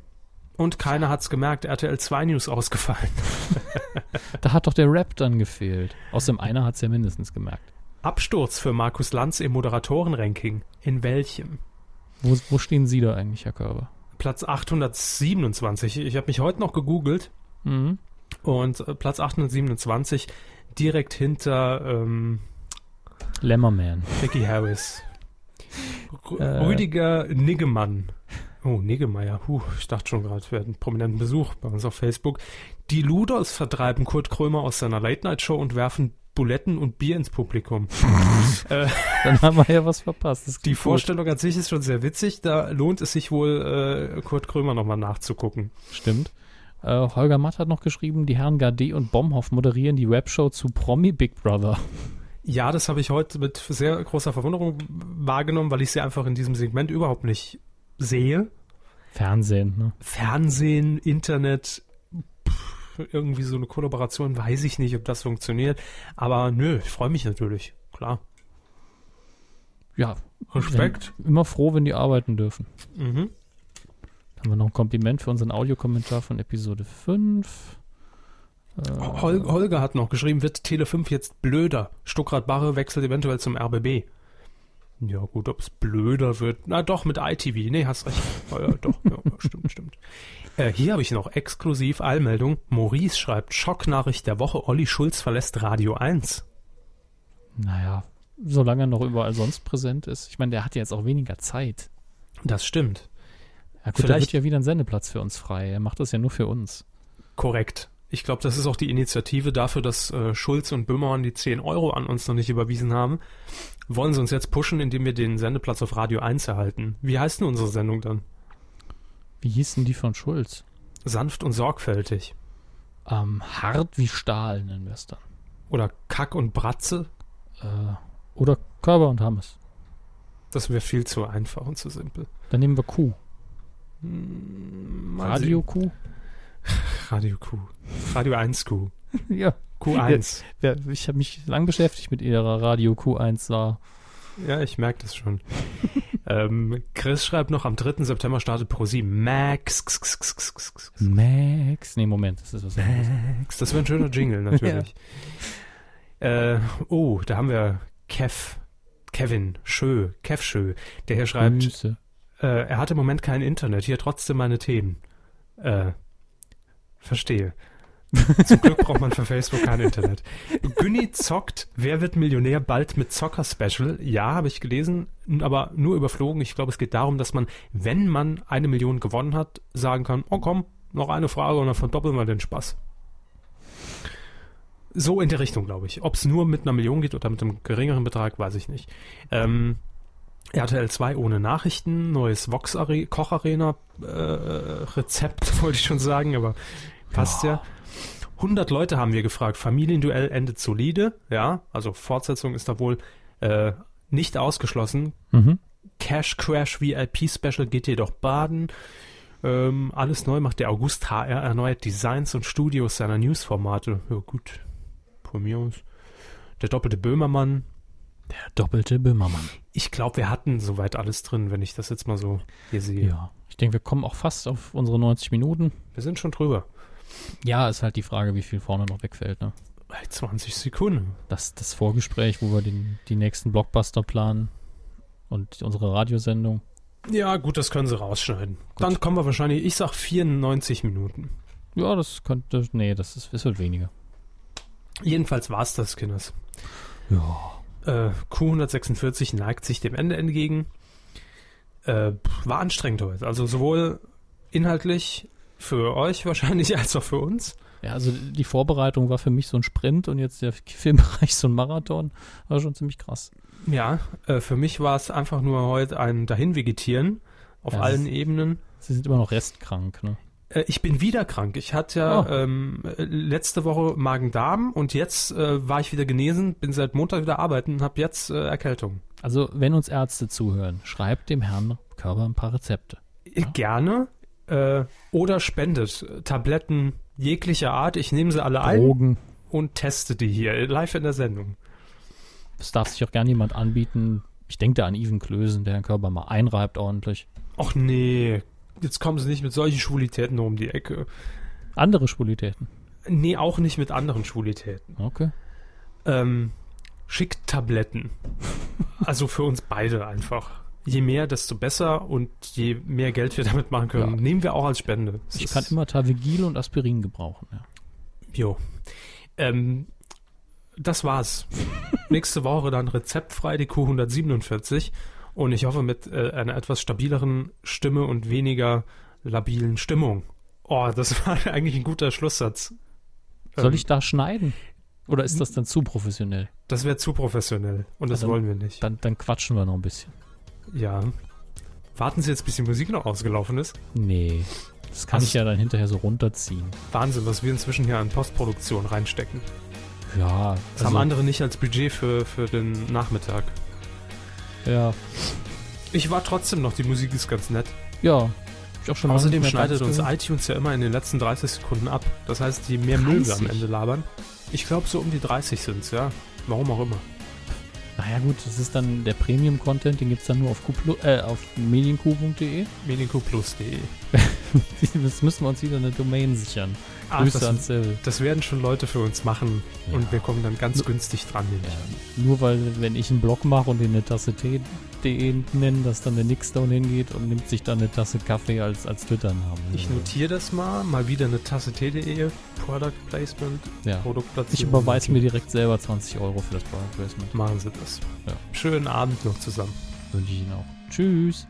Und keiner hat's gemerkt, RTL 2 News ausgefallen. [laughs] Da hat doch der Rap dann gefehlt. Außerdem einer hat's ja mindestens gemerkt. Absturz für Markus Lanz im Moderatorenranking. In welchem? Wo, wo stehen Sie da eigentlich, Herr Körber? Platz 827. Ich habe mich heute noch gegoogelt Mhm. und äh, Platz 827 direkt hinter ähm, Lemmerman. Becky Harris. R Äh. Rüdiger Niggemann. Oh, Niggemeier. Huh, ich dachte schon gerade, wir hätten prominenten Besuch bei uns auf Facebook. Die Luders vertreiben Kurt Krömer aus seiner Late-Night-Show und werfen Buletten und Bier ins Publikum. [laughs] äh, Dann haben wir ja was verpasst. Die gut. Vorstellung an sich ist schon sehr witzig. Da lohnt es sich wohl, äh, Kurt Krömer nochmal nachzugucken. Stimmt. Äh, Holger Matt hat noch geschrieben, die Herren Gade und Bomhoff moderieren die Webshow zu Promi Big Brother. Ja, das habe ich heute mit sehr großer Verwunderung wahrgenommen, weil ich sie einfach in diesem Segment überhaupt nicht sehe. Fernsehen, ne? Fernsehen, Internet, pff, irgendwie so eine Kollaboration, weiß ich nicht, ob das funktioniert. Aber nö, ich freue mich natürlich, klar. Ja. Respekt. Immer froh, wenn die arbeiten dürfen. Mhm. Haben wir noch ein Kompliment für unseren Audiokommentar von Episode 5. Äh, Hol Holger hat noch geschrieben, wird Tele 5 jetzt blöder? Stuckrad Barre wechselt eventuell zum RBB. Ja gut, ob es blöder wird. Na doch, mit ITV. Nee, hast recht. Ja, ja, doch, ja, stimmt, stimmt. Äh, hier habe ich noch exklusiv Allmeldung. Maurice schreibt, Schocknachricht der Woche, Olli Schulz verlässt Radio 1. Naja, solange er noch überall sonst präsent ist. Ich meine, der hat ja jetzt auch weniger Zeit. Das stimmt. Ja gut, da Vielleicht- wird ja wieder ein Sendeplatz für uns frei. Er macht das ja nur für uns. Korrekt. Ich glaube, das ist auch die Initiative dafür, dass äh, Schulz und Böhmermann die 10 Euro an uns noch nicht überwiesen haben. Wollen sie uns jetzt pushen, indem wir den Sendeplatz auf Radio 1 erhalten. Wie heißt denn unsere Sendung dann? Wie hieß denn die von Schulz? Sanft und sorgfältig. Ähm, hart wie Stahl nennen wir es dann. Oder Kack und Bratze. Äh, oder Körper und Hammes. Das wäre viel zu einfach und zu simpel. Dann nehmen wir Kuh. Mal Radio Kuh? Radio Q. Radio 1 Q. [laughs] ja. Q1. ja. Ich habe mich lang beschäftigt mit ihrer Radio Q1 da. Ja, ich merke das schon. [laughs] ähm, Chris schreibt noch, am 3. September startet ProSieben. Max. Max. Nee, Moment, das ist was anderes. Max. Das wäre ein schöner Jingle, [laughs] natürlich. äh, oh, da haben wir Kev. Kevin Schö. Kev Schö. Der hier schreibt, äh, er hat im Moment kein Internet, hier trotzdem meine Themen. Äh, verstehe. Zum Glück braucht man für Facebook kein Internet. Günni zockt, wer wird Millionär bald mit Zocker-Special? Ja, habe ich gelesen, aber nur überflogen. Ich glaube, es geht darum, dass man, wenn man eine Million gewonnen hat, sagen kann, oh komm, noch eine Frage und dann verdoppeln wir den Spaß. So in der Richtung, glaube ich. Ob es nur mit einer Million geht oder mit einem geringeren Betrag, weiß ich nicht. Ähm, RTL 2 ohne Nachrichten, neues Vox Are Koch Arena äh, Rezept, [laughs] wollte ich schon sagen, aber passt ja. 100 Leute haben wir gefragt. Familienduell endet solide, ja, also Fortsetzung ist da wohl äh, nicht ausgeschlossen. Mhm. Cash Crash VIP Special geht jedoch baden. Ähm, alles neu macht der August HR erneuert Designs und Studios seiner Newsformate. Ja gut, von mir aus. Der doppelte Böhmermann, Der doppelte Böhmermann. ich glaube, wir hatten soweit alles drin, wenn ich das jetzt mal so hier sehe. Ja. Ich denke, wir kommen auch fast auf unsere 90 Minuten. Wir sind schon drüber. Ja, ist halt die Frage, wie viel vorne noch wegfällt. Ne? Bei 20 Sekunden. Das, das Vorgespräch, wo wir den, die nächsten Blockbuster planen und unsere Radiosendung. Ja, gut, das können sie rausschneiden. Dann kommen wir wahrscheinlich, ich sag 94 Minuten. Ja, das könnte. Nee, das, ist, das wird weniger. Jedenfalls war's das, Kinders. Ja. Äh, Q146 neigt sich dem Ende entgegen. Äh, war anstrengend heute. Also sowohl inhaltlich für euch wahrscheinlich [laughs] als auch für uns. Ja, also die Vorbereitung war für mich so ein Sprint und jetzt der Filmbereich [laughs] so ein Marathon. War schon ziemlich krass. Ja, äh, für mich war es einfach nur heute ein Dahinvegetieren auf Ja, allen das- Ebenen. Sie sind immer noch restkrank, ne? Äh, ich bin wieder krank. Ich hatte ja Oh. ähm, äh, letzte Woche Magen-Darm und jetzt äh, war ich wieder genesen, bin seit Montag wieder arbeiten und habe jetzt äh, Erkältung. Also, wenn uns Ärzte zuhören, schreibt dem Herrn Körber ein paar Rezepte. Äh, Gerne. Äh, oder spendet Tabletten jeglicher Art. Ich nehme sie alle ein Drogen. und teste die hier live in der Sendung. Es darf sich auch gerne jemand anbieten. Ich denke da an Ivan Klösen, der Herrn Körber mal einreibt ordentlich. Ach nee, jetzt kommen sie nicht mit solchen Schwulitäten um die Ecke. Andere Schwulitäten. Nee, auch nicht mit anderen Schwulitäten. Okay. Ähm, schickt Tabletten. also für uns beide einfach. Je mehr, desto besser und je mehr Geld wir [laughs] damit machen können, Ja. nehmen wir auch als Spende. Es Ich kann immer Tavigil und Aspirin gebrauchen. Ja. Jo. Ähm, das war's. [laughs] Nächste Woche dann rezeptfrei die Q147 und ich hoffe mit äh, einer etwas stabileren Stimme und weniger labilen Stimmung. Oh, das [laughs] war eigentlich ein guter Schlusssatz. Soll Ähm, ich da schneiden? Oder ist das dann zu professionell? Das wäre zu professionell und das Also, wollen wir nicht. Dann, dann quatschen wir noch ein bisschen. Ja. Warten Sie jetzt, bis die Musik noch ausgelaufen ist? Nee. Das kann Hast- ich ja dann hinterher so runterziehen. Wahnsinn, was wir inzwischen hier an Postproduktion reinstecken. Ja, Das haben andere nicht als Budget für, für den Nachmittag. ja, Ich war trotzdem noch, die Musik ist ganz nett. ja. Ich auch schon Außerdem schneidet uns iTunes ja immer in den letzten 30 Sekunden ab. Das heißt, je mehr Müll wir am 30? Ende labern. Ich glaube, so um die 30 sind es, ja. Warum auch immer. Naja gut, das ist dann der Premium-Content, den gibt es dann nur auf, äh, auf medienku.de. Medienkuplus.de. Jetzt [laughs] müssen wir uns wieder eine Domain sichern. Ach, Grüße das, an Cell. das werden schon Leute für uns machen Ja. und wir kommen dann ganz günstig dran. Ja, nur weil, wenn ich einen Blog mache und den eine Tasse Tee.de nennen, dass dann der Nixstone hingeht und nimmt sich dann eine Tasse Kaffee als, als Twitter-Namen. Ich notiere das mal. Mal wieder eine Tasse T.de. Product Placement. ja. Produktplatzierung. Ich überweise mir direkt selber 20 Euro für das Product Placement. Machen Sie das. Ja. Schönen Abend noch zusammen. Wünsche ich Ihnen auch. Tschüss.